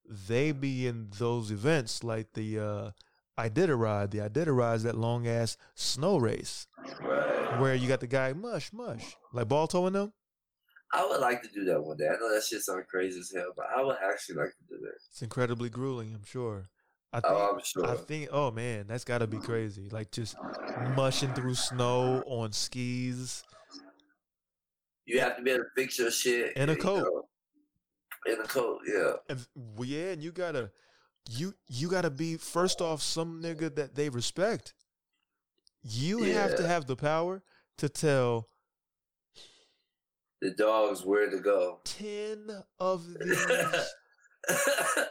they be in those events like the uh Iditarod. The Iditarod is that long ass snow race right. where you got the guy mush mush like ball towing them. I would like to do that one day. I know that shit sounds crazy as hell, but I would actually like to do that. It's incredibly grueling, I'm sure. I oh, think. Oh, I'm sure. I think. Oh man, that's got to be crazy. Like just mushing through snow on skis. You have to be able to fix your shit In a you coat. know. In a coat, yeah. And yeah, and you gotta, you you gotta be first off some nigga that they respect. You have to have the power to tell The dogs where to go. ten of these [laughs]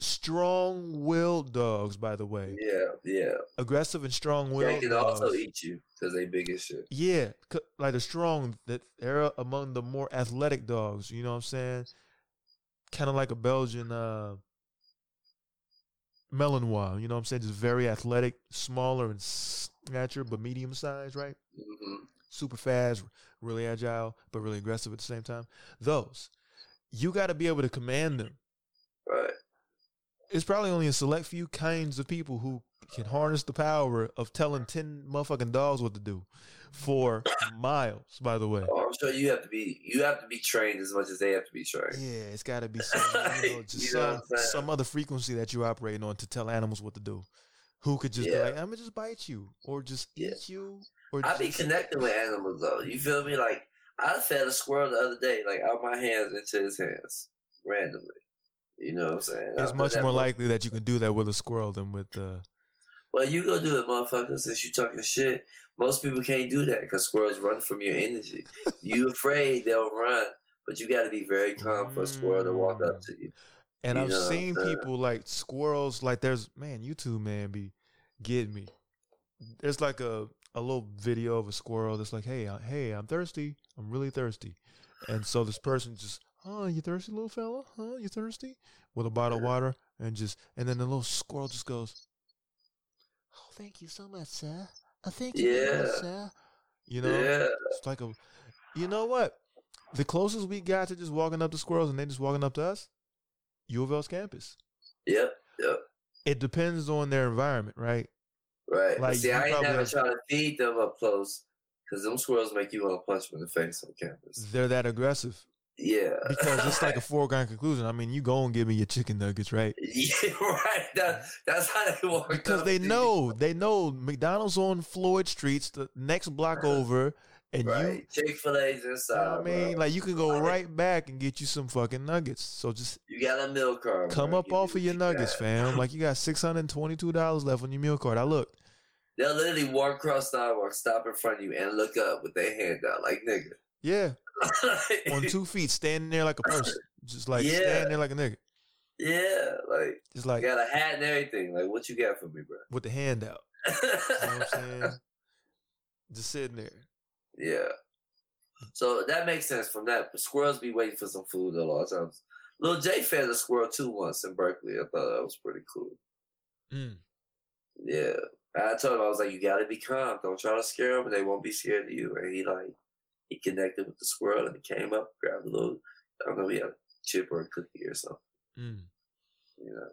strong-willed dogs. By the way, yeah, yeah. aggressive and strong-willed They can dogs. also eat you because they big as shit. Yeah, like the strong that they're among the more athletic dogs. You know what I'm saying? Kind of like a Belgian uh, Malinois. You know what I'm saying? Just very athletic, smaller in stature, but medium size, right? hmm Super fast, really agile, but really aggressive at the same time. Those, you got to be able to command them. Right. It's probably only a select few kinds of people who can harness the power of telling 10 motherfucking dogs what to do for miles, by the way. Oh, I'm sure you have to be you have to be trained as much as they have to be trained. Yeah, it's got to be [laughs] some, you know, just You know some, some other frequency that you're operating on to tell animals what to do. Who could just be like, I'm gonna just bite you, or just Yeah. eat you, or I be just- connecting with animals though. You feel me? Like I fed a squirrel the other day, like out my hands into his hands randomly. You know what I'm saying? I It's put much more mo- likely that you can do that with a squirrel than with. Uh, Well, you go do it, motherfucker. Since you talking shit, most people can't do that because squirrels run from your energy. [laughs] you afraid they'll run, but you got to be very calm for a squirrel to walk up to you. And You I've seen uh, people like squirrels. Like there's man, YouTube man be getting me. There's like a a little video of a squirrel that's like, hey, I, hey, I'm thirsty. I'm really thirsty. And so this person just, oh, you thirsty, little fella? Huh? You thirsty? With a bottle of water and just, and then the little squirrel just goes, oh, thank you so much, sir. Oh, thank you, much, sir. You know, Yeah, it's like a, you know what? The closest we got to just walking up to squirrels and they just walking up to us, U of L's campus. yep, yep. It depends on their environment, right? Right. Like, see, I ain't never trying to feed them up close because them squirrels make you want to punch them in the face on campus. They're that aggressive Yeah. because it's like a [laughs] foregone conclusion. I mean, you go and give me your chicken nuggets, right? [laughs] yeah, right. That, that's how they walk. Because they know, they know McDonald's on Floyd Streets, the next block uh-huh. over, and Right. Chick Fil A's you, inside. I mean, bro. like you can go right back and get you some fucking nuggets. So just you got a meal card. come bro. up me off of your nuggets, fam. Like you got [laughs] six hundred twenty-two dollars left on your meal card. I looked. They'll literally walk across the sidewalk, stop in front of you, and look up with their hand out, like nigga. Yeah, [laughs] on two feet, standing there like a person, just like Yeah. standing there like a nigga, yeah, like just like got a hat and everything. Like, what you got for me, bro? with the hand out. You know what I'm [laughs] saying? Just sitting there. Yeah. So that makes sense from that. But squirrels be waiting for some food a lot of times. Little J fed a squirrel too once in Berkeley. I thought that was pretty cool. Mm. Yeah. I told him I was like, you gotta be calm. Don't try to scare them, and they won't be scared of you. And he like he connected with the squirrel and he came up, grabbed a little I don't know, he had a chip or a cookie or something. Mm. You know.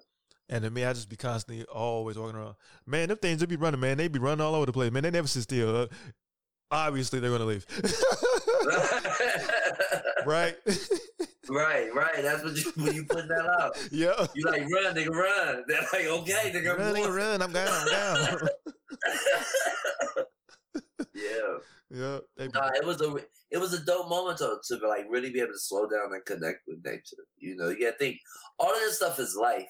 And to me, I just be constantly always walking around. Man, them things they be running, man. They be running all over the place, man. They never sit still. Obviously, they're gonna leave. [laughs] right? right, right. That's what you when you put that out. [laughs] yeah. You like run, nigga, run. [laughs] They're like, okay, nigga, Run, nigga, run. I'm down. I'm down. yeah. yeah. They Nah, it was a it was a dope moment to, to like really be able to slow down and connect with nature. You know, you gotta think all of this stuff is life.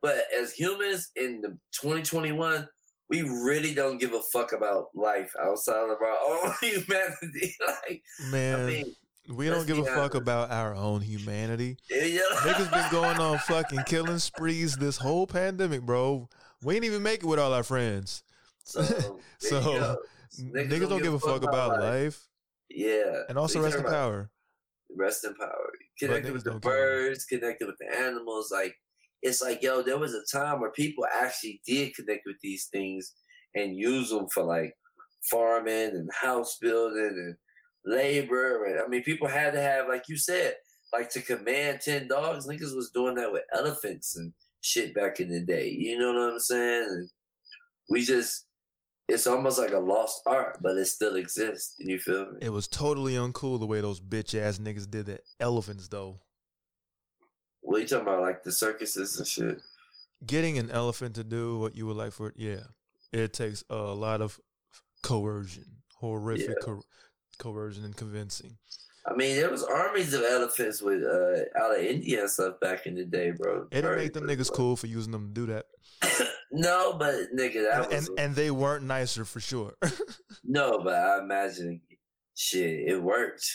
But as humans in the 2021, we really don't give a fuck about life outside of our own [laughs] humanity. [laughs] like, Man, I mean, we don't give a fuck honest. about our own humanity. yeah. Niggas been [laughs] going on fucking killing sprees this whole pandemic, bro. We ain't even make it with all our friends. So, So, go. Niggas, don't give a fuck about life. Yeah, And also So rest in power. Rest in power. Connected with the birds, connected with the animals. Like it's like, yo, there was a time where people actually did connect with these things and use them for like farming and house building and labor. And I mean, people had to have, like you said, like to command ten dogs. Niggas was doing that with elephants and shit back in the day. You know what I'm saying? And we just. It's almost like a lost art, but it still exists. You feel me? It was totally uncool the way those bitch ass niggas did the elephants though. What are you talking about, like the circuses and shit? Getting an elephant to do what you would like for it, yeah. It takes a lot of coercion, horrific Yeah. co- coercion and convincing. I mean, there was armies of elephants with uh, out of India and stuff back in the day, bro. It didn't make them niggas bro. cool for using them to do that. [laughs] no, but nigga, that And, was and and they weren't nicer for sure. [laughs] no, but I imagine shit, it worked.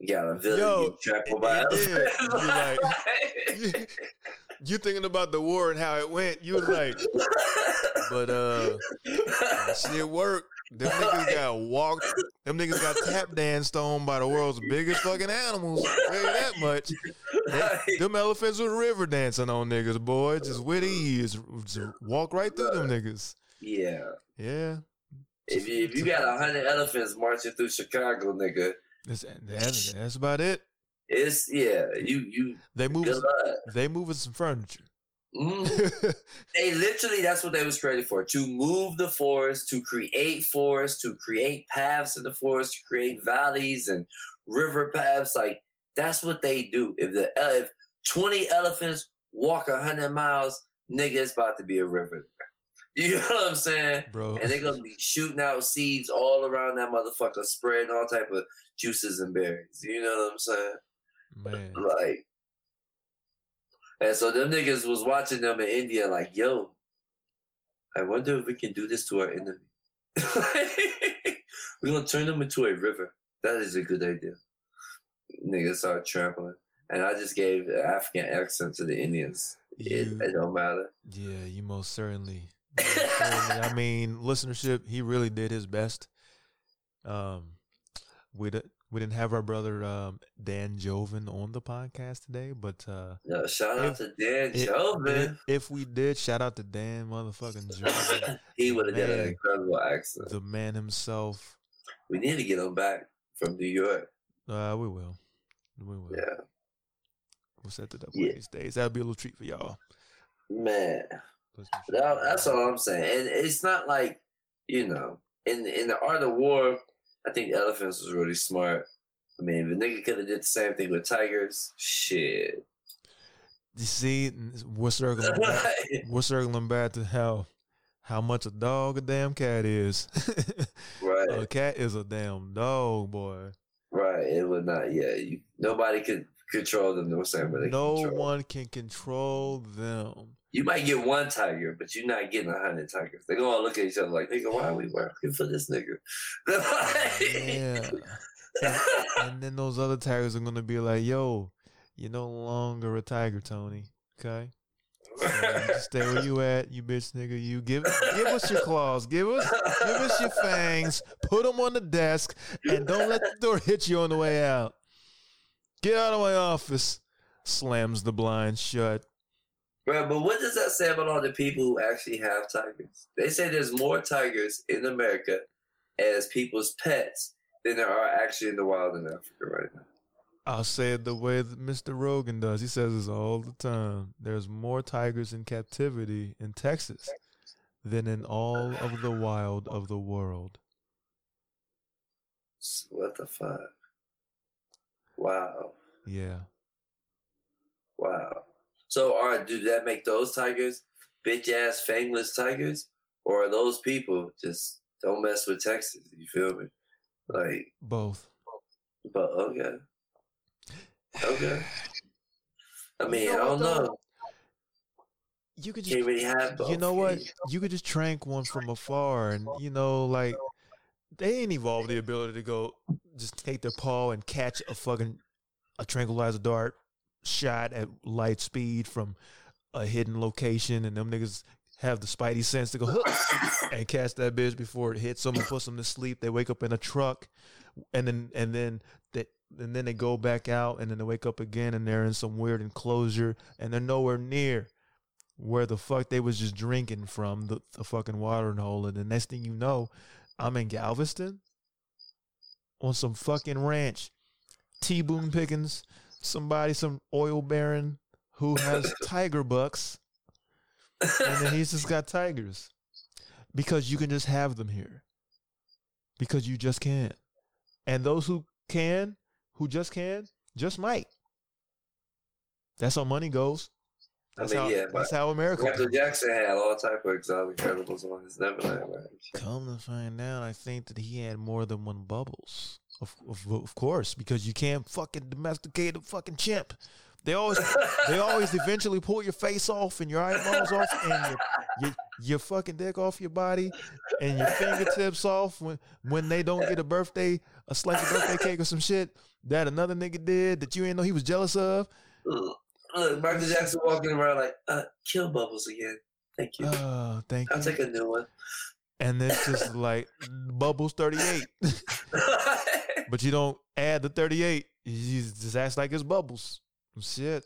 You a village Yo, get by it did. elephants. You [laughs] [laughs] you thinking about the war and how it went, you was like, but uh shit worked. Them niggas got walked. Them niggas got tap danced on by the world's biggest fucking animals. Tell you that much. They- them elephants were river dancing on niggas, boy. Just with ease. Just walk right through them niggas. yeah. Yeah. If you, if you got a hundred elephants marching through Chicago, nigga, That's, that's, that's about it. it's yeah, you you They moving they moving some furniture. Mhm. [laughs] they literally that's what they was created for to move the forest to create forests to create paths in the forest to create valleys and river paths like that's what they do if the if 20 elephants walk 100 miles nigga it's about to be a river [laughs] you know what i'm saying Bro. and they're gonna be shooting out seeds all around that motherfucker spreading all type of juices and berries you know what i'm saying Man. [laughs] like, and so them niggas was watching them in India, like, yo, I wonder if we can do this to our enemy. [laughs] We're gonna turn them into a river. That is a good idea. Niggas start trampling. And I just gave African accent to the Indians. It, it don't matter. Yeah, you most certainly. I [laughs] mean, listenership. He really did his best. Um, we di- we didn't have our brother um, Dan Joven on the podcast today, but uh, No, shout out If- to Dan if, Joven. if we did, shout out to Dan motherfucking [laughs] Joven, he would have done an incredible accent. the man himself. We need to get him back from New York. Uh, we will, we will. Yeah. We'll set it up Yeah. one of these days. That'll be a little treat for y'all. Man. That, that's all I'm saying. And it's not like, you know, in in the art of war, I think elephants was really smart. I mean, the nigga could have did the same thing with tigers. Shit. You see, we're circling. Back, [laughs] we're circling back to how how much a dog a damn cat is. [laughs] right, a cat is a damn dog, boy. right. It would not. Yeah, you, nobody could control them the same way No one can control them. You might get one tiger, but you're not getting a hundred tigers. They're gonna look at each other like, nigga, why are we working for this nigga? [laughs] And, and then those other tigers are gonna be like, "Yo, you're no longer a tiger, Tony. Okay, So stay where you at, you bitch nigga. You give give us your claws, give us give us your fangs, put them on the desk, and don't let the door hit you on the way out. Get out of my office." Slams the blind shut. Bro, but what does that say about all the people who actually have tigers? They say there's more tigers in America as people's pets than there are actually in the wild in Africa right now. I'll say it the way that Mr. Rogan does. He says this all the time. There's more tigers in captivity in Texas than in all of the wild of the world. What the fuck? Wow. Yeah. Wow. So are do that make those tigers bitch ass fangless tigers? Or are those people just don't mess with Texas? You feel me? Like Both. But okay. Okay. I mean, You know I don't know. You could just really have both. you know what? You could just trank one from afar, and you know, like they ain't evolved the ability to go just take their paw and catch a fucking a tranquilizer dart shot at light speed from a hidden location, and them niggas have the spidey sense to go and catch that bitch before it hits them and puts them to sleep. They wake up in a truck, and then and then they and then they go back out, and then they wake up again, and they're in some weird enclosure, and they're nowhere near where the fuck they was just drinking from the, the fucking watering hole, and the next thing you know, I'm in Galveston on some fucking ranch, T Boone Pickens, somebody, some oil baron who has [laughs] tiger bucks, and then he's just got tigers because you can just have them here because you just can, and those who can, who just can, just might. That's how money goes. I mean, how yeah, that's how America. Michael Jackson had all type of exotic animals on his Neverland ranch. Come to find out, I think that he had more than one bubbles. Of, of, of course, because you can't fucking domesticate a fucking chimp. They always they always [laughs] eventually pull your face off and your eyeballs off and your, your your fucking dick off your body and your fingertips off when when they don't get a birthday a slice of birthday cake or some shit that another nigga did that you ain't know he was jealous of. Look, Michael Jackson walking around like, uh, kill Bubbles again. Thank you. Oh, thank I'll you. take a new one. And it's just like bubbles thirty eight. [laughs] But you don't add the 38. You just act like it's bubbles. Shit.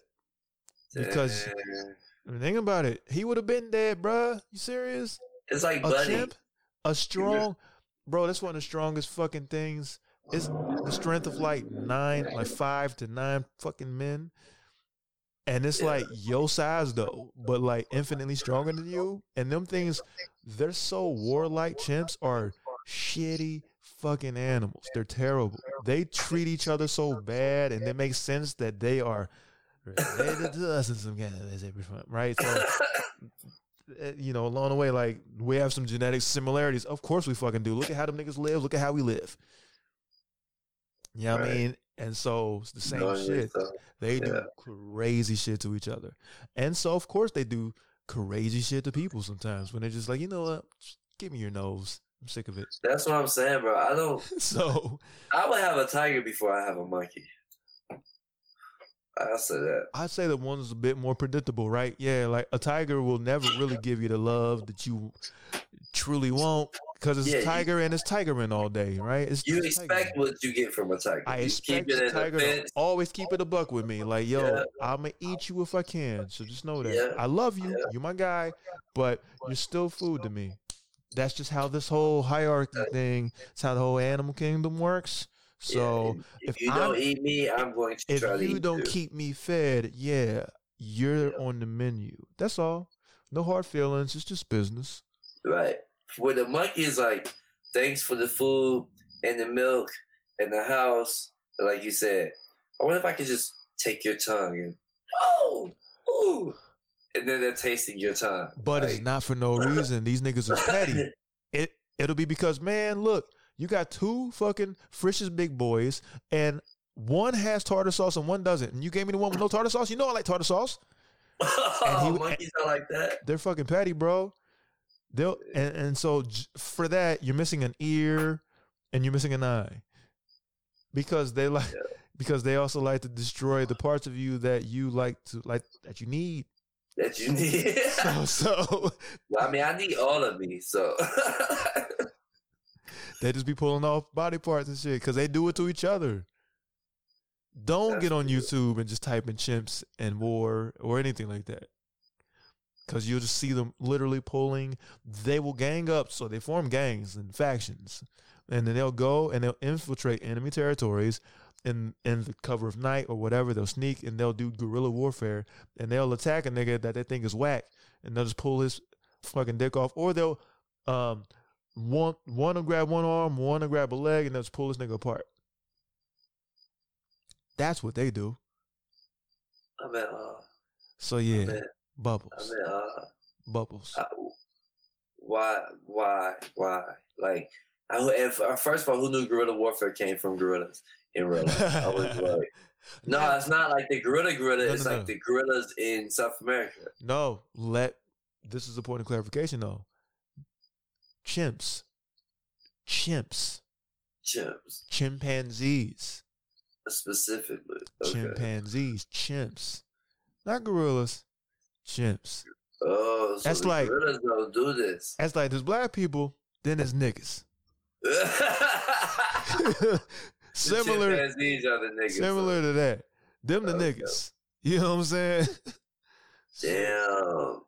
Because-. I mean, think about it. He would have been dead, bruh. You serious? it's like A Buddy. chimp? A strong bro, that's one of the strongest fucking things. It's the strength of like nine, like five to nine fucking men. And it's like your size though, but like infinitely stronger than you. And them things, they're so warlike. Chimps are shitty fucking animals. They're terrible. They treat each other so bad, and it makes sense that they are related to us in some kind of way, shape, or form, right? So, uh, you know, along the way, like we have some genetic similarities. Of course, we fucking do. Look at how them niggas live. Look at how we live. You know what I mean? And so it's the same Knowing shit. yourself. They do crazy shit to each other. And so, of course, they do crazy shit to people sometimes when they're just like, you know what? Just give me your nose. I'm sick of it. That's what I'm saying, bro. I don't. [laughs] So I would have a tiger before I have a monkey. I'll say that. I'd say that one's a bit more predictable, right? Yeah, like a tiger will never really give you the love that you truly want because it's Yeah, a you- tiger and it's tigerman all day, right? It's You it's expect what you get from a tiger. I you expect keep it the tiger to always keep it a buck with me. Like, yo, Yeah. I'm gonna eat you if I can. So just know that Yeah. I love you. You're my guy, but you're still food to me. That's just how this whole hierarchy thing. It's how the whole animal kingdom works. So Yeah, if, if you I'm- don't eat me, I'm going to if try to you eat don't you. keep me fed, yeah, you're Yeah. on the menu. That's all. No hard feelings. It's just business. Right. Where the monkey is like, thanks for the food and the milk and the house. Like you said, I wonder if I could just take your tongue and oh, ooh, and then they're tasting your tongue. But it's not for no reason. These niggas are petty. [laughs] It it'll be because man, look, you got two fucking Frisch's big boys, and one has tartar sauce and one doesn't. And you gave me the one with no tartar sauce. You know I like tartar sauce. [laughs] oh, he- monkeys are like that. They're fucking petty, bro. They'll and, and so j- for that you're missing an ear and you're missing an eye because they like Yeah. because they also like to destroy the parts of you that you like to like that you need. That you need. [laughs] So so I mean, I need all of me. So [laughs] they just be pulling off body parts and shit because they do it to each other. Don't That's get on true. YouTube and just type in chimps and war or anything like that. Cause you'll just see them literally pulling. They will gang up, so they form gangs and factions, and then they'll go and they'll infiltrate enemy territories in in the cover of night or whatever. They'll sneak and they'll do guerrilla warfare, and they'll attack a nigga that they think is whack, and they'll just pull his fucking dick off, or they'll um one one will grab one arm, one will grab a leg, and they'll just pull this nigga apart. That's what they do. I mean, uh, So I yeah, mean, I bubbles, mean, uh, bubbles. uh, why, why, why? Like, I, if, uh, first of all, who knew guerrilla warfare came from gorillas? In real life. I was [laughs] like, no, it's not like the gorilla gorilla. No, it's no, like no. the gorillas in South America. No, let this is a point of clarification though. Chimps, chimps, Chimps, chimpanzees, specifically. Okay. chimpanzees, chimps, not gorillas, chimps. Oh, so That's like- gorillas don't do this. That's like there's black people, then there's niggas. [laughs] [laughs] similar, The chimpanzees are the niggas. similar to that. Them the Okay. niggas. You know what I'm saying? [laughs] Damn.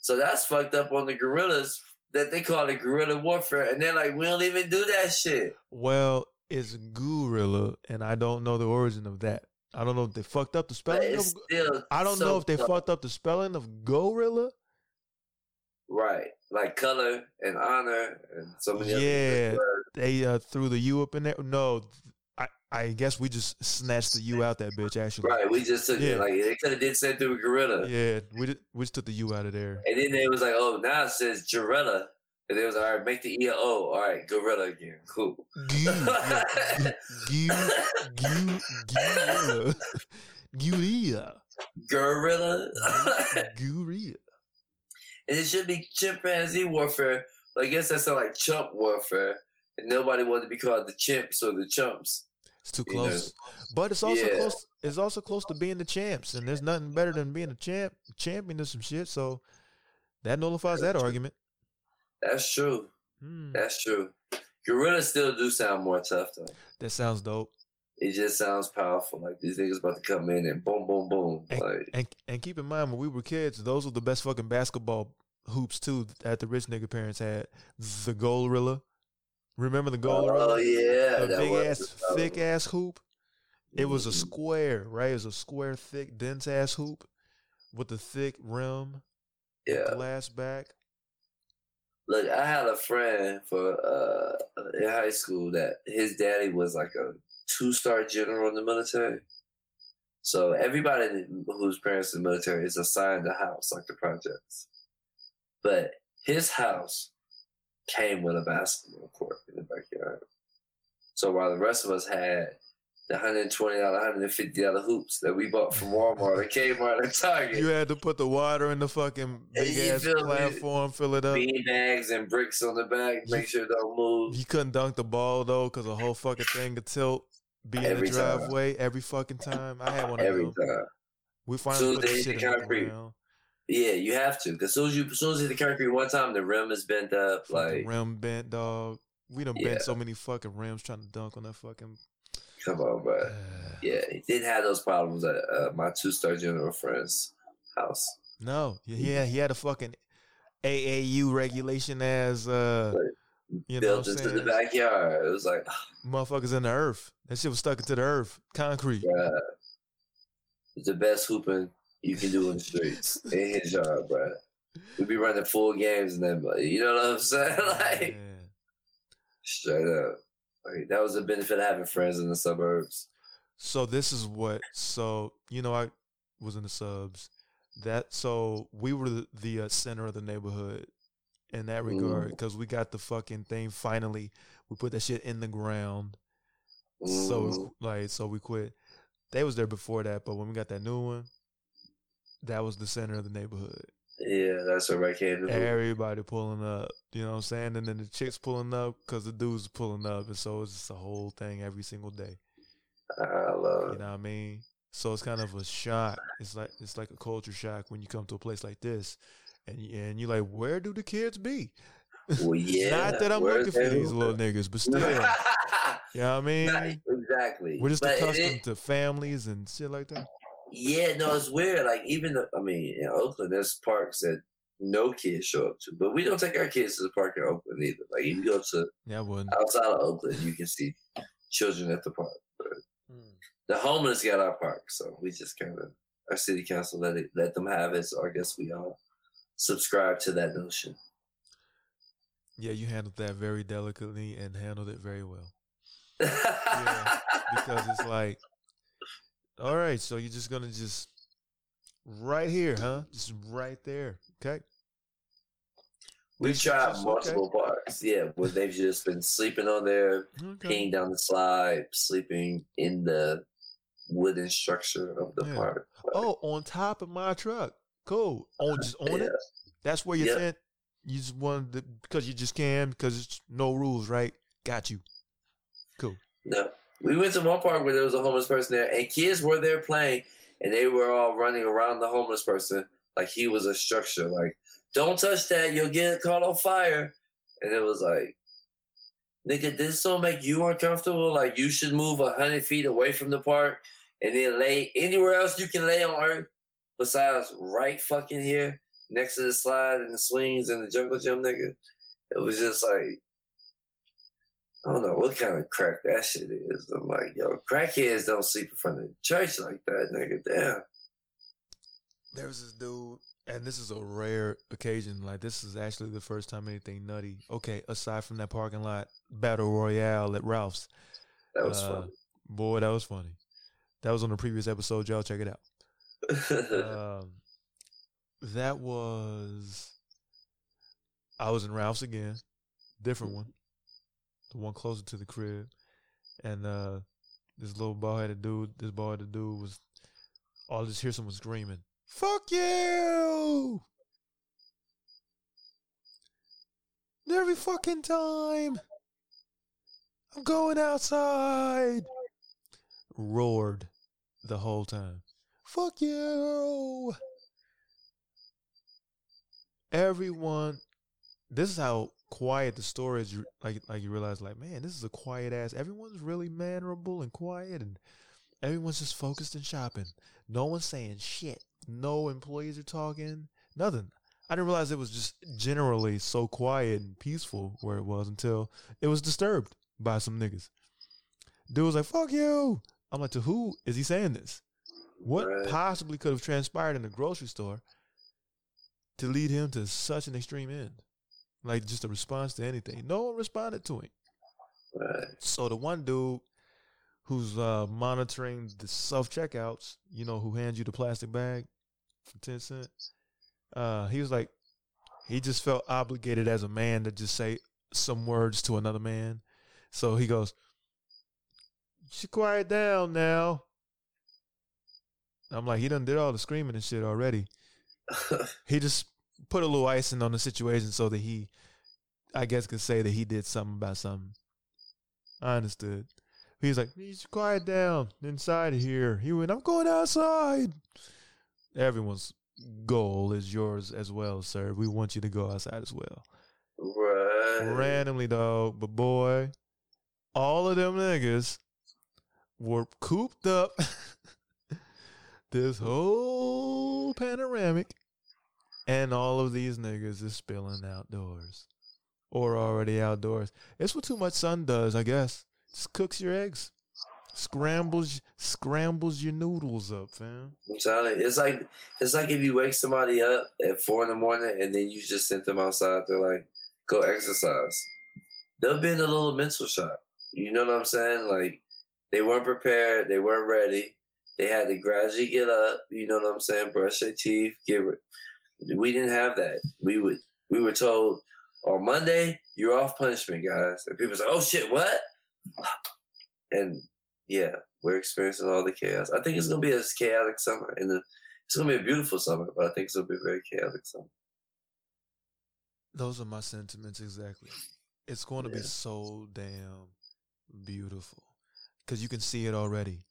So that's fucked up on the gorillas that they call it guerrilla warfare, and they're like, we don't even do that shit. Well, it's gorilla, and I don't know the origin of that. I don't know if they fucked up the spelling of. I don't so know if they fucked up the spelling of gorilla. Right, like color and honor and so many Yeah. They uh, threw the U up in there. No, I I guess we just snatched the U out that bitch. Actually, Right, we just took Yeah. it like they could have did same through gorilla, Yeah, we just, we just took the U out of there. and then they was like, oh, now it says gorilla, and they was like, all right, make the E O. All right, gorilla again, cool. Gu- yeah, gu- gu- gorilla, gorilla, gorilla. gorilla. And it should be chimpanzee warfare. But I guess that's not like chump warfare. And nobody wanted to be called the chimps or the chumps. It's too You know? close, but it's also Yeah. close. It's also close to being the champs, and there's nothing better than being a champ, champion of some shit. So that nullifies that argument. That's true. Hmm, That's true. Gorillas still do sound more tough though. that sounds dope. It just sounds powerful. Like these niggas about to come in and boom, boom, boom. And, Like and and keep in mind when we were kids, those were the best fucking basketball hoops too that the rich nigga parents had. The Gorilla. Remember the Gorilla? oh yeah, the big was ass, the- thick ass hoop. It was a Mhm. square, right? It was a square, thick, dense ass hoop with the thick rim, Yeah. glass back. Look, I had a friend for uh in high school that his daddy was like a two star general in the military. So everybody whose parents in the military is assigned a house, like the projects. But his house came with a basketball court in the backyard. So while the rest of us had the $120, $150 hoops that we bought from Walmart or Kmart or Target, You had to put the water in the fucking big ass platform, fill it up. bean bags and bricks on the back, make sure it don't move. You couldn't dunk the ball though, cause the whole fucking thing could tilt. Be in the Every time. driveway every fucking time. I had one of Every them. time. We finally Soon put as the shit the the concrete. Yeah, you have to. Cause as soon as you, as soon as you hit the concrete one time, the rim is bent up. Fucking Like, rim bent, dog. We done Yeah. bent so many fucking rims trying to dunk on that fucking. come on, bro. [sighs] Yeah, he didn't have those problems at uh, my two star general friend's house. No, yeah, he had a fucking AAU regulation as uh, you Built I'm into the backyard. It was like, [sighs] motherfuckers in the earth. That shit was stuck into the earth, concrete. it's the best hooping you can do in the streets in his yard, bro. We'd be running full games and then, you know what I'm [laughs] saying? like, Yeah. straight up. Like, that was the benefit of having friends in the suburbs. So this is what. So you know, I was in the subs. That so we were the, the uh, center of the neighborhood in that regard Mm. because we got the fucking thing finally. We put that shit in the ground. So Mm. like, so we quit. They was there before that, but when we got that new one, that was the center of the neighborhood. Yeah, that's where I came to. Everybody pulling up, you know what I'm saying? And then the chicks pulling up because the dudes pulling up, and so it's just a whole thing every single day. I love You know what I mean? So it's kind of a shock. It's like it's like a culture shock when you come to a place like this, and and you're like, where do the kids be? Well, [laughs] yeah. Not that I'm where's looking for these little niggas, but [laughs] still, you know what I mean? Right, [laughs] exactly. We're just But accustomed it- to families and shit like that. yeah, no, it's weird. Like even, the, I mean, in Oakland, there's parks that no kids show up to, but we don't take our kids to the park in Oakland either. Like if you go to Yeah, I wouldn't. outside of Oakland, you can see children at the park. But Hmm. the homeless got our park, so we just kind of our city council let it let them have it. So I guess we all subscribe to that notion. Yeah, you handled that very delicately and handled it very well. Yeah, because it's [laughs] like, all right, so you're just gonna just right here, huh? Just right there, okay? We tried multiple parks. Yeah, where they've just been sleeping on there, Okay. peeing down the slide, sleeping in the wooden structure of the Yeah. park. Oh, on top of my truck. Cool. On just on yeah. it. That's where you Yeah. tent. You just want to, because you just can because it's no rules, right? Got you. Cool. No. We went to one park where there was a homeless person there, and kids were there playing, and they were all running around the homeless person like he was a structure. Like, don't touch that, you'll get caught on fire. And it was like, nigga, this don't make you uncomfortable. Like, you should move a hundred feet away from the park, and then lay anywhere else you can lay on earth besides right fucking here next to the slide and the swings and the jungle gym, nigga. It was just like. I don't know what kind of crack that shit is. I'm like, yo, crackheads don't sleep in front of the church like that, nigga. Damn. There was this dude, and this is a rare occasion. Like this is actually the first time anything nutty. Okay, aside from that parking lot battle royale at Ralph's, That was Uh, boy, that was funny. That was on the previous episode. Y'all check it out. Um, that was I was in Ralph's again, different one, the one closer to the crib, and uh, this little bald headed dude, this bald headed dude was, all I just hear someone screaming, "Fuck you!" Every fucking time. I'm going outside. Roared the whole time. Fuck you. Everyone, this is how quiet the store is. Like, like you realize, like, man, this is a quiet ass. Everyone's really mannerable and quiet, and everyone's just focused and shopping. No one's saying shit. No employees are talking. Nothing. I didn't realize it was just generally so quiet and peaceful where it was until it was disturbed by some niggas. Dude was like, "Fuck you." I'm like, to who is he saying this? What Right. possibly could have transpired in the grocery store to lead him to such an extreme end? Like just a response to anything. No one responded to him. right. So the one dude who's uh, monitoring the self checkouts, you know, who hands you the plastic bag for ten cents, uh, he was like, he just felt obligated as a man to just say some words to another man. So he goes, "You should quiet down now." I'm like, he done did all the screaming and shit already. [laughs] He just put a little icing on the situation so that he, I guess, could say that he did something about something. I understood. He was like, he's quiet down inside of here." He went, "I'm going outside." Everyone's goal is yours as well, sir. We want you to go outside as well. right. Randomly, dog, but boy, all of them niggas were cooped up. [laughs] this whole panoramic, and all of these niggas is spilling outdoors or already outdoors. It's what too much sun does, I guess. Just cooks your eggs, scrambles scrambles your noodles up, fam. I'm telling you, it's like it's like if you wake somebody up at four in the morning and then you just sent them outside to like go exercise. They'll be in a little mental shock. You know what I'm saying? Like they weren't prepared, they weren't ready. They had to gradually get up. You know what I'm saying? Brush their teeth. Get. Re- we didn't have that. We would. We were told on Monday you're off punishment, guys. And people say, "Oh shit, what?" [sighs] And yeah, we're experiencing all the chaos. I think it's gonna be a chaotic summer, and it's gonna be a beautiful summer, but I think it's gonna be a very chaotic summer. Those are my sentiments exactly. It's going to be so damn beautiful because you can see it already.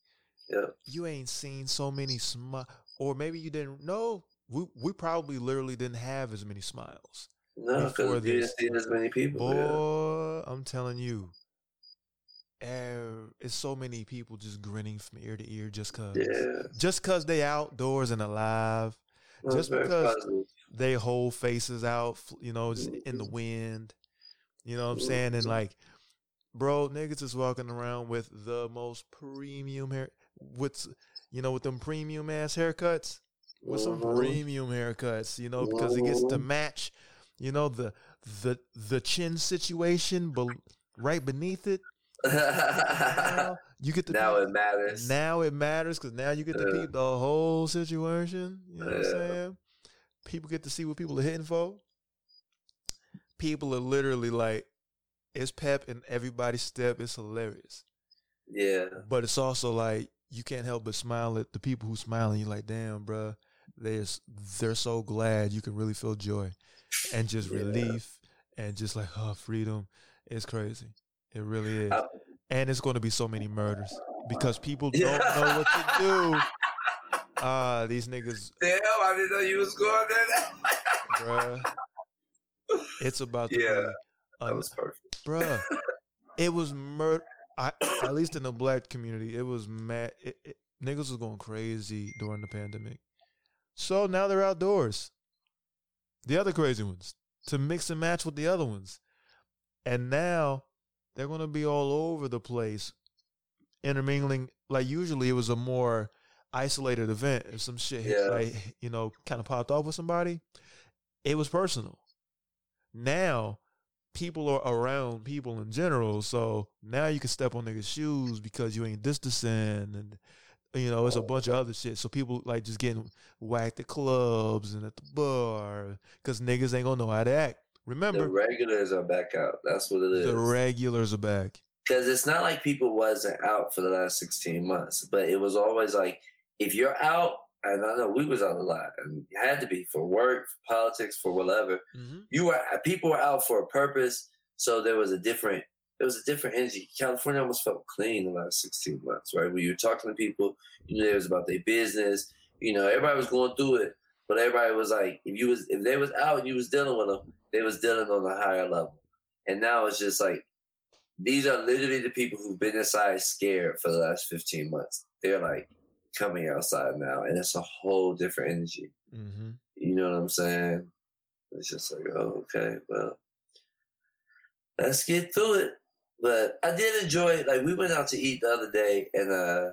Yeah, You ain't seen so many smile, or maybe you didn't know. We we probably literally didn't have as many smiles. no, because you didn't see as many people. yeah. Boy, I'm telling you, it's so many people just grinning from ear to ear just cause, Yeah, just cause they outdoors and alive. No, Just because- positive. They whole faces out, you know, just in the mm-hmm. wind. You know what I'm mm-hmm. saying? And like, bro, niggas is walking around with the most premium hair, with you know, with them premium ass haircuts, with some Mhm. premium haircuts. You know, because it gets to Mhm. match, you know, the the the chin situation, but right beneath it. Now, [laughs] you get to now peep- it matters. now it matters because now you get to Yeah. peep the whole situation. You know what I'm saying? People get to see what people are hitting for. people are literally like, it's pep in everybody's step. It's hilarious, Yeah. but it's also like you can't help but smile at the people who smile, and you're like, damn, bruh, they're they're so glad. You can really feel joy and just [laughs] Yeah. relief and just like oh freedom. It's crazy. It really is. I- and it's going to be so many murders because people [laughs] don't know what to do. [laughs] Ah, these niggas, Damn, I didn't know you was going there. bruh. It's about to Yeah, be, that was perfect. bruh. It was murder. I [coughs] at least in the black community, it was mad. It, it, niggas was going crazy during the pandemic. So now they're outdoors. The other crazy ones to mix and match with the other ones, and now they're gonna be all over the place, intermingling. Like usually, it was a more isolated event. If some shit, Yeah. like you know, kind of popped off with somebody, it was personal. Now people are around people in general, so now you can step on niggas' shoes because you ain't distancing and you know, it's a bunch of other shit. So people like just getting whacked at clubs and at the bar because niggas ain't gonna know how to act. Remember, the regulars are back out. That's what it is. the regulars are back. Because it's not like people wasn't out for the last 16 months, but it was always like, if you're out, and I know we was out a lot, and you had to be for work, for politics, for whatever. Mm-hmm. You were people were out for a purpose, so there was a different there was a different energy. California almost felt clean the last 16 months, right? When you were talking to people, you knew it was about their business. You know, everybody was going through it, but everybody was like, if you was if they was out and you was dealing with them, they was dealing on a higher level. And now it's just like these are literally the people who've been inside scared for the last 15 months. They're like coming outside now, and it's a whole different energy. Mm-hmm. You know what I'm saying? It's just like, oh, okay, well, let's get through it. But I did enjoy it. Like we went out to eat the other day, and uh,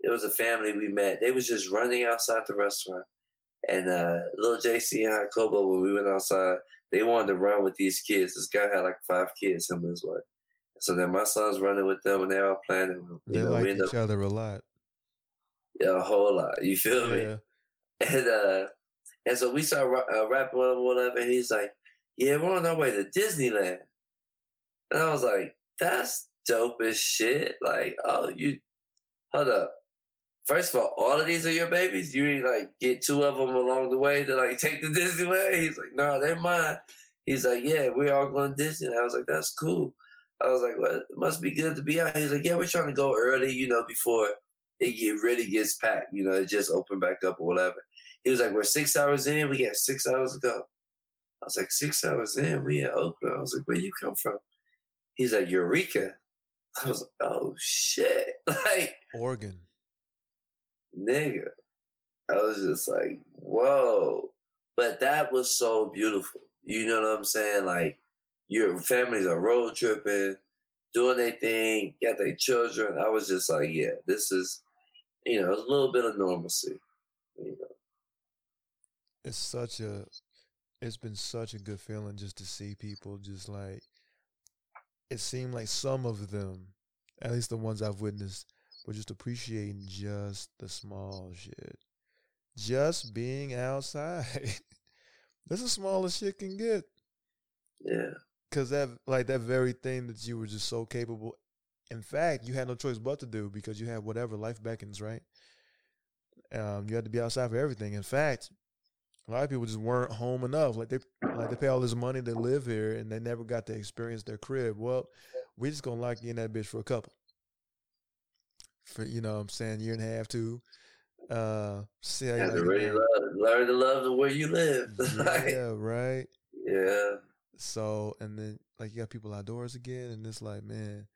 it was a family we met. They was just running outside the restaurant, and uh, little JC and Jacobo, when we went outside, they wanted to run with these kids. This guy had like five kids, him and his wife. So then my son's running with them, and they're all playing. And, They know, like each up other a lot. Yeah, a whole lot. You feel me? Yeah. And uh, and so we started ra- uh, rapping with him, whatever. And he's like, "Yeah, we're on our way to Disneyland." And I was like, "That's dope as shit!" Like, oh, you hold up. First of all, all of these are your babies. You ain't like get two of them along the way to like take the [laughs] Disneyland. He's like, "No, they're mine." He's like, "Yeah, we're all going to Disney." I was like, "That's cool." I was like, "Well, it must be good to be out." He's like, "Yeah, we're trying to go early, you know, before it really gets packed. You know, it just opened back up or whatever." He was like, "We're six hours in. We got six hours to go." I was like, six hours in. We in Oakland." I was like, "Where you come from?" He's like, "Eureka." I was like, "Oh shit!" [laughs] Like, Oregon. nigga. I was just like, "Whoa!" But that was so beautiful. You know what I'm saying? Like, your families are road tripping, doing their thing, got their children. I was just like, "Yeah, this is." You know, a little bit of normalcy. You know. It's such a. It's been such a good feeling just to see people just like. It seemed like some of them, at least the ones I've witnessed, were just appreciating just the small shit. Just being outside. [laughs] That's the smallest shit can get. Yeah. Cause that like that very thing that you were just so capable. In fact, you had no choice but to do because you had whatever life beckons, right? Um, you had to be outside for everything. In fact, a lot of people just weren't home enough. Like they like they pay all this money, they live here, and they never got to experience their crib. Well, we just gonna lock you in that bitch for a couple. For you know, what I'm saying year and a half, two. Uh, see how You to like really love, learn to love the where you live. [laughs] Yeah, right. yeah. So and then like you got people outdoors again, and it's like man,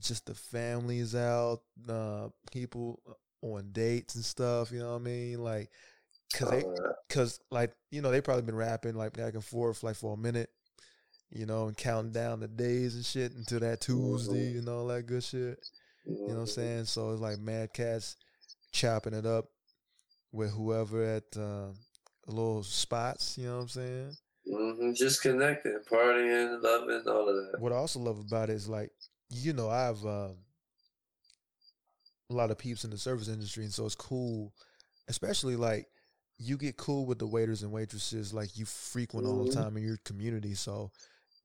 just the families out, uh, people on dates and stuff. You know what I mean? Like, cause they, cause like you know they probably been rapping like back and forth like for a minute, you know, and counting down the days and shit until that Tuesday and all that good shit. You know what I'm saying? So it's like Mad Cats chopping it up with whoever at uh, little spots. You know what I'm saying? hmm Just connecting, partying, loving, all of that. what I also love about it is like, you know, I have uh, a lot of peeps in the service industry, and so it's cool, especially like you get cool with the waiters and waitresses like you frequent all the Mhm. time in your community. So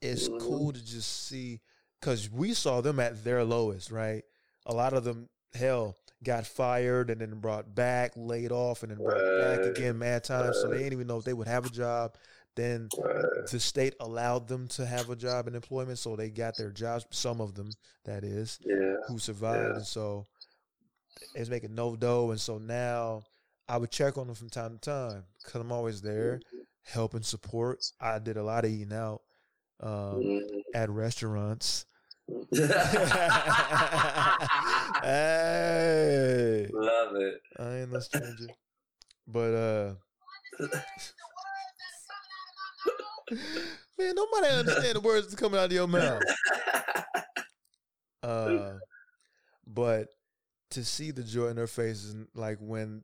it's Mhm. cool to just see because we saw them at their lowest, right? A lot of them, hell, got fired and then brought back, laid off, and then brought back again mad times. So they didn't even know if they would have a job. Then the state allowed them to have a job and employment, so they got their jobs. Some of them, that is, Yeah. who survived, Yeah. and so it's making no dough. And so now I would check on them from time to time because I'm always there, helping support. I did a lot of eating out um, Mhm. at restaurants. [laughs] [laughs] hey. Love it. I ain't no stranger, but uh, [laughs] [laughs] man, nobody understand the words that's coming out of your mouth. [laughs] Uh, but to see the joy in their faces, like when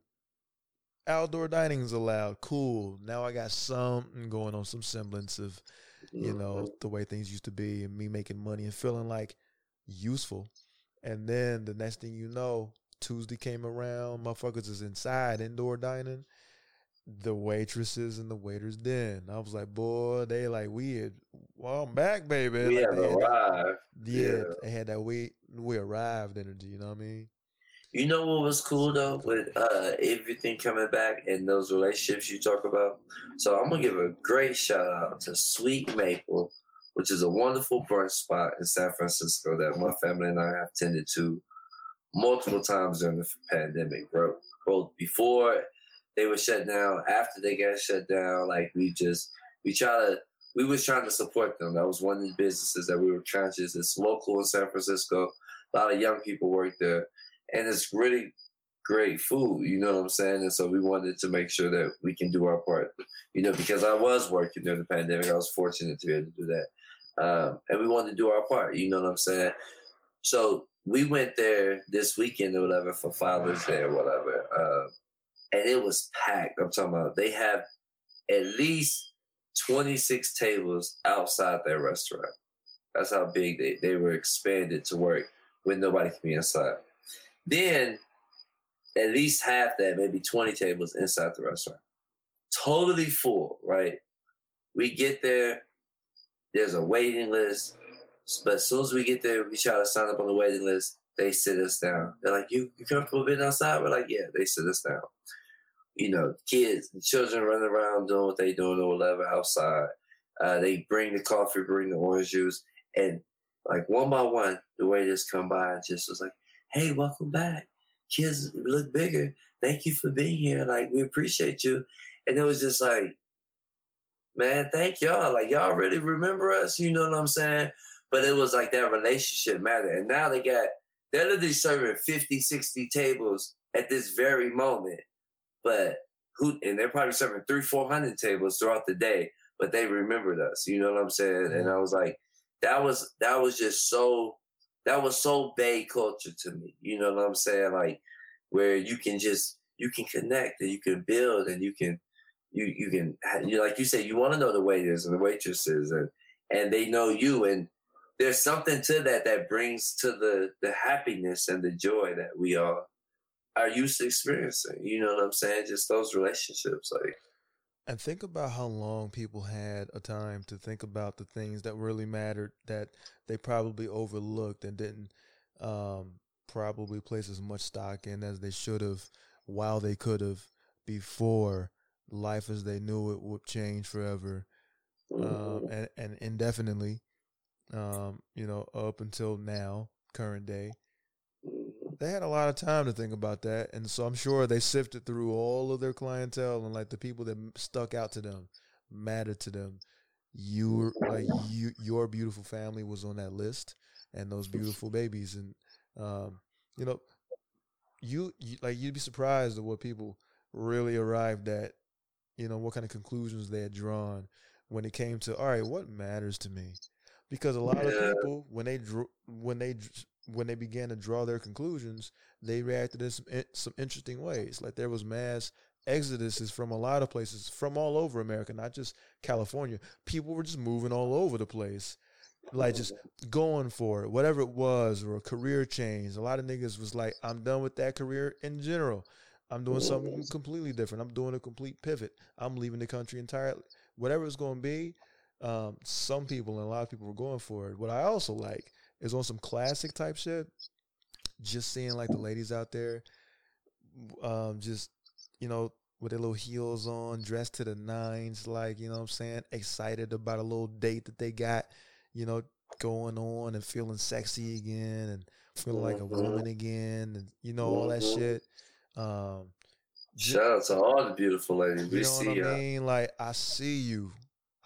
outdoor dining is allowed, cool. Now I got something going on, some semblance of you know the way things used to be, and me making money and feeling like useful. And then the next thing you know, Tuesday came around, motherfuckers is inside indoor dining. The waitresses and the waiters then. I was like, boy, they like we had well, I'm back, baby. We Like, have they had that- arrived. yeah, Yeah. they had that we we arrived energy. You know what I mean? You know what was cool though with uh, everything coming back and those relationships you talk about. So I'm gonna give a great shout out to Sweet Maple, which is a wonderful brunch spot in San Francisco that my family and I have tended to multiple times during the pandemic, bro. Both before they were shut down, after they got shut down, like we just we try to we was trying to support them. That was one of the businesses that we were trying to. It's local in San Francisco. A lot of young people work there and it's really great food. You know what I'm saying? And so we wanted to make sure that we can do our part. You know, because I was working during the pandemic, I was fortunate to be able to do that, um, and we wanted to do our part. You know what I'm saying? So we went there this weekend or whatever for Father's Day or whatever, uh, and it was packed. I'm talking about they have at least 26 tables outside their restaurant. That's how big they, they were expanded to work when nobody can be inside. Then at least half that, maybe 20 tables inside the restaurant. Totally full, right? We get there, there's a waiting list. But as soon as we get there, we try to sign up on the waiting list. They sit us down. They're like, You you comfortable being outside? We're like, Yeah, they sit us down. You know, kids, children running around doing what they doing or whatever outside. Uh, they bring the coffee, bring the orange juice, and like one by one, the waiters come by and just was like, hey, welcome back. Kids look bigger. Thank you for being here. Like, we appreciate you. And it was just like, man, thank y'all. Like, y'all really remember us. You know what I'm saying? But it was like that relationship mattered. And now they got, they're literally serving 50, 60 tables at this very moment. But who, and they're probably serving three, 400 tables throughout the day. But they remembered us. You know what I'm saying? And mm-hmm. I was like, that was, that was just so that was so Bay culture to me. You know what I'm saying? Like where you can just you can connect and you can build and you can you you can you like you say you want to know the waiters and the waitresses and and they know you and there's something to that that brings to the the happiness and the joy that we are are used to experiencing. You know what I'm saying? Just those relationships, like And think about how long people had a time to think about the things that really mattered that they probably overlooked and didn't um, probably place as much stock in as they should have while they could have before life as they knew it would change forever um, and, and indefinitely, um, you know, up until now, current day. They had a lot of time to think about that, and so I'm sure they sifted through all of their clientele and like the people that stuck out to them, mattered to them. You were like you, your beautiful family was on that list, and those beautiful babies, and um, you know, you, you like you'd be surprised at what people really arrived at. You know what kind of conclusions they had drawn when it came to all right, what matters to me? Because a lot Yeah. of people when they drew when they when they began to draw their conclusions, they reacted in some, in some interesting ways. Like there was mass exoduses from a lot of places, from all over America, not just California. People were just moving all over the place, like just going for it, whatever it was, or a career change. A lot of niggas was like, "I'm done with that career in general. I'm doing something completely different. I'm doing a complete pivot. I'm leaving the country entirely. Whatever it's going to be, um, some people and a lot of people were going for it. What I also like is on some classic type shit. Just seeing like the ladies out there, um, just you know, with their little heels on, dressed to the nines, like you know what I'm saying, excited about a little date that they got, you know, going on and feeling sexy again and feeling like a Mhm. woman again, and you know all that Mhm. shit. Um, Shout out to all the beautiful ladies. you We know see what I mean? Like I see you,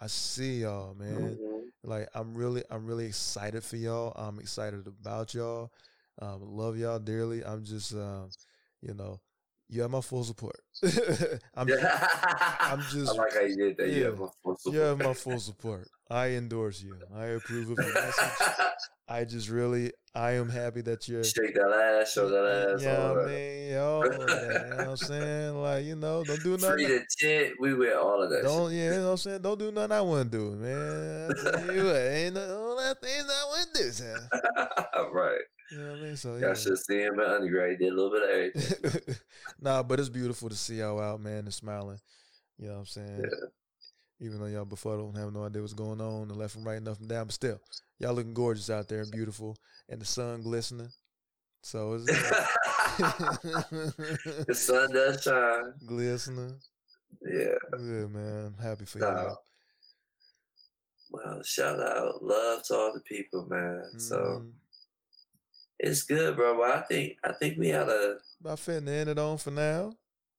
I see y'all, man. Mhm. Like I'm really, I'm really excited for y'all. I'm excited about y'all. Um, love y'all dearly. I'm just, um, you know, you have my full support. [laughs] I'm, [laughs] I'm just, I like how you did that. Yeah, yeah. my full you have support. my full support. I endorse you. I approve of your message. [laughs] I just really, I am happy that you're. Shake that ass, show that ass. Yeah, I mean, that, you know what I'm saying? Like, you know, don't do [laughs] Free nothing. the tit. We wear all of that. Don't, yeah, you know what I'm saying? Don't do nothing I wouldn't do, man. You what, ain't all that things I wouldn't do, son. [laughs] right. You know what I mean? So, Y'all should see him at undergrad. He did a little bit of everything. [laughs] nah, but it's beautiful to see y'all out, man, and smiling. You know what I'm saying? Even though y'all before don't have no idea what's going on, and left and right and up and down, but still, y'all looking gorgeous out there and beautiful, and the sun glistening. So it's [laughs] the sun does shine. [laughs] glistening. Yeah. Good man, happy for y'all. Well, shout out, love to all the people, man. So Mhm. it's good, bro. But I think I think we had a, about fitting to end it on for now.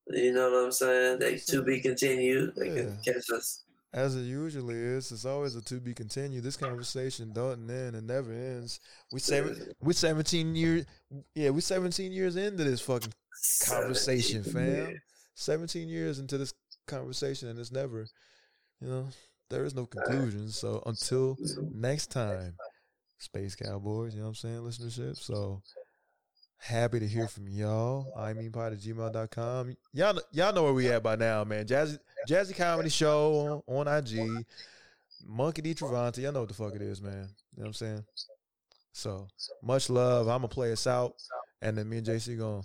you know what I'm saying? They to be continued. They can catch us. As it usually is, it's always a to be continued. This conversation doesn't end and never ends. We seven, we seventeen years, yeah, we seventeen years into this fucking conversation, 17 fam. years. seventeen years into this conversation, and it's never, you know, there is no uh, conclusion. So until next time, Space Cowboys, you know what I'm saying, listenership. So happy to hear from y'all. I mean pod at gmail.com. Y'all, y'all know where we at by now, man. Jazzy, Jazzy Comedy Show on, on IG. Monkey D. Travanti. Y'all know what the fuck it is, man. You know what I'm saying? So much love. I'm gonna play us out. And then me and Jacie gonna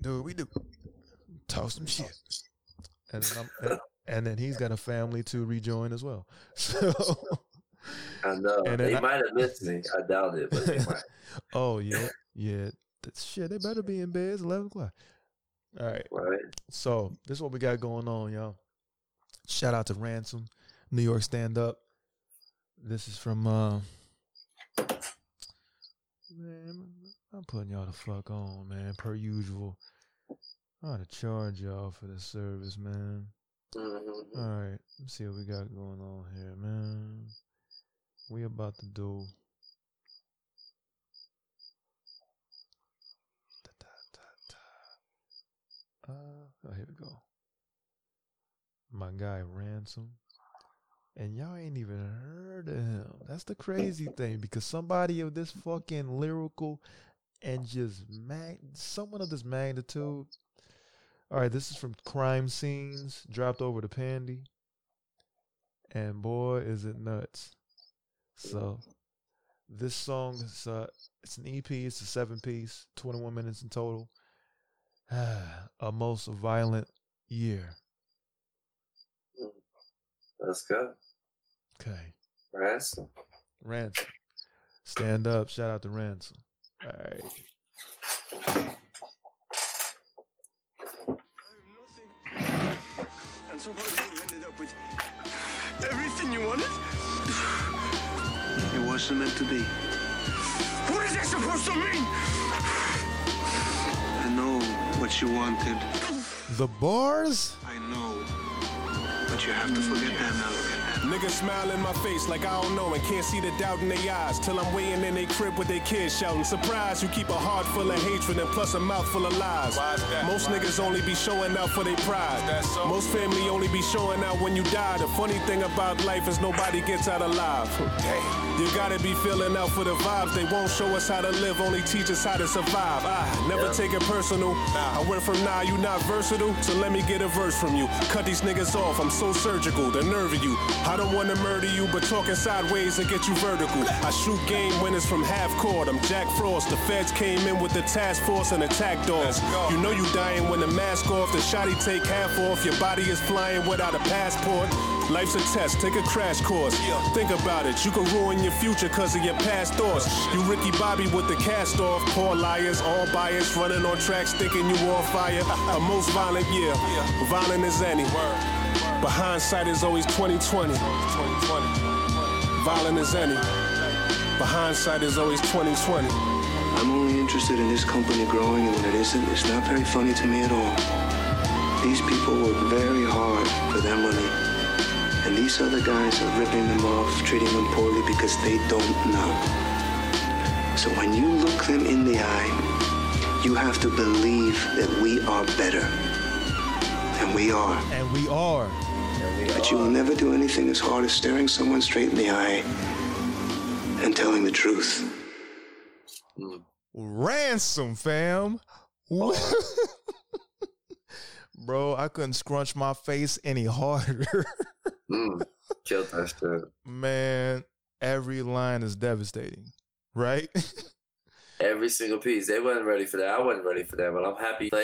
do what we do. Talk some shit. And then, I'm, and, and then he's got a family to rejoin as well. [laughs] So I know. And they might have missed me. [laughs] I doubt it, but they might. [laughs] Oh yeah, yeah. That shit, they better be in bed. It's eleven o'clock. All right. Right? So this is what we got going on, y'all. Shout out to Ransom, New York Stand Up. This is from uh Man, I'm putting y'all the fuck on, man, per usual. I ought to charge y'all for the service, man. Mhm. All right, let's see what we got going on here, man. We about to do. Da, da, da. Uh, oh, here we go. My guy Ransom, and y'all ain't even heard of him. That's the crazy thing because somebody of this fucking lyrical and just mag, someone of this magnitude. All right, this is from Crime Scenes, dropped over to Pandy. And boy, is it nuts. So, this song is uh, it's an EP, it's a seven piece, 21 minutes in total. [sighs] a most violent year. Let's go. Okay. Ransom. Ransom. Stand up. Shout out to Ransom. All right. And somehow you ended up with everything you wanted. It wasn't meant to be. What is that supposed to mean? I know what you wanted. The bars? I know. But you have to forget that now. Niggas smile in my face like I don't know and can't see the doubt in their eyes. Till I'm waiting in their crib with their kids shouting, Surprise, you keep a heart full of hatred and plus a mouth full of lies. Most niggas only be showing out for their pride. Most family only be showing out when you die. The funny thing about life is nobody gets out alive. You gotta be feeling out for the vibes. They won't show us how to live, only teach us how to survive. I never take it personal. I went from nah, you not versatile, so let me get a verse from you. Cut these niggas off, I'm so surgical. The nerve of you. I don't wanna murder you, but talking sideways will get you vertical. I shoot game winners from half court. I'm Jack Frost. The feds came in with the task force and attack dogs. You know you dying when the mask off, the shotty take half off. Your body is flying without a passport. Life's a test, take a crash course. Think about it, you can ruin your future cause of your past thoughts. You Ricky Bobby with the cast off, poor liars, all biased, running on tracks thinking you on fire. [laughs] A most violent year, violent as any. But hindsight is always 2020. Violent as any. But hindsight is always 2020. I'm only interested in this company growing, and when it isn't, it's not very funny to me at all. These people work very hard for their money, and these other guys are ripping them off, treating them poorly because they don't know. So when you look them in the eye, you have to believe that we are better. And we are. And we are. But you will never do anything as hard as staring someone straight in the eye and telling the truth. Ransom, fam. [laughs] Bro, I couldn't scrunch my face any harder. Mm, killed that shit. Man, every line is devastating, right? [laughs] Every single piece. They wasn't ready for that. I wasn't ready for that, but I'm happy.